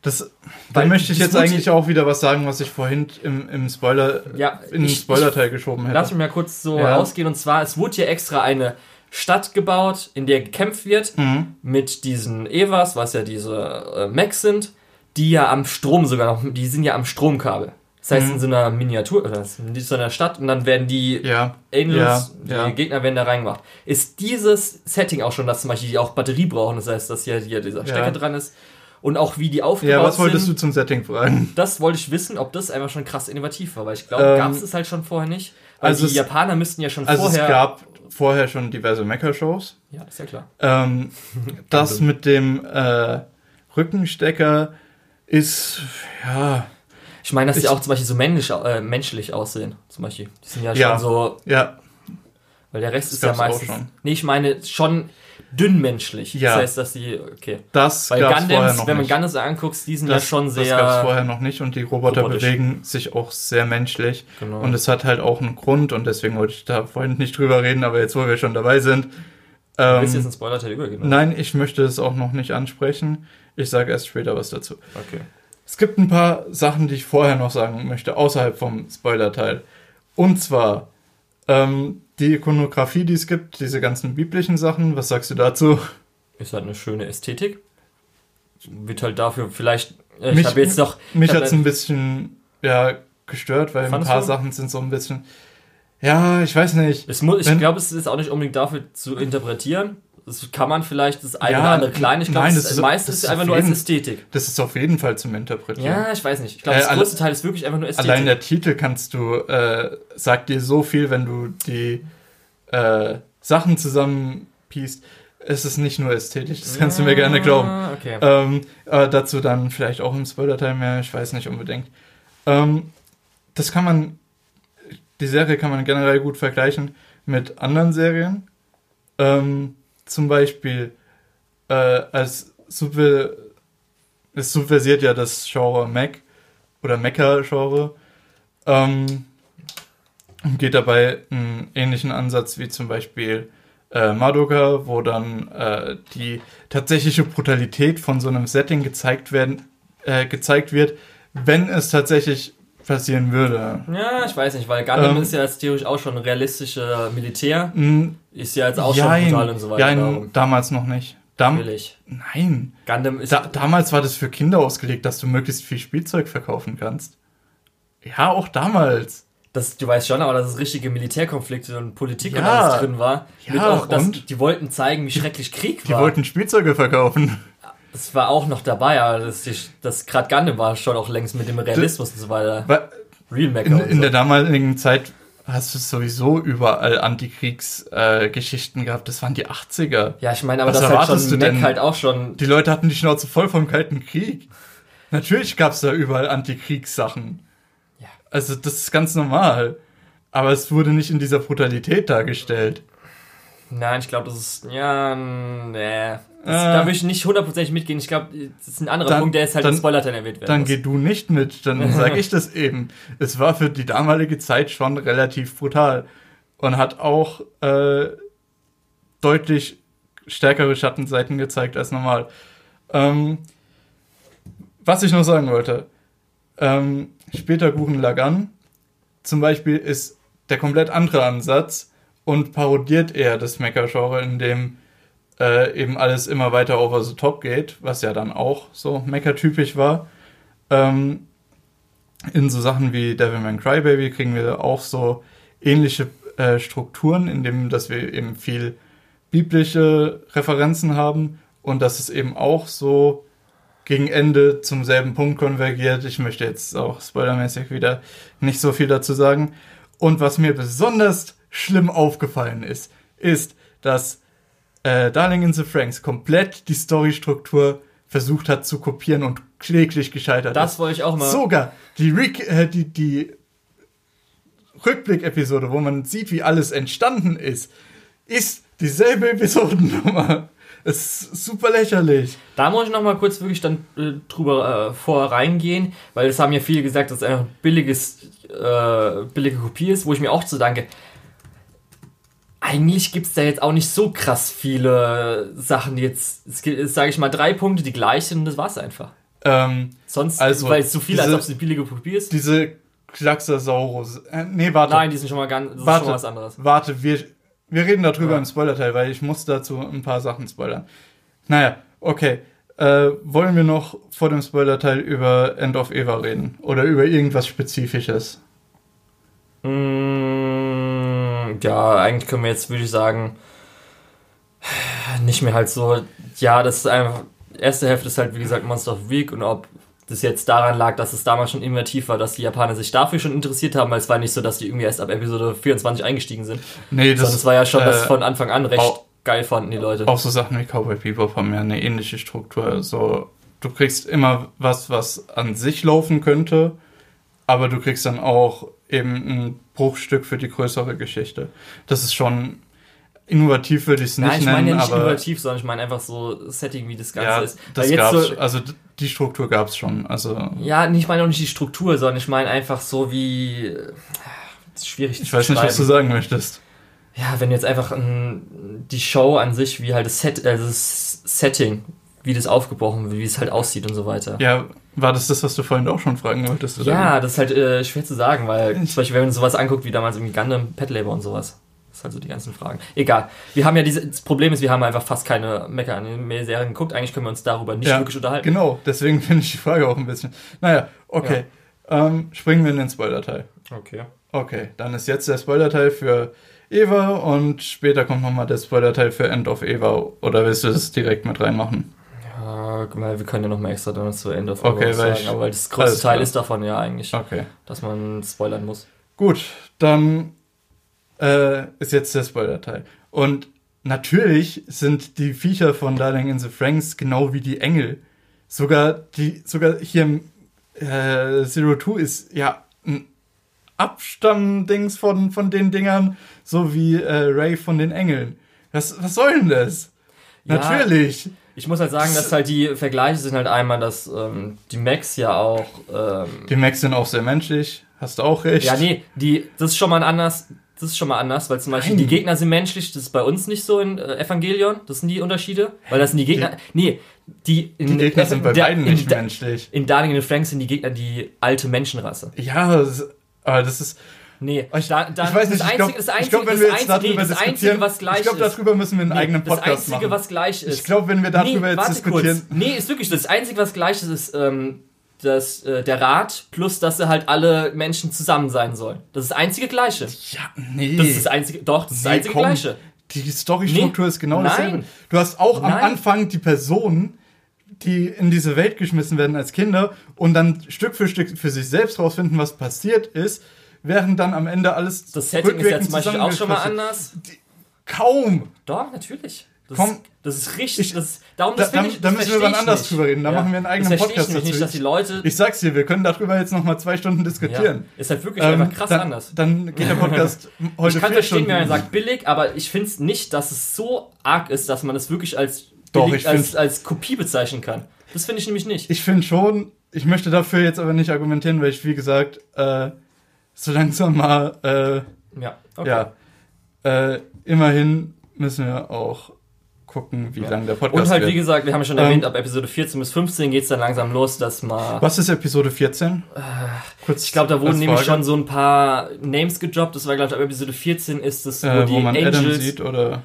A: das, da möchte ich jetzt eigentlich auch wieder was sagen, was ich vorhin im, im Spoiler,
B: ja,
A: in den Spoiler-Teil geschoben hätte.
B: Lass mich mal kurz so ja. ausgehen. Und zwar, es wurde hier extra eine Stadt gebaut, in der gekämpft wird, mhm. mit diesen Evas, was ja diese äh, Macs sind, die ja am Strom sogar noch, die sind ja am Stromkabel. Das heißt, mhm. in so einer Miniatur, oder in so einer Stadt, und dann werden die
A: ja.
B: Angels,
A: ja.
B: die. Gegner werden da reingemacht. Ist dieses Setting auch schon, dass zum Beispiel die auch Batterie brauchen, das heißt, dass hier, hier dieser Stecker dran ist und auch wie die aufgebaut sind. Ja,
A: was wolltest sind, du zum Setting fragen?
B: Das wollte ich wissen, ob das einfach schon krass innovativ war, weil ich glaube, ähm, gab es das halt schon vorher nicht. Weil also die Japaner müssten ja schon
A: also
B: vorher.
A: Es gab vorher schon diverse Mecha-Shows.
B: Ja, ist ja klar.
A: Ähm, das mit dem äh, Rückenstecker ist, ja.
B: Ich meine, dass die auch zum Beispiel so männlich, äh, menschlich aussehen. Zum Beispiel. Die sind ja, ja schon so.
A: Ja.
B: Weil der Rest das ist ja meistens. Nee, ich meine schon dünnmenschlich. Ja. Das heißt, dass die, okay.
A: Das
B: Weil gab's Gundams, vorher noch wenn man Gundams anguckt, die sind das, ja schon sehr. Das gab
A: es vorher noch nicht und die Roboter bewegen sich auch sehr menschlich. Genau. Und es hat halt auch einen Grund und deswegen wollte ich da vorhin nicht drüber reden, aber jetzt, wo wir schon dabei sind.
B: Ähm, willst du jetzt einen Spoiler-Teil übergehen?
A: Nein, ich möchte es auch noch nicht ansprechen. Ich sage erst später was dazu.
B: Okay.
A: Es gibt ein paar Sachen, die ich vorher noch sagen möchte, außerhalb vom Spoiler-Teil. Und zwar, ähm, die Ikonografie, die es gibt, diese ganzen biblischen Sachen, was sagst du dazu?
B: Ist halt eine schöne Ästhetik. Wird halt dafür vielleicht. Äh, ich habe jetzt noch.
A: Mich hat es ein bisschen ja, gestört, weil ein paar du? Sachen sind so ein bisschen. Ja, ich weiß nicht.
B: Es muss, ich glaube, es ist auch nicht unbedingt dafür zu interpretieren. Das kann man vielleicht das eine ja, oder andere klein. Ich glaube, das, das meistens ist einfach nur als Ästhetik.
A: Das ist auf jeden Fall zum Interpretieren.
B: Ja, ich weiß nicht. Ich glaube, das äh, größte Teil ist wirklich einfach nur
A: Ästhetik. Allein der Titel kannst du, äh, sagt dir so viel, wenn du die äh, Sachen zusammenpiest. Es ist nicht nur ästhetisch, das kannst du mir gerne glauben.
B: Okay.
A: Ähm, äh, dazu dann vielleicht auch im Spoiler-Teil mehr, ich weiß nicht unbedingt. Ähm, das kann man, die Serie kann man generell gut vergleichen mit anderen Serien. Ähm, zum Beispiel äh, als super, es subversiert ja das Genre Mac oder Mecha-Genre ähm, und geht dabei einen ähnlichen Ansatz wie zum Beispiel äh, Madoka, wo dann äh, die tatsächliche Brutalität von so einem Setting gezeigt werden, äh, gezeigt wird, wenn es tatsächlich passieren würde.
B: Ja, ich weiß nicht, weil Gundam ähm, ist ja jetzt theoretisch auch schon realistische Militär. Mm, ist ja jetzt auch jein, schon brutal und so weiter.
A: Ja, damals noch nicht. Dam
B: Natürlich.
A: Nein.
B: Gundam ist.
A: Da, damals war das für Kinder ausgelegt, dass du möglichst viel Spielzeug verkaufen kannst. Ja, auch damals.
B: Das, du weißt schon, aber dass es richtige Militärkonflikte und Politik ja, und alles drin war. Ja, auch, dass, und? Die wollten zeigen, wie schrecklich Krieg
A: war. Die wollten Spielzeuge verkaufen.
B: Das war auch noch dabei, aber das, das gerade Gundam war schon auch längst mit dem Realismus das, und so weiter.
A: Real Mecha in, in so. der damaligen Zeit hast du sowieso überall Antikriegsgeschichten äh, gehabt. Das waren die 80er.
B: Ja, ich meine, aber Was das erwartest halt schon du denn? halt auch schon.
A: Die Leute hatten die Schnauze voll vom Kalten Krieg. Natürlich gab es da überall Antikriegssachen.
B: Ja.
A: Also das ist ganz normal. Aber es wurde nicht in dieser Brutalität dargestellt.
B: Nein, ich glaube, das ist. Ja, nee. Das, äh, da würde ich nicht hundertprozentig mitgehen. Ich glaube, das ist ein anderer dann, Punkt, der jetzt halt dann, im Spoiler erwähnt
A: wird. Dann muss. geh du nicht mit, dann sage ich das eben. Es war für die damalige Zeit schon relativ brutal und hat auch äh, deutlich stärkere Schattenseiten gezeigt als normal. Ähm, was ich noch sagen wollte, ähm, später Guren Lagan zum Beispiel ist der komplett andere Ansatz und parodiert eher das Mecha-Genre, in dem äh, eben alles immer weiter over the top geht, was ja dann auch so Mecha-typisch war. Ähm, in so Sachen wie Devilman Crybaby kriegen wir auch so ähnliche äh, Strukturen, in dem, dass wir eben viel biblische Referenzen haben und dass es eben auch so gegen Ende zum selben Punkt konvergiert. Ich möchte jetzt auch spoilermäßig wieder nicht so viel dazu sagen. Und was mir besonders schlimm aufgefallen ist, ist, dass äh, Darling in the Franks komplett die Storystruktur versucht hat zu kopieren und kläglich gescheitert
B: Das wollte ich auch mal.
A: Sogar die, Rick, äh, die, die Rückblick-Episode, wo man sieht, wie alles entstanden ist, ist dieselbe Episodennummer. Es ist super lächerlich.
B: Da muss ich noch mal kurz wirklich dann äh, drüber äh, vor reingehen, weil es haben ja viele gesagt, dass es einfach billiges, äh, billige Kopie ist, wo ich mir auch zu danke eigentlich gibt es da jetzt auch nicht so krass viele Sachen, die jetzt, es gibt, sage ich mal, drei Punkte, die gleich sind und das war's einfach.
A: Ähm,
B: Sonst, also, weil es so viel, diese, als ob es eine billige Kopie ist.
A: Diese Klaxosaurus. Äh, nee, warte.
B: Nein, die sind schon mal ganz, das
A: warte,
B: ist schon was anderes.
A: Warte, wir, wir reden darüber ja. im Spoiler-Teil, weil ich muss dazu ein paar Sachen spoilern. Naja, okay. Äh, wollen wir noch vor dem Spoiler-Teil über End of Eva reden? Oder über irgendwas Spezifisches?
B: Ja, eigentlich können wir jetzt, würde ich sagen, nicht mehr halt so. Ja, das ist einfach. Erste Hälfte ist halt, wie gesagt, Monster of the Week und ob das jetzt daran lag, dass es damals schon innovativ war, dass die Japaner sich dafür schon interessiert haben, weil es war nicht so, dass die irgendwie erst ab Episode 24 eingestiegen sind. Nee, das Sondern es war ja schon, äh, dass von Anfang an recht auch, geil fanden die Leute.
A: Auch so Sachen wie Cowboy Bebop haben ja eine ähnliche Struktur. So, du kriegst immer was, was an sich laufen könnte, aber du kriegst dann auch eben ein Bruchstück für die größere Geschichte. Das ist schon innovativ würde ich es nicht nennen. Nein, ich meine ja nicht
B: innovativ, sondern ich meine einfach so Setting, wie das Ganze ja, ist.
A: Das gab's, so, also die Struktur gab es schon. Also
B: ja, ich meine auch nicht die Struktur, sondern ich meine einfach so wie das ist schwierig
A: Ich weiß nicht, was du sagen möchtest.
B: Ja, wenn jetzt einfach ein, die Show an sich, wie halt das, Set, also das Setting, wie das aufgebrochen wird, wie es halt aussieht und so weiter.
A: Ja, war das das, was du vorhin auch schon fragen wolltest?
B: Oder? Ja, das ist halt äh, schwer zu sagen, weil zum Beispiel, wenn man sowas anguckt, wie damals irgendwie Gundam, Pet Labor und sowas. Das sind halt so die ganzen Fragen. Egal. Wir haben ja diese, das Problem ist, wir haben einfach fast keine Mecha-Anime-Serien geguckt. Eigentlich können wir uns darüber nicht ja, wirklich unterhalten.
A: Genau, deswegen finde ich die Frage auch ein bisschen. Naja, okay. Ja. Ähm, springen wir in den Spoiler-Teil.
B: Okay.
A: Okay, dann ist jetzt der Spoiler-Teil für Eva und später kommt nochmal der Spoiler-Teil für End of Eva. Oder willst du das direkt mit reinmachen?
B: Ja, wir können ja nochmal extra dann zu End of Eva okay, sagen, ich, aber weil das größte Teil klar. ist davon ja eigentlich,
A: okay.
B: dass man spoilern muss.
A: Gut, dann äh, ist jetzt der Spoiler-Teil. Und natürlich sind die Viecher von Darling in the Franks genau wie die Engel. Sogar die, sogar hier im äh, Zero Two ist ja ein Abstammdings von, von den Dingern, so wie äh, Ray von den Engeln. Was, was soll denn das? Ja, Natürlich.
B: Ich muss halt sagen, dass halt die Vergleiche sind halt einmal, dass ähm, die Max ja auch. Ähm,
A: die Max sind auch sehr menschlich. Hast du auch recht.
B: Ja, nee, die, das ist schon mal anders das ist schon mal anders, weil zum Beispiel Nein. die Gegner sind menschlich, das ist bei uns nicht so in äh, Evangelion, das sind die Unterschiede, weil das sind die Gegner, die, nee, die,
A: in, die Gegner sind bei der, beiden nicht in, menschlich.
B: In Darling in the Franks sind die Gegner die alte Menschenrasse.
A: Ja, das, aber das ist,
B: Nee,
A: ich, da, da, ich weiß nicht, das ich glaube, glaub, wenn wir jetzt darüber nee, das diskutieren, Einzige, was gleich ich glaube, darüber müssen wir einen nee, eigenen Podcast machen. Das Einzige,
B: machen. was gleich ist.
A: Ich glaube, wenn wir darüber nee, jetzt diskutieren.
B: Kurz. Nee, ist wirklich, das Einzige, was gleich ist, ist, ähm, das, äh, der Rat plus, dass sie halt alle Menschen zusammen sein sollen. Das ist das einzige Gleiche.
A: Ja, nee.
B: Das ist das einzige, doch, das ist das einzige komm, Gleiche.
A: Die Storystruktur ist genau dasselbe. Du hast auch nein. am Anfang die Personen, die in diese Welt geschmissen werden als Kinder und dann Stück für Stück für sich selbst rausfinden, was passiert ist, während dann am Ende alles.
B: Das Setting ist ja zum Beispiel auch schon mal anders.
A: Die, kaum.
B: Doch, natürlich. Das,
A: Komm,
B: das ist richtig. Das, darum,
A: das da, ich, da müssen wir wann anders nicht. drüber reden. Da ja. machen wir einen eigenen das Podcast
B: ich dazu. Nicht, dass die Leute
A: ich sag's dir, wir können darüber jetzt noch mal zwei Stunden diskutieren.
B: Ja. Ist halt wirklich ähm, einfach krass
A: dann,
B: anders.
A: Dann geht der Podcast heute
B: Ich kann verstehen, Stunden. wenn man sagt billig, aber ich finde es nicht, dass es so arg ist, dass man es wirklich als,
A: Doch, billig,
B: als, als Kopie bezeichnen kann. Das finde ich nämlich nicht.
A: Ich finde schon, ich möchte dafür jetzt aber nicht argumentieren, weil ich, wie gesagt, äh, so langsam mal,
B: äh, ja, okay.
A: ja äh, immerhin müssen wir auch gucken, wie ja. lang der Podcast
B: Und halt, wird. wie gesagt, wir haben ja schon erwähnt, ähm, ab Episode 14 bis 15 geht es dann langsam los, dass mal.
A: Was ist Episode 14?
B: Äh, Kurz ich glaube, da wurden nämlich schon so ein paar Names gedroppt. Das war, glaube ich, ab Episode 14 ist es,
A: wo, äh, wo man Angels, Adam sieht, oder?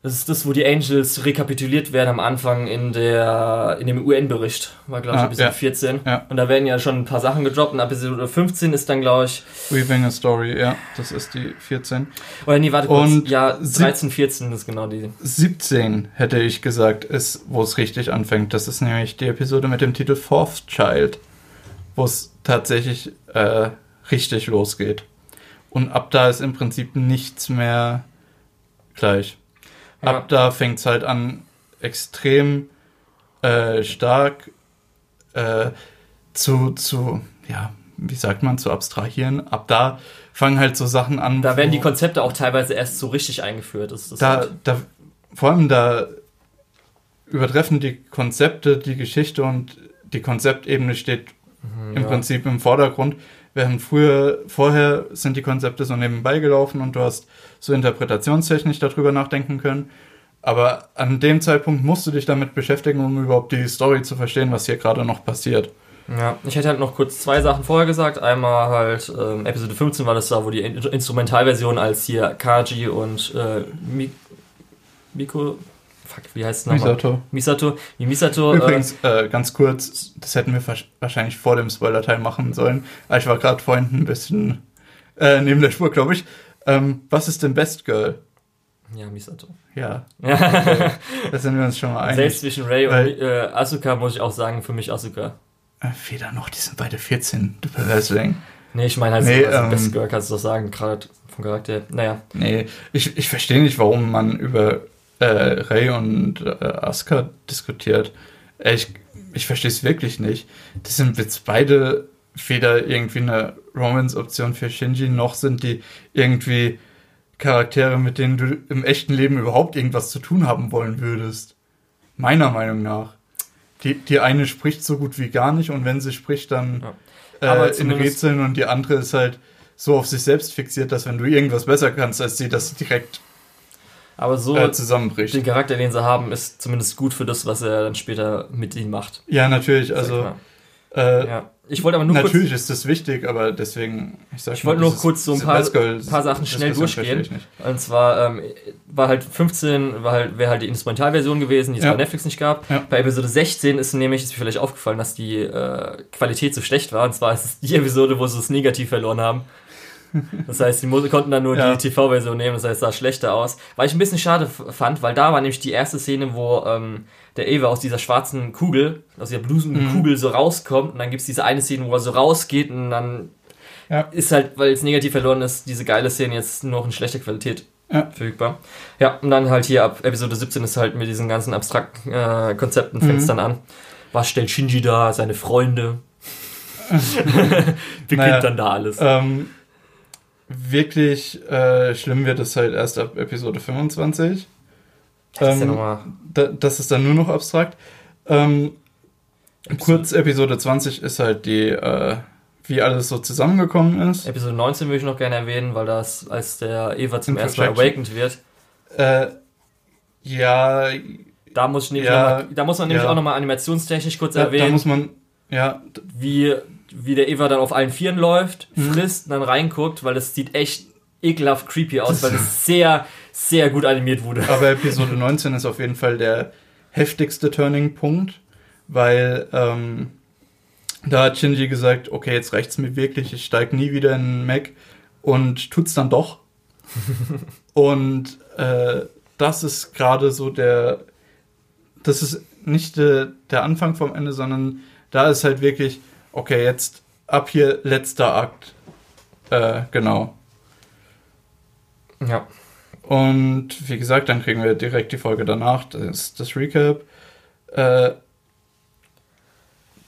B: Das ist das, wo die Angels rekapituliert werden am Anfang in der in dem UN-Bericht, war glaube ich ah, Episode ja. 14.
A: Ja.
B: Und da werden ja schon ein paar Sachen gedroppt und Episode 15 ist dann glaube ich
A: Weaving a Story, ja, das ist die 14.
B: Oder nee, warte kurz, und ja, 13, 14 ist genau die.
A: 17 hätte ich gesagt, ist, wo es richtig anfängt. Das ist nämlich die Episode mit dem Titel Fourth Child, wo es tatsächlich äh, richtig losgeht. Und ab da ist im Prinzip nichts mehr gleich. Ja. Ab da fängt es halt an, extrem äh, stark äh, zu, zu, ja, wie sagt man, zu abstrahieren. Ab da fangen halt so Sachen an.
B: Da werden die Konzepte auch teilweise erst so richtig eingeführt. Das,
A: das da, halt da, vor allem da übertreffen die Konzepte die Geschichte und die Konzeptebene steht mhm, im ja. Prinzip im Vordergrund. Während früher, vorher sind die Konzepte so nebenbei gelaufen und du hast so interpretationstechnisch darüber nachdenken können. Aber an dem Zeitpunkt musst du dich damit beschäftigen, um überhaupt die Story zu verstehen, was hier gerade noch passiert.
B: Ja, ich hätte halt noch kurz zwei Sachen vorher gesagt. Einmal halt, ähm, Episode 15 war das da, wo die Instrumentalversion als hier Kaji und äh, Miko fuck, wie heißt es
A: nochmal? Misato.
B: Misato. Wie Misato.
A: Äh, Übrigens, äh, ganz kurz, das hätten wir wahrscheinlich vor dem Spoiler-Teil machen sollen. Aber ich war gerade vorhin ein bisschen äh, neben der Spur, glaube ich. Ähm, was ist denn Best Girl?
B: Ja, Misato.
A: Ja. Okay. da sind wir uns schon mal einig.
B: Selbst zwischen Ray und äh, Asuka muss ich auch sagen, für mich Asuka.
A: Äh, weder noch, die sind beide 14, du Perversling.
B: Nee, ich meine halt nee, so, also ähm, Best Girl kannst du doch sagen, gerade vom Charakter. Naja.
A: Nee, ich, ich verstehe nicht, warum man über äh, Ray und äh, Asuka diskutiert. Äh, ich, ich verstehe es wirklich nicht. Das sind jetzt beide weder irgendwie eine Romance-Option für Shinji, noch sind die irgendwie Charaktere, mit denen du im echten Leben überhaupt irgendwas zu tun haben wollen würdest. Meiner Meinung nach. Die, die eine spricht so gut wie gar nicht und wenn sie spricht, dann ja. äh, in Rätseln und die andere ist halt so auf sich selbst fixiert, dass wenn du irgendwas besser kannst als sie, das direkt
B: aber so äh, zusammenbricht. Den Charakter, den sie haben, ist zumindest gut für das, was er dann später mit ihnen macht.
A: Ja, natürlich. Also
B: äh, ja. Ich wollte aber nur
A: Natürlich kurz, ist das wichtig, aber deswegen,
B: ich Ich wollte nur kurz so ein paar, paar Sachen schnell durchgehen. Und zwar ähm, war halt 15, war halt, wäre halt die Instrumentalversion gewesen, die es ja. bei Netflix nicht gab. Ja. Bei Episode 16 ist nämlich, ist mir vielleicht aufgefallen, dass die äh, Qualität so schlecht war. Und zwar ist es die Episode, wo sie es negativ verloren haben. Das heißt, die konnten dann nur ja. die TV-Version nehmen, das heißt, es sah schlechter aus. Weil ich ein bisschen schade fand, weil da war nämlich die erste Szene, wo ähm, der Eva aus dieser schwarzen Kugel, aus dieser blusen Kugel so rauskommt und dann gibt es diese eine Szene, wo er so rausgeht und dann ja. ist halt, weil es negativ verloren ist, diese geile Szene jetzt nur noch in schlechter Qualität ja. verfügbar. Ja, und dann halt hier ab Episode 17 ist halt mit diesen ganzen abstrakten äh, Konzepten fängt mhm. dann an. Was stellt Shinji da, seine Freunde?
A: Beginnt naja, dann da alles. Ähm, wirklich äh, schlimm wird es halt erst ab Episode 25. Das, ähm, ist, ja da, das ist dann nur noch abstrakt. Ähm, kurz Episode 20 ist halt die, äh, wie alles so zusammengekommen ist.
B: Episode 19 würde ich noch gerne erwähnen, weil das, als der Eva zum ersten Mal awakened wird.
A: Äh, ja.
B: Da muss, ich ja, noch mal, da muss man nämlich ja. auch nochmal animationstechnisch kurz
A: da,
B: erwähnen. Da
A: muss man, ja.
B: Wie wie der Eva dann auf allen Vieren läuft, mhm. frisst, dann reinguckt, weil das sieht echt ekelhaft creepy aus, weil es sehr, sehr gut animiert wurde.
A: Aber Episode 19 ist auf jeden Fall der heftigste Turning-Punkt, weil ähm, da hat Shinji gesagt, okay, jetzt reicht's mir wirklich, ich steig nie wieder in einen Mac und tut's dann doch. und äh, das ist gerade so der, das ist nicht de, der Anfang vom Ende, sondern da ist halt wirklich, okay, jetzt ab hier letzter Akt. Äh, genau.
B: Ja.
A: Und wie gesagt, dann kriegen wir direkt die Folge danach, das ist das Recap. Äh,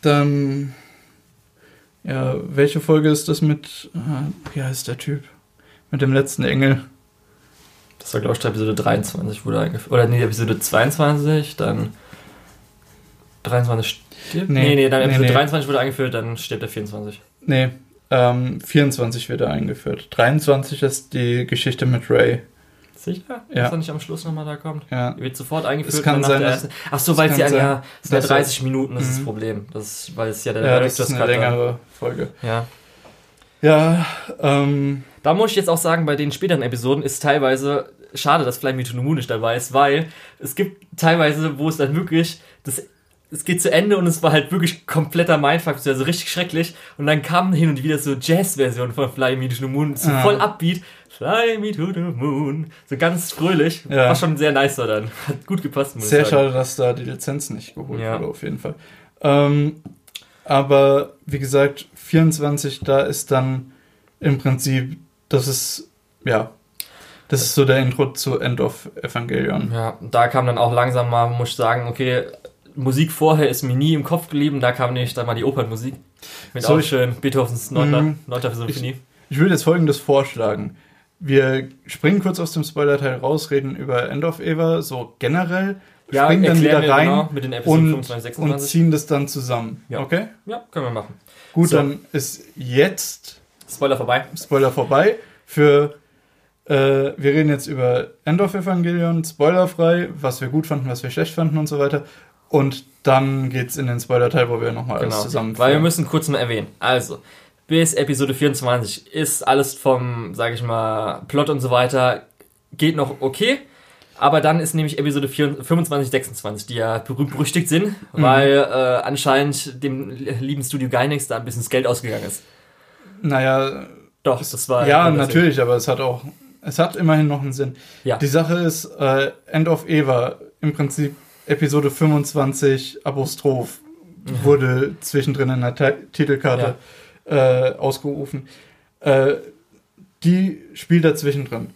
A: dann, ja, welche Folge ist das mit, äh, wie heißt der Typ? Mit dem letzten Engel.
B: Das war, glaube ich, Episode 23 wurde eingeführt. Oder nee, Episode 22, dann 23 stirbt? Nee, nee, nee dann Episode nee, 23 wurde eingeführt, dann stirbt er 24.
A: Nee, ähm, 24 wird er eingeführt. 23 ist die Geschichte mit Ray.
B: Sicher?
A: Ja.
B: Dass er nicht am Schluss nochmal da kommt?
A: Ja.
B: Die wird sofort eingeführt. Es
A: kann sein,
B: dass, Ach so, weil es ja, ja, es ja 30 Minuten, das ist das mhm. Problem. Das, weil es ja der
A: Ja, das ist eine längere Folge.
B: Ja.
A: Ja, ähm.
B: Da muss ich jetzt auch sagen, bei den späteren Episoden ist teilweise schade, dass Fly Me to the Moon nicht dabei ist, weil es gibt teilweise, wo es dann wirklich das es geht zu Ende und es war halt wirklich kompletter Mindfuck, also richtig schrecklich. Und dann kamen hin und wieder so Jazz-Versionen von Fly Me to the Moon, so ja. voll Upbeat. Fly Me to the Moon. So ganz fröhlich. Ja. War schon sehr nice dann. Hat gut gepasst,
A: muss Sehr schade, dass da die Lizenz nicht geholt ja. wurde, auf jeden Fall. Ähm, aber wie gesagt, 24, da ist dann im Prinzip, das ist, ja, das ist so der Intro zu End of Evangelion.
B: Ja, da kam dann auch langsam mal, muss ich sagen, okay, Musik vorher ist mir nie im Kopf geblieben. Da kam nämlich dann mal die Opernmusik. Mit so, auch schön Beethovens 9.
A: Mm, Symphonie. Ich, ich würde jetzt folgendes vorschlagen. Wir springen kurz aus dem Spoiler-Teil raus, reden über End of Eva, so generell. Ja, springen dann wieder rein genau mit den und, 25, und ziehen das dann zusammen.
B: Ja.
A: Okay?
B: Ja, können wir machen.
A: Gut, so. dann ist jetzt
B: Spoiler vorbei.
A: Spoiler vorbei. Für äh, wir reden jetzt über End of Evangelion, spoilerfrei, was wir gut fanden, was wir schlecht fanden und so weiter. Und dann geht's in den Spoiler-Teil, wo wir nochmal genau. alles zusammen.
B: Weil wir müssen kurz mal erwähnen. Also, bis Episode 24 ist alles vom, sag ich mal, Plot und so weiter, geht noch okay. Aber dann ist nämlich Episode 25, 26, die ja berühmt-berüchtigt sind, mhm. weil äh, anscheinend dem lieben Studio Gainax da ein bisschen das Geld ausgegangen ist.
A: Naja.
B: Doch, das war.
A: Ja, natürlich, Sinn. aber es hat auch. Es hat immerhin noch einen Sinn.
B: Ja.
A: Die Sache ist, äh, End of Eva im Prinzip Episode 25 Apostroph mhm. wurde zwischendrin in der T Titelkarte ja. äh, ausgerufen. Äh, die spielt dazwischen drin.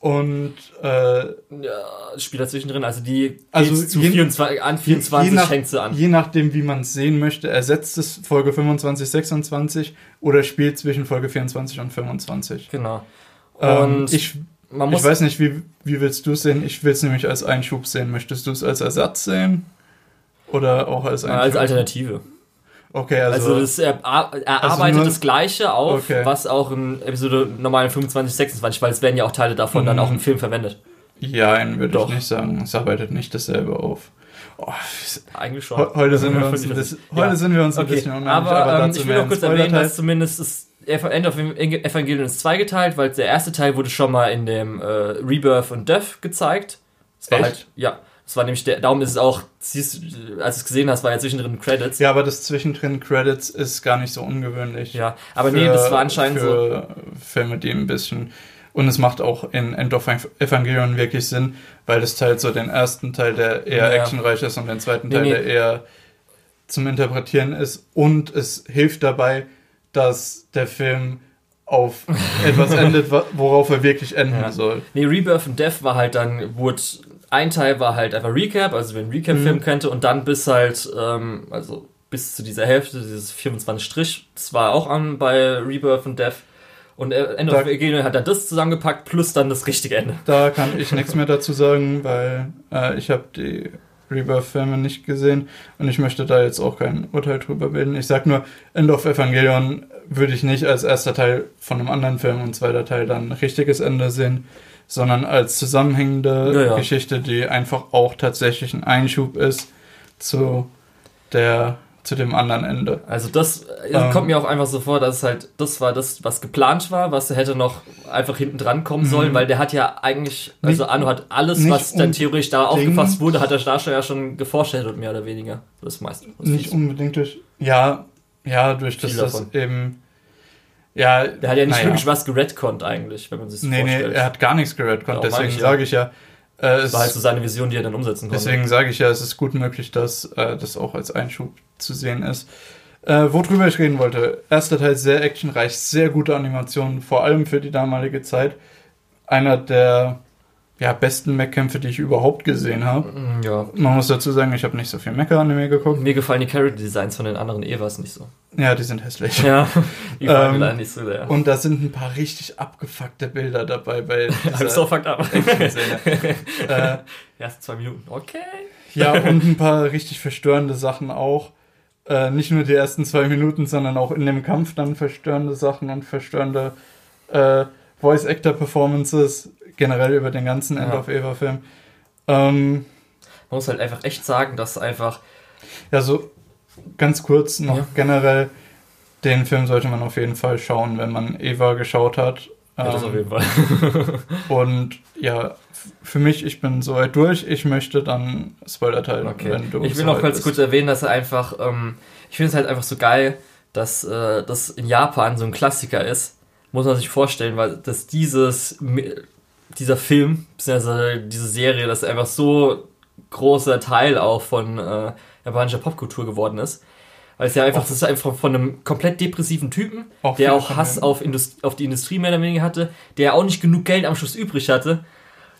A: Und äh,
B: ja, spielt dazwischen drin, also die also zu je, 24, an 24
A: nach, hängt sie an. Je nachdem, wie man es sehen möchte, ersetzt es Folge 25, 26 oder spielt zwischen Folge 24 und 25.
B: Genau.
A: Ähm, und ich, ich weiß nicht, wie, wie willst du es sehen? Ich will es nämlich als Einschub sehen. Möchtest du es als Ersatz sehen? Oder auch als
B: Einschub? Als Alternative.
A: Okay, also.
B: Also das, er, er also arbeitet das Gleiche auf, okay. was auch in Episode normalen 25, 26, weil es werden ja auch Teile davon mhm. dann auch im Film verwendet.
A: Ja, würde ich nicht sagen. Es arbeitet nicht dasselbe auf.
B: Oh, Eigentlich schon.
A: heute sind wir uns ein bisschen, heute sind wir uns ein okay. bisschen
B: uneinig, aber, aber ähm, ich will noch kurz erwähnen, dass zumindest das End of Evangelion ist zweigeteilt, weil der erste Teil wurde schon mal in dem äh, Rebirth und Death gezeigt. Das war Echt? halt, ja. Das war nämlich der, darum ist es auch, siehst, als du es gesehen hast, war ja zwischendrin Credits.
A: Ja, aber das zwischendrin Credits ist gar nicht so ungewöhnlich.
B: Ja, aber für, nee, das war anscheinend
A: für so. Filme, die ein bisschen. Und es macht auch in End of Evangelion wirklich Sinn, weil das teilt so den ersten Teil, der eher ja. actionreich ist, und den zweiten Teil, nee, nee. der eher zum Interpretieren ist. Und es hilft dabei, dass der Film auf etwas endet, worauf er wirklich enden ja. soll.
B: Nee, Rebirth und Death war halt dann, wurde ein Teil war halt einfach Recap, also wenn Recap-Film mhm. könnte, und dann bis halt, ähm, also bis zu dieser Hälfte, dieses 24 Strich, das war auch an bei Rebirth und Death. Und End of Evangelion hat dann das zusammengepackt, plus dann das richtige Ende.
A: Da kann ich nichts mehr dazu sagen, weil äh, ich habe die Rebirth-Filme nicht gesehen und ich möchte da jetzt auch kein Urteil drüber bilden. Ich sag nur, End of Evangelion würde ich nicht als erster Teil von einem anderen Film und zweiter Teil dann ein richtiges Ende sehen sondern als zusammenhängende ja, ja. Geschichte, die einfach auch tatsächlich ein Einschub ist zu der zu dem anderen Ende.
B: Also das ähm, kommt mir auch einfach so vor, dass halt das war das, was geplant war, was hätte noch einfach hinten dran kommen sollen, mhm. weil der hat ja eigentlich, also Anno hat alles, was dann theoretisch da aufgefasst wurde, hat der Darsteller ja schon geforscht mehr oder weniger. Das meiste.
A: Das nicht unbedingt durch, ja, ja, durch das, das eben ja,
B: der hat ja nicht naja. wirklich was geredconnt eigentlich, wenn man sich
A: das nee, vorstellt. Nee, er hat gar nichts geredconnt, deswegen sage ich ja.
B: Äh, das war halt so seine Vision, die er dann umsetzen
A: konnte. Deswegen sage ich ja, es ist gut möglich, dass äh, das auch als Einschub zu sehen ist. Äh, worüber ich reden wollte. Erster Teil sehr actionreich, sehr gute Animationen, vor allem für die damalige Zeit. Einer der ja, besten Mech-Kämpfe, die ich überhaupt gesehen habe.
B: Mm, ja.
A: Man muss dazu sagen, ich habe nicht so viel Mecha-Anime geguckt.
B: Mir gefallen die Character-Designs von den anderen Evas nicht so.
A: Ja, die sind hässlich.
B: Ja, die gefallen ähm, mir nicht so
A: sehr. Und da sind ein paar richtig abgefuckte Bilder dabei bei
B: I'm so fucked up. äh, Erst zwei Minuten, okay.
A: Ja, und ein paar richtig verstörende Sachen auch. Äh, nicht nur die ersten zwei Minuten, sondern auch in dem Kampf dann verstörende Sachen und verstörende äh, Voice-Actor-Performances generell über den ganzen End of Eva-Film. Ähm,
B: Man muss halt einfach echt sagen, dass einfach.
A: Ja, so ganz kurz noch ja. generell, den Film sollte man auf jeden Fall schauen, wenn man Eva geschaut hat.
B: Ja, das auf jeden Fall.
A: und ja, für mich, ich bin soweit durch. Ich möchte dann Spoiler teilen,
B: okay. wenn du. Ich will noch ganz kurz erwähnen, dass er einfach, ähm, ich finde es halt einfach so geil, dass äh, das in Japan so ein Klassiker ist. Muss man sich vorstellen, weil dass dieses dieser Film, beziehungsweise diese Serie, das einfach so großer Teil auch von äh, japanischer Popkultur geworden ist. Weil es ja einfach, das ist einfach von einem komplett depressiven Typen, auch der auch Hass auf, auf die Industrie mehr oder weniger hatte, der auch nicht genug Geld am Schluss übrig hatte,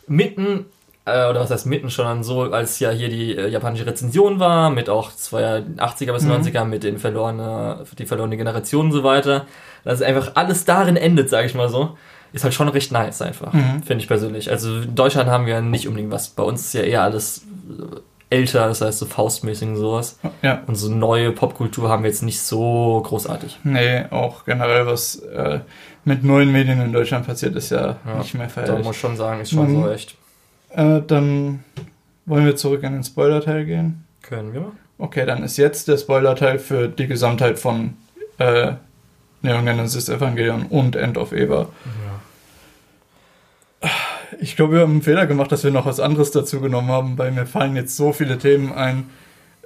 B: mitten, äh, oder was heißt mitten schon so, als ja hier die äh, japanische Rezension war, mit auch 80er bis mhm. 90er, mit den verlorene, die verlorene Generation und so weiter, dass einfach alles darin endet, sage ich mal so ist halt schon recht nice einfach, mhm. finde ich persönlich. Also in Deutschland haben wir nicht unbedingt was. Bei uns ist ja eher alles älter, das heißt so faustmäßig und sowas.
A: Ja.
B: Und so neue Popkultur haben wir jetzt nicht so großartig.
A: Nee, auch generell was äh, mit neuen Medien in Deutschland passiert, ist ja, ja nicht mehr feierlich.
B: Da muss schon sagen, ist schon mhm. so echt.
A: Äh, dann wollen wir zurück in den Spoiler-Teil gehen.
B: Können wir.
A: Okay, dann ist jetzt der Spoiler-Teil für die Gesamtheit von äh, Neon Genesis Evangelion und End of Eva.
B: Ja.
A: Ich glaube, wir haben einen Fehler gemacht, dass wir noch was anderes dazu genommen haben, weil mir fallen jetzt so viele Themen ein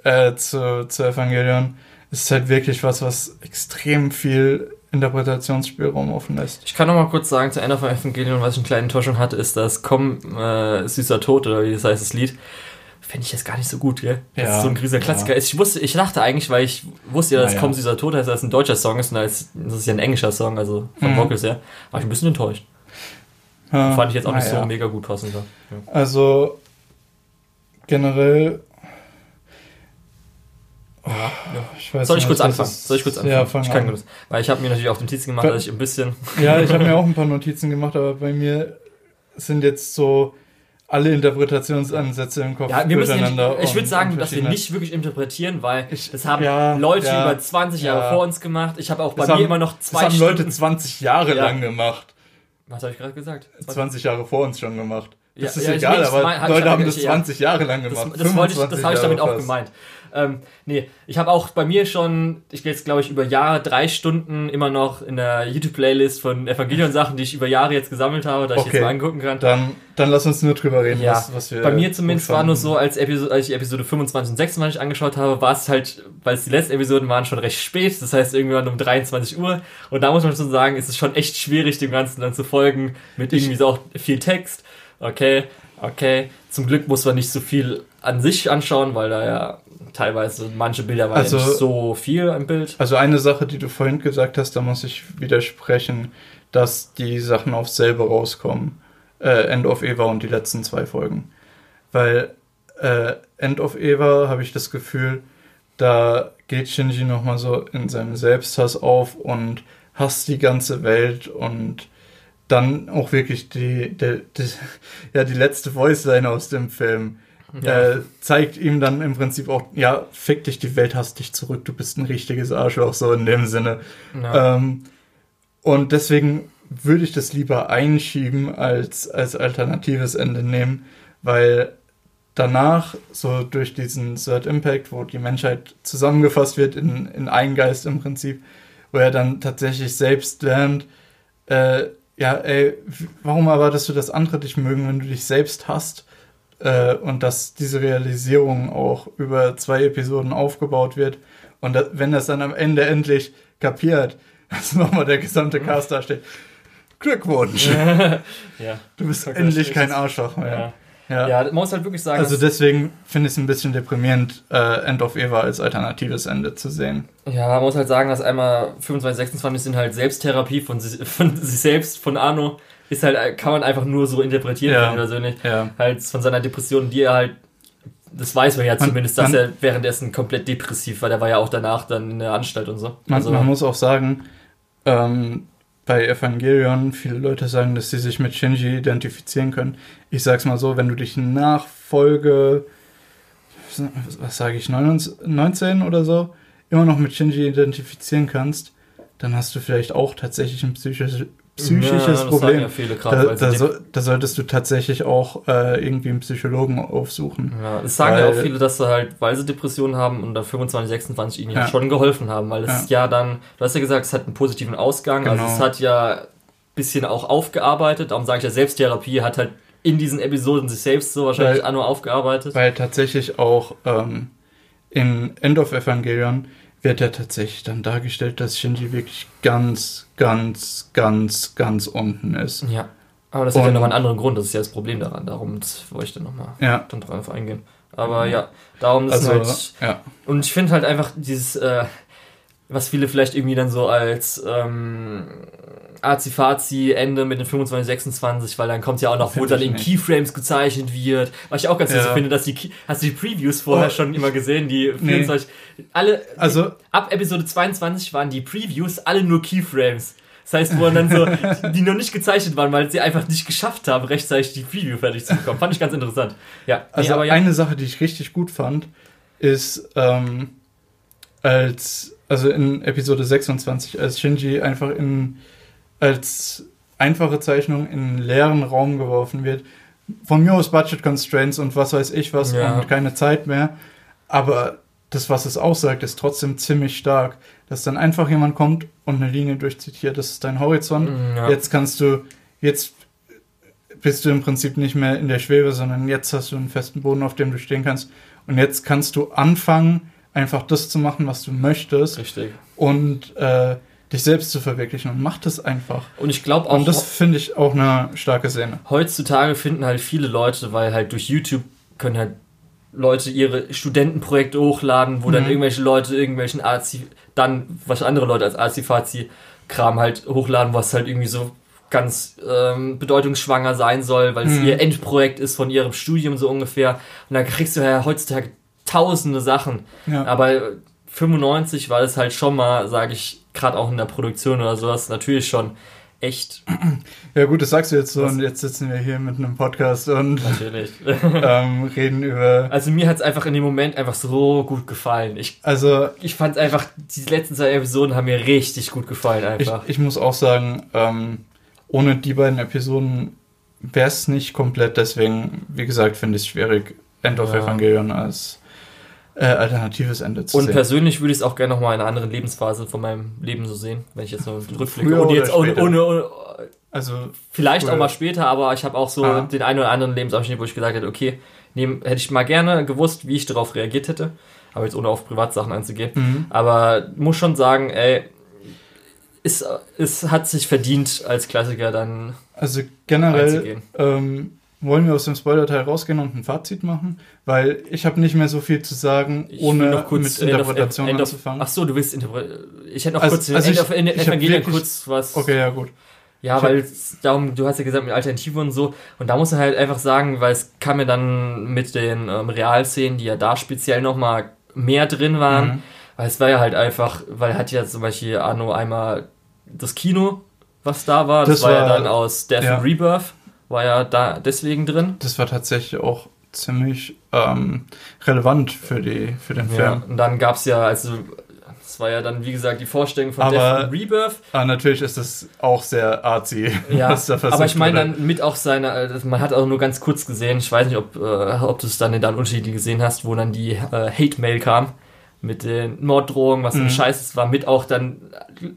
A: äh, zu, zu Evangelion. Es ist halt wirklich was, was extrem viel Interpretationsspielraum offen lässt.
B: Ich kann noch mal kurz sagen, zu Ende von Evangelion, was ich eine kleine Enttäuschung hatte, ist, dass Komm, äh, süßer Tod, oder wie das heißt, das Lied, finde ich jetzt gar nicht so gut, gell? Das ja, ist so ein grieser Klassiker. Ja. Ich wusste, ich dachte eigentlich, weil ich wusste ja, dass ja. Komm dieser Tod heißt, dass es ein deutscher Song ist und als, das ist ja ein englischer Song, also vom mhm. Vocals her, war ich ein bisschen enttäuscht. Ja. Fand ich jetzt auch nicht so mega gut passend.
A: Also generell
B: Oh, ja. ich weiß Soll ich kurz anfangen? Soll ich kurz anfangen? Ja, fang ich kann an. Weil ich habe mir natürlich auch Notizen gemacht, dass ich ein bisschen.
A: Ja, ich habe mir auch ein paar Notizen gemacht, aber bei mir sind jetzt so alle Interpretationsansätze im Kopf ja, wir
B: müssen nicht, Ich würde sagen, dass wir nicht wirklich interpretieren, weil ich, das haben ja, Leute ja, über 20 Jahre ja. vor uns gemacht. Ich habe auch bei das mir haben, immer noch
A: zwei Das haben Leute 20 Jahre lang gemacht.
B: Was habe ich gerade gesagt?
A: 20 Jahre vor uns schon gemacht. Das ist egal, aber mein, Leute haben das 20 Jahre lang gemacht.
B: Das, das, das habe ich damit auch gemeint. Ähm, nee, ich habe auch bei mir schon, ich gehe jetzt glaube ich über Jahre drei Stunden immer noch in der YouTube-Playlist von Evangelion-Sachen, die ich über Jahre jetzt gesammelt habe, da ich okay. jetzt mal angucken kann.
A: Dann, dann lass uns nur drüber reden,
B: ja. was, was wir. Bei mir zumindest war nur so, als, Episode, als ich Episode 25 und 26 angeschaut habe, war es halt, weil es die letzten Episoden waren, schon recht spät, das heißt irgendwann um 23 Uhr. Und da muss man schon sagen, ist es schon echt schwierig, dem Ganzen dann zu folgen, mit irgendwie so auch viel Text. Okay, okay. Zum Glück muss man nicht so viel an sich anschauen, weil da ja teilweise manche Bilder waren also, nicht so viel im Bild.
A: Also eine Sache, die du vorhin gesagt hast, da muss ich widersprechen, dass die Sachen auf selber rauskommen. Äh, End of Eva und die letzten zwei Folgen. Weil äh, End of Eva habe ich das Gefühl, da geht Shinji nochmal so in seinem Selbsthass auf und hasst die ganze Welt und dann auch wirklich die, die, die ja, die letzte Voice-Line aus dem Film ja. äh, zeigt ihm dann im Prinzip auch, ja, fick dich, die Welt hasst dich zurück, du bist ein richtiges Arschloch, so in dem Sinne. Ja. Ähm, und deswegen würde ich das lieber einschieben als als alternatives Ende nehmen, weil danach, so durch diesen Third Impact, wo die Menschheit zusammengefasst wird in, in einen Geist im Prinzip, wo er dann tatsächlich selbst lernt, äh, ja, ey, warum erwartest du, dass andere dich mögen, wenn du dich selbst hast? Äh, und dass diese Realisierung auch über zwei Episoden aufgebaut wird. Und da, wenn das dann am Ende endlich kapiert, dass nochmal der gesamte. Cast da steht. Glückwunsch! ja. Du bist endlich kein Arschloch mehr.
B: Ja. ja. man muss halt wirklich sagen.
A: Also deswegen finde ich es ein bisschen deprimierend, äh, End of Eva als alternatives Ende zu sehen.
B: Ja, man muss halt sagen, dass einmal 25, 26 sind halt Selbsttherapie von, von sich selbst, von Arno ist halt, kann man einfach nur so interpretieren, ja. persönlich. Ja. Halt von seiner Depression, die er halt, das weiß man ja man, zumindest, dass man, er währenddessen komplett depressiv war. Der war ja auch danach dann in der Anstalt und so.
A: Man, also, man muss auch sagen, ähm, bei Evangelion, viele Leute sagen, dass sie sich mit Shinji identifizieren können. Ich sag's mal so, wenn du dich nach Folge, was sage ich, 19 oder so, immer noch mit Shinji identifizieren kannst, dann hast du vielleicht auch tatsächlich ein psychisches, psychisches ja, Problem. Ja viele grad, da, da, so, da, solltest du tatsächlich auch äh, irgendwie einen Psychologen aufsuchen.
B: Ja, es sagen weil, ja auch viele, dass sie halt, weil sie Depressionen haben und dann 25, 26 ihnen ja. schon geholfen haben, weil es ja. ja dann, du hast ja gesagt, es hat einen positiven Ausgang, also genau. also es hat ja ein bisschen auch aufgearbeitet, darum sage ich ja, Selbsttherapie hat halt in diesen Episoden sich selbst so wahrscheinlich weil, auch nur aufgearbeitet.
A: Weil tatsächlich auch ähm, in End of Evangelion wird ja tatsächlich dann dargestellt, dass Shinji wirklich ganz, ganz, ganz, ganz unten ist.
B: Ja. Aber das hat und, ja noch einen anderen Grund, das ist ja das Problem daran. Darum wollte ich dann nochmal ja. dann drauf eingehen. Aber ja, darum ist also, halt. Ja. Und ich finde halt einfach dieses, äh, was viele vielleicht irgendwie dann so als ähm, Azi-Fazi Ende mit den 25, 26, weil dann kommt ja auch noch, wo dann in. Keyframes gezeichnet wird. Was ich auch ganz ja. lustig finde, dass die, hast du die Previews vorher oh. schon immer gesehen, die 24, nee. alle, also, ab Episode 22 waren die Previews alle nur Keyframes. Das heißt, wo dann so, die noch nicht gezeichnet waren, weil sie einfach nicht geschafft haben, rechtzeitig die Preview fertig zu bekommen. Fand ich ganz interessant. Ja.
A: Also nee, aber ja. eine Sache, die ich richtig gut fand, ist, ähm, als, also in Episode 26, als Shinji einfach in als einfache Zeichnung in einen leeren Raum geworfen wird. Von mir aus Budget Constraints und was weiß ich was ja. und keine Zeit mehr. Aber das, was es aussagt, ist trotzdem ziemlich stark. Dass dann einfach jemand kommt und eine Linie durchzieht. Hier, das ist dein Horizont. Mm, ja. Jetzt kannst du, jetzt bist du im Prinzip nicht mehr in der Schwebe, sondern jetzt hast du einen festen Boden, auf dem du stehen kannst. Und jetzt kannst du anfangen, einfach das zu machen, was du möchtest.
B: Richtig.
A: Und äh, dich selbst zu verwirklichen und mach das einfach.
B: Und ich glaube auch.
A: Und das finde ich auch eine starke Szene.
B: Heutzutage finden halt viele Leute, weil halt durch YouTube können halt Leute ihre Studentenprojekte hochladen, wo mhm. dann irgendwelche Leute irgendwelchen Arzi, dann was andere Leute als Arzi-Fazi-Kram halt hochladen, was halt irgendwie so ganz ähm, bedeutungsschwanger sein soll, weil es mhm. ihr Endprojekt ist von ihrem Studium so ungefähr. Und dann kriegst du ja heutzutage tausende Sachen. Ja. Aber 95 war es halt schon mal, sage ich, gerade auch in der Produktion oder sowas, natürlich schon echt.
A: Ja gut, das sagst du jetzt so Was? und jetzt sitzen wir hier mit einem Podcast und ähm, reden über.
B: Also mir hat es einfach in dem Moment einfach so gut gefallen. Ich, also ich fand einfach, die letzten zwei Episoden haben mir richtig gut gefallen einfach.
A: Ich, ich muss auch sagen, ähm, ohne die beiden Episoden wäre es nicht komplett, deswegen, wie gesagt, finde ich es schwierig, End of ja. Evangelion als äh, alternatives Ende
B: zu Und sehen. persönlich würde ich es auch gerne nochmal in einer anderen Lebensphase von meinem Leben so sehen, wenn ich jetzt so rückblicke. Und jetzt ohne, ohne, ohne, also vielleicht früher. auch mal später, aber ich habe auch so ah. den einen oder anderen Lebensabschnitt, wo ich gesagt hätte, okay, nehm, hätte ich mal gerne gewusst, wie ich darauf reagiert hätte. Aber jetzt ohne auf Privatsachen einzugehen. Mhm. Aber muss schon sagen, ey, es, es hat sich verdient, als Klassiker dann.
A: Also generell ähm, wollen wir aus dem Spoiler-Teil rausgehen und ein Fazit machen, weil ich habe nicht mehr so viel zu sagen, ohne noch kurz mit Interpretation
B: End of, anzufangen. Ach so, du willst Interpretation. Ich hätte noch also, kurz also End of Evangelion kurz was.
A: Okay, ja gut.
B: Ja, ich weil darum, du hast ja gesagt mit Alternative und so, und da muss man halt einfach sagen, weil es kam mir dann mit den ähm, Realszenen, die ja da speziell nochmal mehr drin waren, mhm. weil es war ja halt einfach, weil hat ja zum Beispiel Arno einmal das Kino, was da war, das, das war, war, ja dann aus Death ja. and Rebirth war ja da deswegen drin.
A: Das war tatsächlich auch ziemlich ähm, relevant für, die, für den Film.
B: Ja, und dann gab es ja, also das war ja dann, wie gesagt, die Vorstellung von aber, Death Rebirth.
A: Aber natürlich ist das auch sehr artsy.
B: Ja, aber ich meine dann mit auch seiner, also man hat auch nur ganz kurz gesehen, ich weiß nicht, ob, äh, ob du es dann in deinen Unterschieden gesehen hast, wo dann die äh, Hate-Mail kam mit den Morddrohungen, was mhm. ein Scheiß war mit auch dann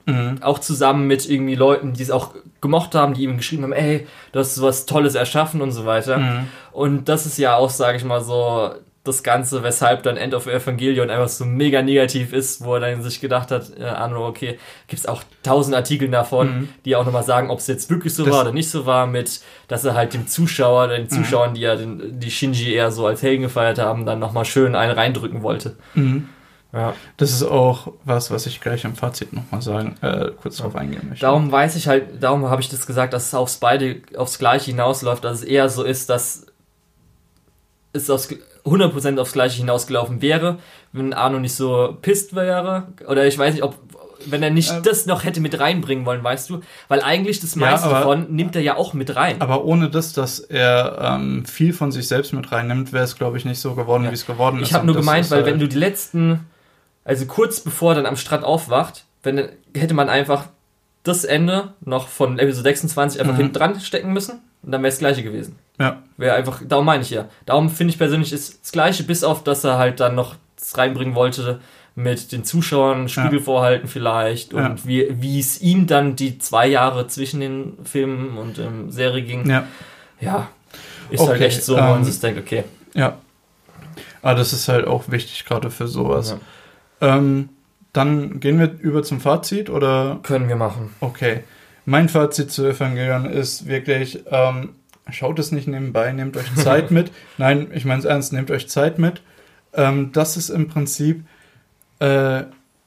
B: mhm. auch zusammen mit irgendwie Leuten, die es auch gemocht haben, die ihm geschrieben haben, ey, du hast was Tolles erschaffen und so weiter. Mhm. Und das ist ja auch, sage ich mal so, das Ganze, weshalb dann End of Evangelion einfach so mega negativ ist, wo er dann sich gedacht hat, ja, Arno, okay, gibt's auch tausend Artikel davon, mhm. die auch nochmal sagen, ob es jetzt wirklich so das war oder nicht so war, mit, dass er halt dem Zuschauer, den mhm. Zuschauern, die ja den, die Shinji eher so als Helden gefeiert haben, dann nochmal schön einen reindrücken wollte.
A: Mhm. Ja. Das ist auch was, was ich gleich im Fazit nochmal sagen, äh, kurz drauf eingehen möchte.
B: Darum weiß ich halt, darum habe ich das gesagt, dass es aufs beide, aufs Gleiche hinausläuft, dass es eher so ist, dass es aufs, 100% aufs Gleiche hinausgelaufen wäre, wenn Arno nicht so pisst wäre. Oder ich weiß nicht, ob, wenn er nicht ähm, das noch hätte mit reinbringen wollen, weißt du? Weil eigentlich das meiste ja, aber, davon nimmt er ja auch mit rein.
A: Aber ohne das, dass er ähm, viel von sich selbst mit reinnimmt, wäre es, glaube ich, nicht so geworden, ja. wie es geworden
B: ist. Ich habe nur gemeint, weil halt wenn du die letzten also kurz bevor er dann am Strand aufwacht, wenn, hätte man einfach das Ende noch von Episode 26 einfach mhm. hinten dran stecken müssen und dann wäre es das gleiche gewesen.
A: Ja.
B: Wäre einfach, darum meine ich ja. Darum finde ich persönlich ist das gleiche, bis auf, dass er halt dann noch reinbringen wollte mit den Zuschauern, Spiegel ja. vorhalten vielleicht und ja. wie, wie es ihm dann die zwei Jahre zwischen den Filmen und ähm, Serie ging.
A: Ja.
B: Ja. Ist halt okay. halt echt so, wo man ähm, sich denkt, okay.
A: Ja. Aber das ist halt auch wichtig, gerade für sowas. Ja. Ähm, dann gehen wir über zum Fazit oder?
B: Können wir machen.
A: Okay. Mein Fazit zu Evangelion ist wirklich, ähm, schaut es nicht nebenbei, nehmt euch Zeit mit. Nein, ich meine es ernst, nehmt euch Zeit mit. Ähm, das ist im Prinzip, äh,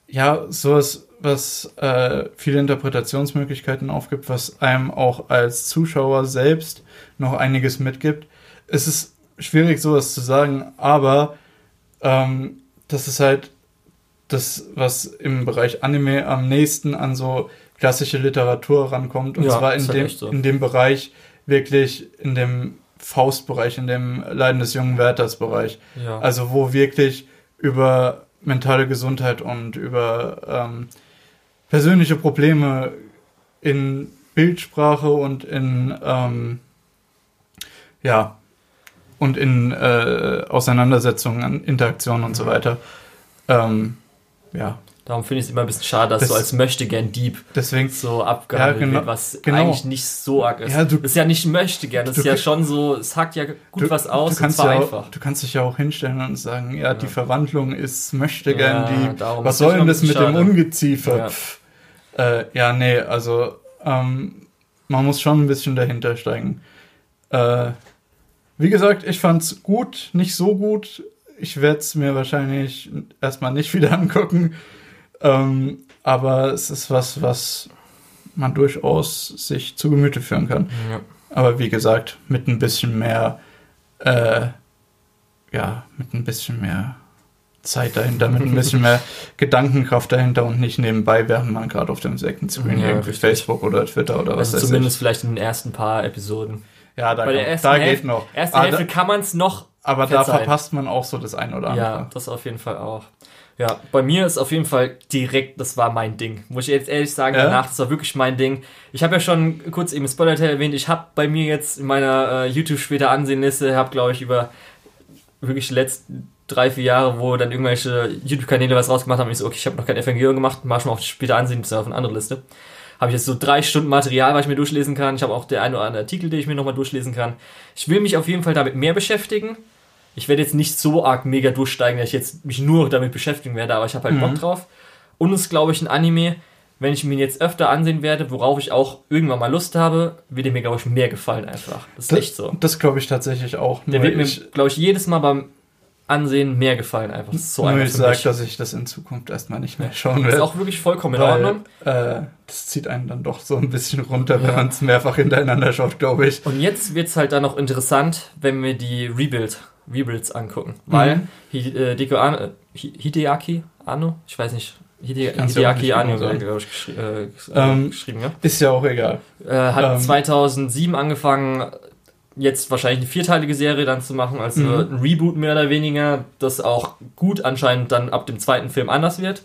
A: ja, sowas, was äh, viele Interpretationsmöglichkeiten aufgibt, was einem auch als Zuschauer selbst noch einiges mitgibt. Es ist schwierig, sowas zu sagen, aber ähm, das ist halt das, was im Bereich Anime am nächsten an so klassische Literatur rankommt. Und ja, zwar in dem, so. in dem Bereich, wirklich in dem Faustbereich, in dem Leiden des jungen Wärters Bereich. Ja. Also wo wirklich über mentale Gesundheit und über ähm, persönliche Probleme in Bildsprache und in ähm, ja und in äh, Auseinandersetzungen, Interaktionen und so weiter ähm, ja.
B: Darum finde ich es immer ein bisschen schade, dass das, so als möchtegern Dieb
A: deswegen,
B: so abgehandelt ja, genau, wird, was genau. eigentlich nicht so arg ist. Ja, du, das ist ja nicht möchtegern, das du, ist ja schon so, es hackt ja gut du, was aus
A: du kannst und zwar ja einfach. du kannst dich ja auch hinstellen und sagen, ja, ja. die Verwandlung ist möchtegern ja, Dieb. Was soll denn das mit schade. dem Ungeziefer? Ja. Äh, ja, nee, also ähm, man muss schon ein bisschen dahinter steigen. Äh, wie gesagt, ich fand's gut, nicht so gut ich werde es mir wahrscheinlich erstmal nicht wieder angucken. Ähm, aber es ist was, was man durchaus sich zu Gemüte führen kann. Ja. Aber wie gesagt, mit ein bisschen mehr, äh, ja, mit ein bisschen mehr Zeit dahinter, mit ein bisschen mehr Gedankenkraft dahinter und nicht nebenbei, während man gerade auf dem Second Screen ja, irgendwie Facebook oder Twitter oder was
B: also zumindest ich. vielleicht in den ersten paar Episoden.
A: Ja, da, kann, da
B: geht noch. Erste ah, Hälfte kann man es noch.
A: Aber da verpasst man auch so das eine oder andere.
B: Ja, das auf jeden Fall auch. Ja, bei mir ist auf jeden Fall direkt, das war mein Ding. Muss ich jetzt ehrlich sagen, ja? danach, das war wirklich mein Ding. Ich habe ja schon kurz eben Spoiler erwähnt, ich habe bei mir jetzt in meiner äh, YouTube später Ansehenliste, habe glaube ich über wirklich die letzten drei, vier Jahre, wo dann irgendwelche YouTube-Kanäle was rausgemacht haben, ich so, okay, ich habe noch kein Evangelium gemacht, mach schon mal auf später ansehen, bis auf eine andere Liste. Habe ich jetzt so drei Stunden Material, was ich mir durchlesen kann. Ich habe auch der ein oder andere Artikel, den ich mir nochmal durchlesen kann. Ich will mich auf jeden Fall damit mehr beschäftigen. Ich werde jetzt nicht so arg mega durchsteigen, dass ich jetzt mich nur damit beschäftigen werde, aber ich habe halt mhm. Bock drauf. Und es ist, glaube ich, ein Anime, wenn ich mir jetzt öfter ansehen werde, worauf ich auch irgendwann mal Lust habe, wird er mir, glaube ich, mehr gefallen einfach. Das ist
A: das,
B: echt so.
A: Das glaube ich tatsächlich auch.
B: Der wird mir, glaube ich, jedes Mal beim Ansehen mehr gefallen. Einfach so
A: Nur einfach ich sage, dass ich das in Zukunft erstmal nicht mehr schauen werde.
B: Ist auch wirklich vollkommen in Ordnung.
A: Äh, das zieht einen dann doch so ein bisschen runter, wenn man es mehrfach hintereinander schaut, glaube ich.
B: Und jetzt wird es halt dann noch interessant, wenn wir die Rebuild, Rebuilds angucken. Weil mhm. Hideko äh, An Hideaki Anno, ich weiß nicht, Hide Hideaki Anno, glaube ich, geschri äh, äh, ähm, geschrieben, ja?
A: Ist ja auch egal.
B: Äh, hat ähm, 2007 angefangen, jetzt wahrscheinlich eine vierteilige Serie dann zu machen, also mhm. ein Reboot mehr oder weniger, das auch gut anscheinend dann ab dem zweiten Film anders wird.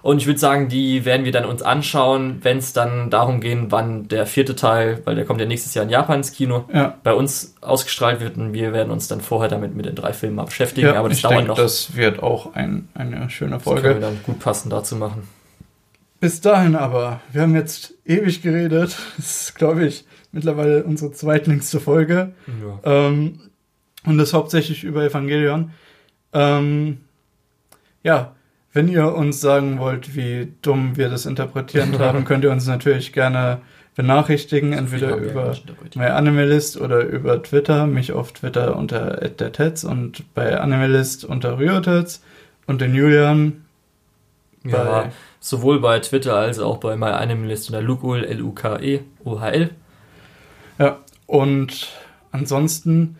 B: Und ich würde sagen, die werden wir dann uns anschauen, wenn es dann darum geht, wann der vierte Teil, weil der kommt ja nächstes Jahr in Japan ins Kino, ja. bei uns ausgestrahlt wird und wir werden uns dann vorher damit mit den drei Filmen mal beschäftigen. Ja,
A: aber das dauert denke, noch. Das wird auch ein, eine schöne Folge. Das können
B: wir dann gut passend dazu machen.
A: Bis dahin aber, wir haben jetzt ewig geredet. Das ist, glaube ich, mittlerweile unsere zweitlängste Folge. Ja. Ähm, und das hauptsächlich über Evangelion. Ähm, ja, wenn ihr uns sagen wollt, wie dumm wir das interpretiert haben, könnt ihr uns natürlich gerne benachrichtigen, entweder über MyAnimalist oder über Twitter. Mich auf Twitter unter @dertets und bei Animalist unter Ryotats und den Julian
B: ja, sowohl bei Twitter als auch bei MyAnimalist unter Lukul, L-U-K-E-O-H-L.
A: Ja, und ansonsten,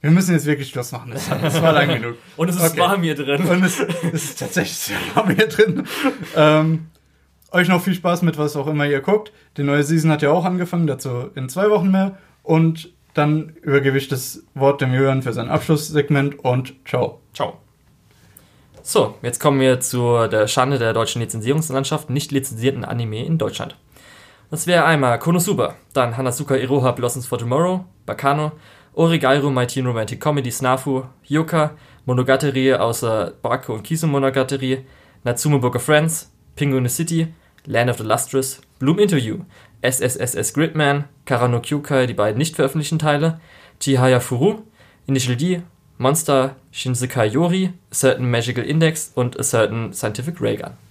A: wir müssen jetzt wirklich Schluss machen. Das, das war lang genug.
B: Und es ist okay. warm hier drin.
A: Und es, es ist tatsächlich sehr warm hier drin. Ähm, euch noch viel Spaß mit was auch immer ihr guckt. Die neue Season hat ja auch angefangen, dazu in zwei Wochen mehr. Und dann übergebe ich das Wort dem Jürgen für sein Abschlusssegment und ciao.
B: Ciao. So, jetzt kommen wir zu der Schande der deutschen Lizenzierungslandschaft, nicht lizenzierten Anime in Deutschland. Das wäre einmal Konosuba, dann Hanazuka Iroha Blossoms for Tomorrow, Bakano, Origairu My Teen Romantic Comedy Snafu, Yoka, Monogatari außer Bako und Kisu Monogatari, Natsume Book of Friends, Penguin City, Land of the Lustrous, Bloom Interview, SSSS Gridman, Karano Kyukai, die beiden nicht veröffentlichten Teile, Chihaya Furu, Initial D, Monster, Shinsekai Yori, A Certain Magical Index und A Certain Scientific Raygun.